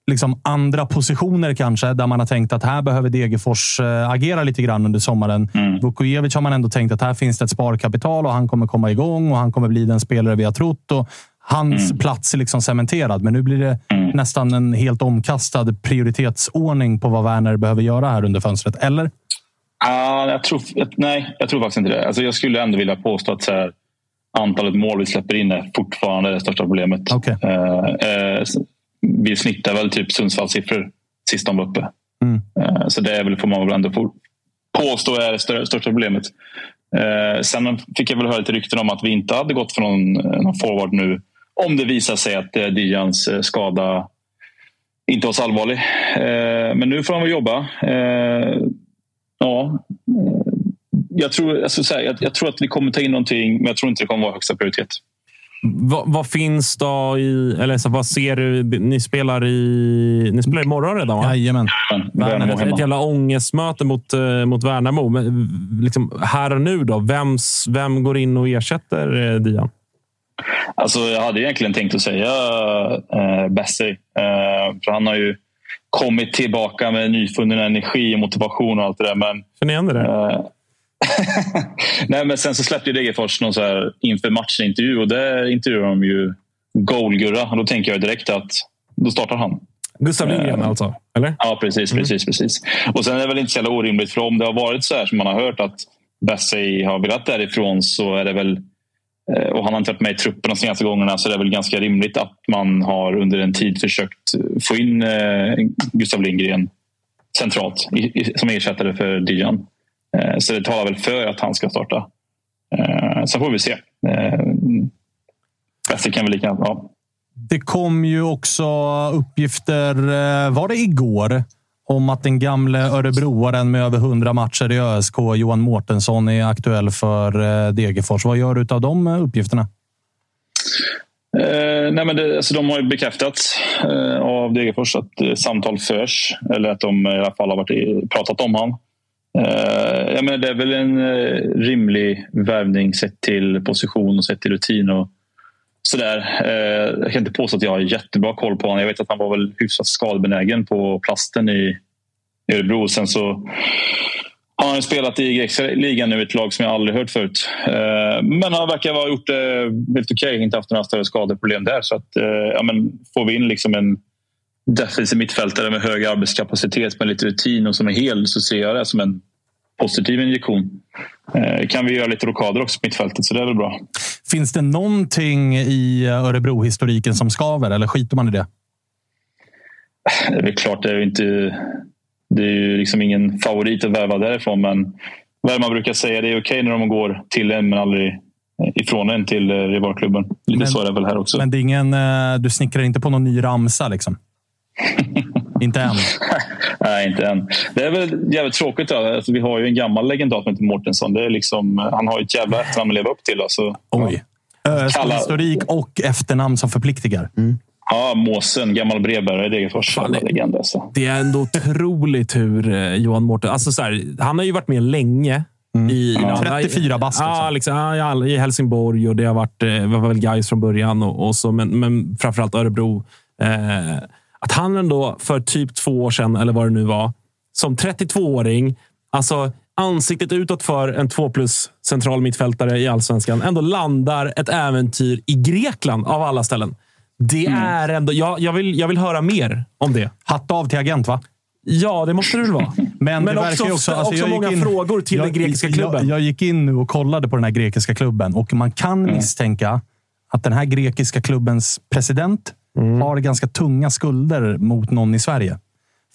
liksom andra positioner kanske, där man har tänkt att här behöver Degerfors eh, agera lite grann under sommaren. Mm. Vukojevic har man ändå tänkt att här finns det ett sparkapital och han kommer komma igång och han kommer bli den spelare vi har trott. Och hans Mm. plats är liksom cementerad, men nu blir det nästan en helt omkastad prioritetsordning på vad Werner behöver göra här under fönstret. Eller? Ja, jag tror, nej, jag tror faktiskt inte det. Alltså, jag skulle ändå vilja påstå att här, antalet mål vi släpper in är fortfarande det största problemet. Okay. Eh, eh, vi snittar väl typ Sundsvalls siffror sist de var uppe. Mm. Eh, så det är väl, får man väl ändå få påstå är det största, största problemet. Eh, sen fick jag väl höra lite rykten om att vi inte hade gått för någon, någon forward nu. Om det visar sig att eh, Dijans eh, skada inte var så allvarlig. Eh, men nu får han väl jobba. Eh, ja, jag, tror, alltså, så här, jag, jag tror att vi kommer ta in någonting, men jag tror inte det kommer vara högsta prioritet. Vad, vad finns då i... Eller så, vad ser du? Ni spelar i... Ni spelar imorgon redan, va? Jajamän. Värnamo Ett, hemma. ett jävla ångestmöte mot, mot Värnamo. Men, liksom, här och nu, då, vems, vem går in och ersätter eh, Dian? Alltså, jag hade egentligen tänkt att säga eh, Bessie. Eh, för han har ju kommit tillbaka med nyfunnen energi och motivation och allt det där. Men, Känner igen det där? Eh, Nej, men sen så släppte Degerfors någon så här inför matchen-intervju och där intervjuade de ju Goalgurra. Då tänker jag direkt att då startar han. Gustav Lindgren Eh, alltså? Eller? Ja, precis. precis, precis. Och sen är det väl inte så jävla orimligt, för om det har varit så här som man har hört att Bassey har velat därifrån så är det väl Eh, och han har inte varit med i truppen de senaste gångerna så det är väl ganska rimligt att man har under en tid försökt få in eh, Gustav Lindgren centralt som ersättare för Dijan. Eh, så det talar väl för att han ska starta. Sen får vi se. Bäst kan väl lika. Ja. Det kom ju också uppgifter, var det igår, om att den gamle örebroaren med över 100 matcher i ÖSK, Johan Mårtensson, är aktuell för eh, Degerfors. Vad gör du av de eh, uppgifterna? Eh, nej men det, alltså de har ju bekräftats eh, av Degerfors att eh, samtal förs. Eller att de eh, i alla fall har varit pratat om han. Eh, jag menar, det är väl en eh, rimlig värvning sett till position och sett till rutin. Och sådär. Eh, jag kan inte påstå att jag har jättebra koll på honom. Jag vet att han var väl hyfsat skadebenägen på plasten i, Örebro. Sen så han har han spelat i grekiska ligan nu ett lag som jag aldrig hört förut. Eh, men han verkar ha gjort det helt okej. Inte haft några större skadeproblem där. Så att, eh, ja, men får vi in liksom en defensiv mittfältare med hög arbetskapacitet med lite rutin och som är hel så ser jag det som en positiv injektion. Eh, Kan vi göra lite rockader också på mittfältet så det är väl bra. Finns det någonting i eh, Örebro-historiken som skaver eller skiter man i det? Det är väl klart, det är ju inte... Det är ju liksom ingen favorit att värva därifrån men vad man brukar säga, det är okej när de går till en men aldrig ifrån en till eh, rivalklubben. Lite Men- så är det väl här också. Men det är ingen, du snickrar inte på någon ny ramsa liksom? inte än? Nej, inte än. Det är väl jävligt tråkigt. Då. Alltså, vi har ju en gammal legendar som heter Mårtensson. Det är liksom, han har ju ett jävla efternamn att leva upp till. Alltså. Oj. ÖSK-historik och efternamn som förpliktigar. Ja, Måsen, gammal brevbärare i Degerfors. Legend alltså. Det är ändå otroligt hur eh, Johan Mårten... Alltså så här, han har ju varit med länge. I, Ja. ja, 34 bast, Ja, liksom, ja, i all- i Helsingborg och det har varit eh, var väl Gais från början. Och, och så, men, men framförallt Örebro. Eh, att han ändå för typ två år sedan, eller vad det nu var, som 32-åring, alltså ansiktet utåt för en 2 plus central mittfältare i allsvenskan, ändå landar ett äventyr i Grekland av alla ställen. Det är ändå... Jag, jag, vill, jag vill höra mer om det. Hatt av till agent, va? Ja, det måste det väl vara. Men, Men det också- också, alltså också jag många in- frågor till den grekiska klubben. Jag, jag gick in nu och kollade på den här grekiska klubben och man kan Mm. misstänka att den här grekiska klubbens president Mm. har ganska tunga skulder mot någon i Sverige.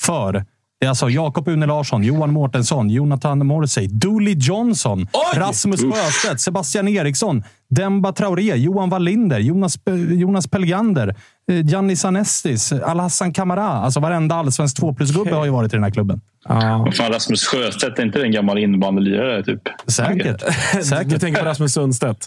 För det är alltså Jakob Une Larsson, Johan Mårtensson, Jonathan Morrissey, Dooley Johnson, Rasmus Uff. Sjöstedt, Sebastian Eriksson, Demba Traoré, Johan Wallinder, Jonas, Jonas Pelgander, eh, Giannis Anestis, Alhassan Kamara. Alltså varenda allsvensk 2 plus-gubbe har ju varit i den här klubben. Vad fan, Rasmus Sjöstedt, är inte det en gammal innebandylirare? Typ? Säkert. Säkert. Du tänker på Rasmus Sundstedt?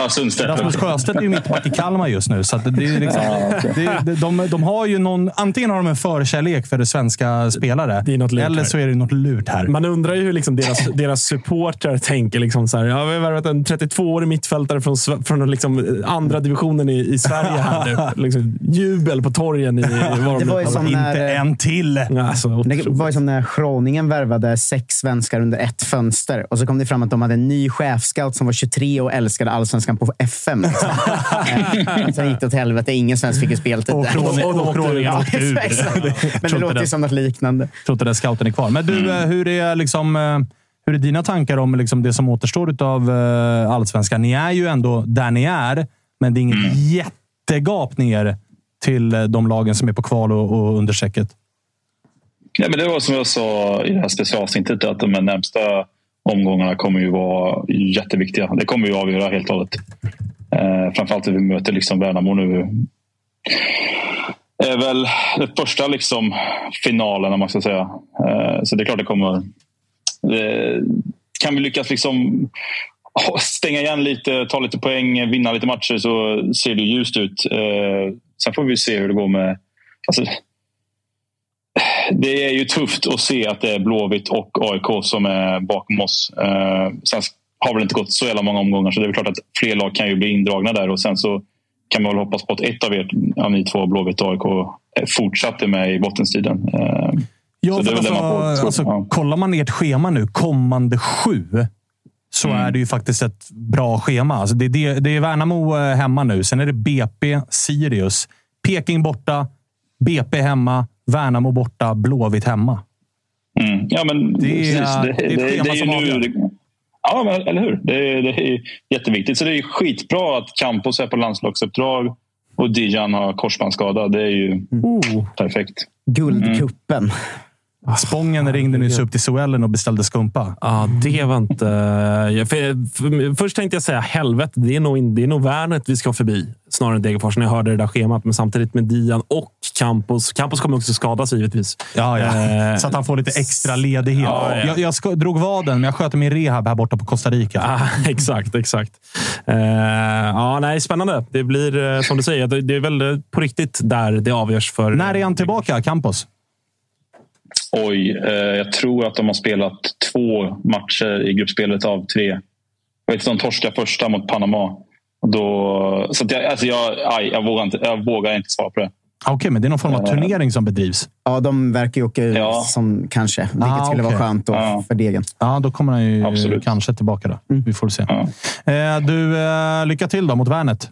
Ja, Sundstedt. Rasmus Sjöstedt är ju mittback i Kalmar just nu. Så att det är liksom, Ja, okej. det, det, de, de har ju någon, antingen har de en förkärlek för svenska spelare, eller här. så är det något lurt här. Man undrar ju hur liksom deras, deras supportrar tänker. Liksom så här, ja, vi har värvat en 32-årig mittfältare från, Sve- från liksom andra divisionen i, i Sverige. här nu. Liksom, jubel på torgen. I, var de Det nu var ju kommer. som när, Inte en till! Alltså, Det var ju som när Schroningen värvade sex svenskar under ett fönster. Och så kom det fram att de hade en ny chefscout som var 23 och älskade allsvenskan på FM. liksom. Eh, Sen gick det åt helvete. Ingen svensk fick ju speltid. Och Ja, åkte ur. Men det låter ju som något liknande. Jag tror inte den scouten är kvar. Men du, eh, hur är, liksom, eh, hur är dina tankar om liksom det som återstår av allsvenskan? Ni är ju ändå där ni är, men det är inget jättegap ner till eh, de lagen som är på kval och, och understrecket. Ja, men det var som jag sa i det här specialavsnittet att de närmsta omgångarna kommer ju vara jätteviktiga. Det kommer ju avgöra helt och hållet. Eh, framförallt när vi möter liksom Värnamo nu. är väl den första liksom finalen, om man ska säga. Eh, så det är klart det kommer... Eh, kan vi lyckas liksom stänga igen lite, ta lite poäng, vinna lite matcher så ser det ljust ut. Eh, sen får vi se hur det går med... Alltså, det är ju tufft att se att det är Blåvitt och AIK som är bakom oss. Eh, sen har väl inte gått så jävla många omgångar så det är väl klart att fler lag kan ju bli indragna där och sen så kan man väl hoppas på att ett av er, ja, ni två, Blåvitt och AIK, fortsatte med i bottenstriden. Eh, Ja, så det är för det alltså, man alltså, Ja. Kollar man ert schema nu, kommande sju, så är det ju faktiskt ett bra schema. Alltså det, det, det är Värnamo eh, hemma nu. Sen är det BP, Sirius, Peking borta, BP hemma, Värnamo borta, Blåvitt hemma. Mm. Ja, men Det är- precis. det är ett schema som avgör. det- Ja, men, eller hur? Det är, det är jätteviktigt. Så det är skitbra att Campos är på landslagsuppdrag och Dijan har korsbandsskada. Det är ju perfekt. Guldkuppen. Spången ringde nyss upp till Suellen och beställde skumpa. Ja, det var inte... för, för, först tänkte jag säga helvete, det är nog, det är nog Värnet vi ska förbi snarare än Degerfors när jag hörde det där schemat. Men samtidigt med Dian och Campos. Campos kommer också skadas givetvis. Ja, ja. Eh, Så att han får lite extra ledighet. Ja, ja. Jag, jag ska, drog vaden, men jag sköter min rehab här borta på Costa Rica. Ah, exakt, exakt. Eh, ja, nej, spännande. Det blir eh, som du säger, det, är väl på riktigt där det avgörs för... När är han tillbaka, Campos? Oj, eh, jag tror att de har spelat två matcher i gruppspelet av tre. Jag vet att de torskade första mot Panama. Då, så att jag, alltså jag, aj, jag, vågar inte, jag vågar inte svara på det. Ah, Okej, men det är någon form av Eh. turnering som bedrivs? Ja, de verkar ju åka ut Ja. som kanske. Vilket Ah, skulle vara skönt då för degen. Ja, då kommer han ju Absolut. kanske tillbaka. Då. Mm. Vi får se. Eh, du, eh, lycka till då mot Värnet.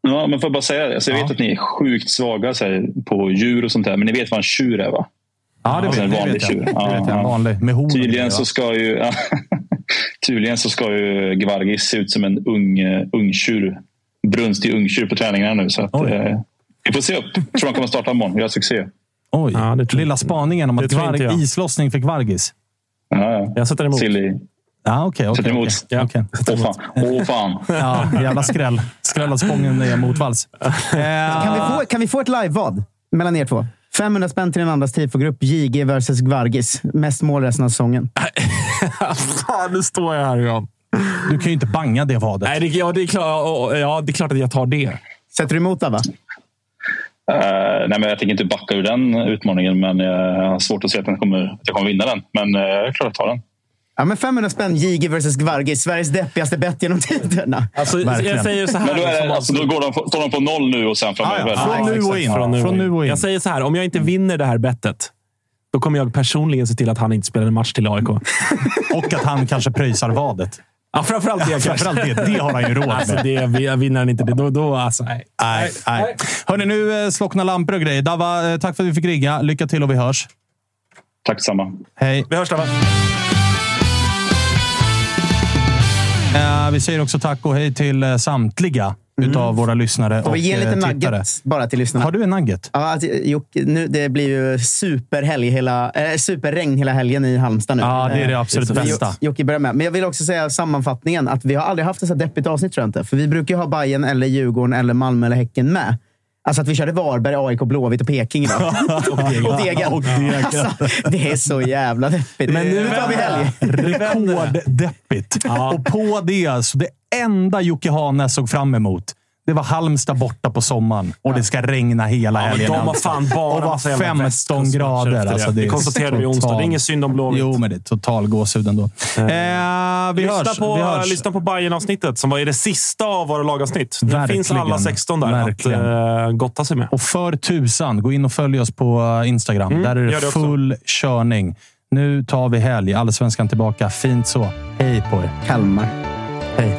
Ja, men får jag bara säga det. Alltså, jag vet att ni är sjukt svaga så här, på djur och sånt där. Men ni vet vad en tjur är va? Ja, det vet, en det vanlig vet jag. tjur. Det vet jag. En ja. vanlig. Med horn. Tydligen så ska ju... tydligen så ska ju Gvargis se ut som en ung, eh, ungtjur. Brunstig ungtjur på träningarna nu. Så att, eh, vi får se upp. Jag tror han kommer starta imorgon. Göra succé. Oj, Ja, det lilla spaningen om att Gvarg, islossning för Gvargis. Ja, ja. Jag sätter emot. Silly. Ja, okej. okej, Sätter emot. okej. Ja. Okej. Åh fan. Åh fan. Ja, jävla skräll. Skrällad spången är motvalls. Eh, Kan vi få, kan vi få ett live-vad mellan er två? 500 spänn till den andras tifogrupp. JG versus Gvargis. Mest mål resten av säsongen. Fan, nu står jag här igen. Du kan ju inte banga det vadet. Nej, det, ja, det är klart, ja, det är klart att jag tar det. Sätter du emot Abba? Eh, nej, men jag tänker inte backa ur den utmaningen, men jag har svårt att se att, den kommer, att jag kommer vinna den. Men uh, jag är klart att ta den. Ja, men 500 spänn JG versus Gvargis. Sveriges deppigaste bett genom tiderna. Alltså, jag säger så här. Men då, är det, alltså, då går de, på- står de på noll nu och sen framöver. Ja. Från nu och in. Från nu, Från nu och in. Jag säger så här, om jag inte vinner det här bettet, då kommer jag personligen se till att han inte spelar en match till AIK. Och att han kanske pröjsar vadet. Ja, framförallt det. Ja, framförallt det. Det har han ju råd alltså, med. det, Vinner han inte det, då... då alltså, nej. Nej, nej. Hörni, nu eh, slocknar lampor och grejer. Dava, eh, tack för att vi fick ringa. Lycka till och vi hörs. Tack samma. Hej. Vi hörs, Dabba. Vi säger också tack och hej till eh, samtliga utav våra lyssnare Mm. Får och vi ge eh, liten tittare. nugget bara till lyssnarna? Har du en nugget? Ja, Jocke, nu, det blir ju superhelg hela, äh, superregn hela helgen i Halmstad nu. Ja, det är det Eh, absolut så bästa. Jo- Jocke börjar med. Men jag vill också säga sammanfattningen. att Vi har aldrig haft ett så deppigt avsnitt, tror jag inte. För vi brukar ju ha Bayern eller Djurgården, eller Malmö eller Häcken med. Alltså att vi körde Varberg, AIK, Blåvitt och Peking idag. Och Degen. och Degen. Och Degen. Alltså, det är så jävla deppigt. Men nu tar vi helg. Rekorddeppigt. Och på det, så det enda Jocke Hane såg fram emot det var Halmstad borta på sommaren och det ska regna hela Ja, helgen. de har fan bara och var massa jävla 15 västkustmatcher grader. det. Alltså, Det är konstaterade vi i onsdag. Det är ingen synd om Blåvitt. Jo, men det är total gåshud ändå. Eh, vi, lyssna, hörs, på, vi hörs. lyssna på Bayern-avsnittet som var det sista av våra lagavsnitt. Det finns alla 16 där Verkligen. att uh, gotta sig med. Och för tusan, gå in och följ oss på eh, Instagram. Mm, Där är det det också. full körning. Nu tar vi helg. Allsvenskan tillbaka. Fint så. Hej på er. Kalmar. Hej.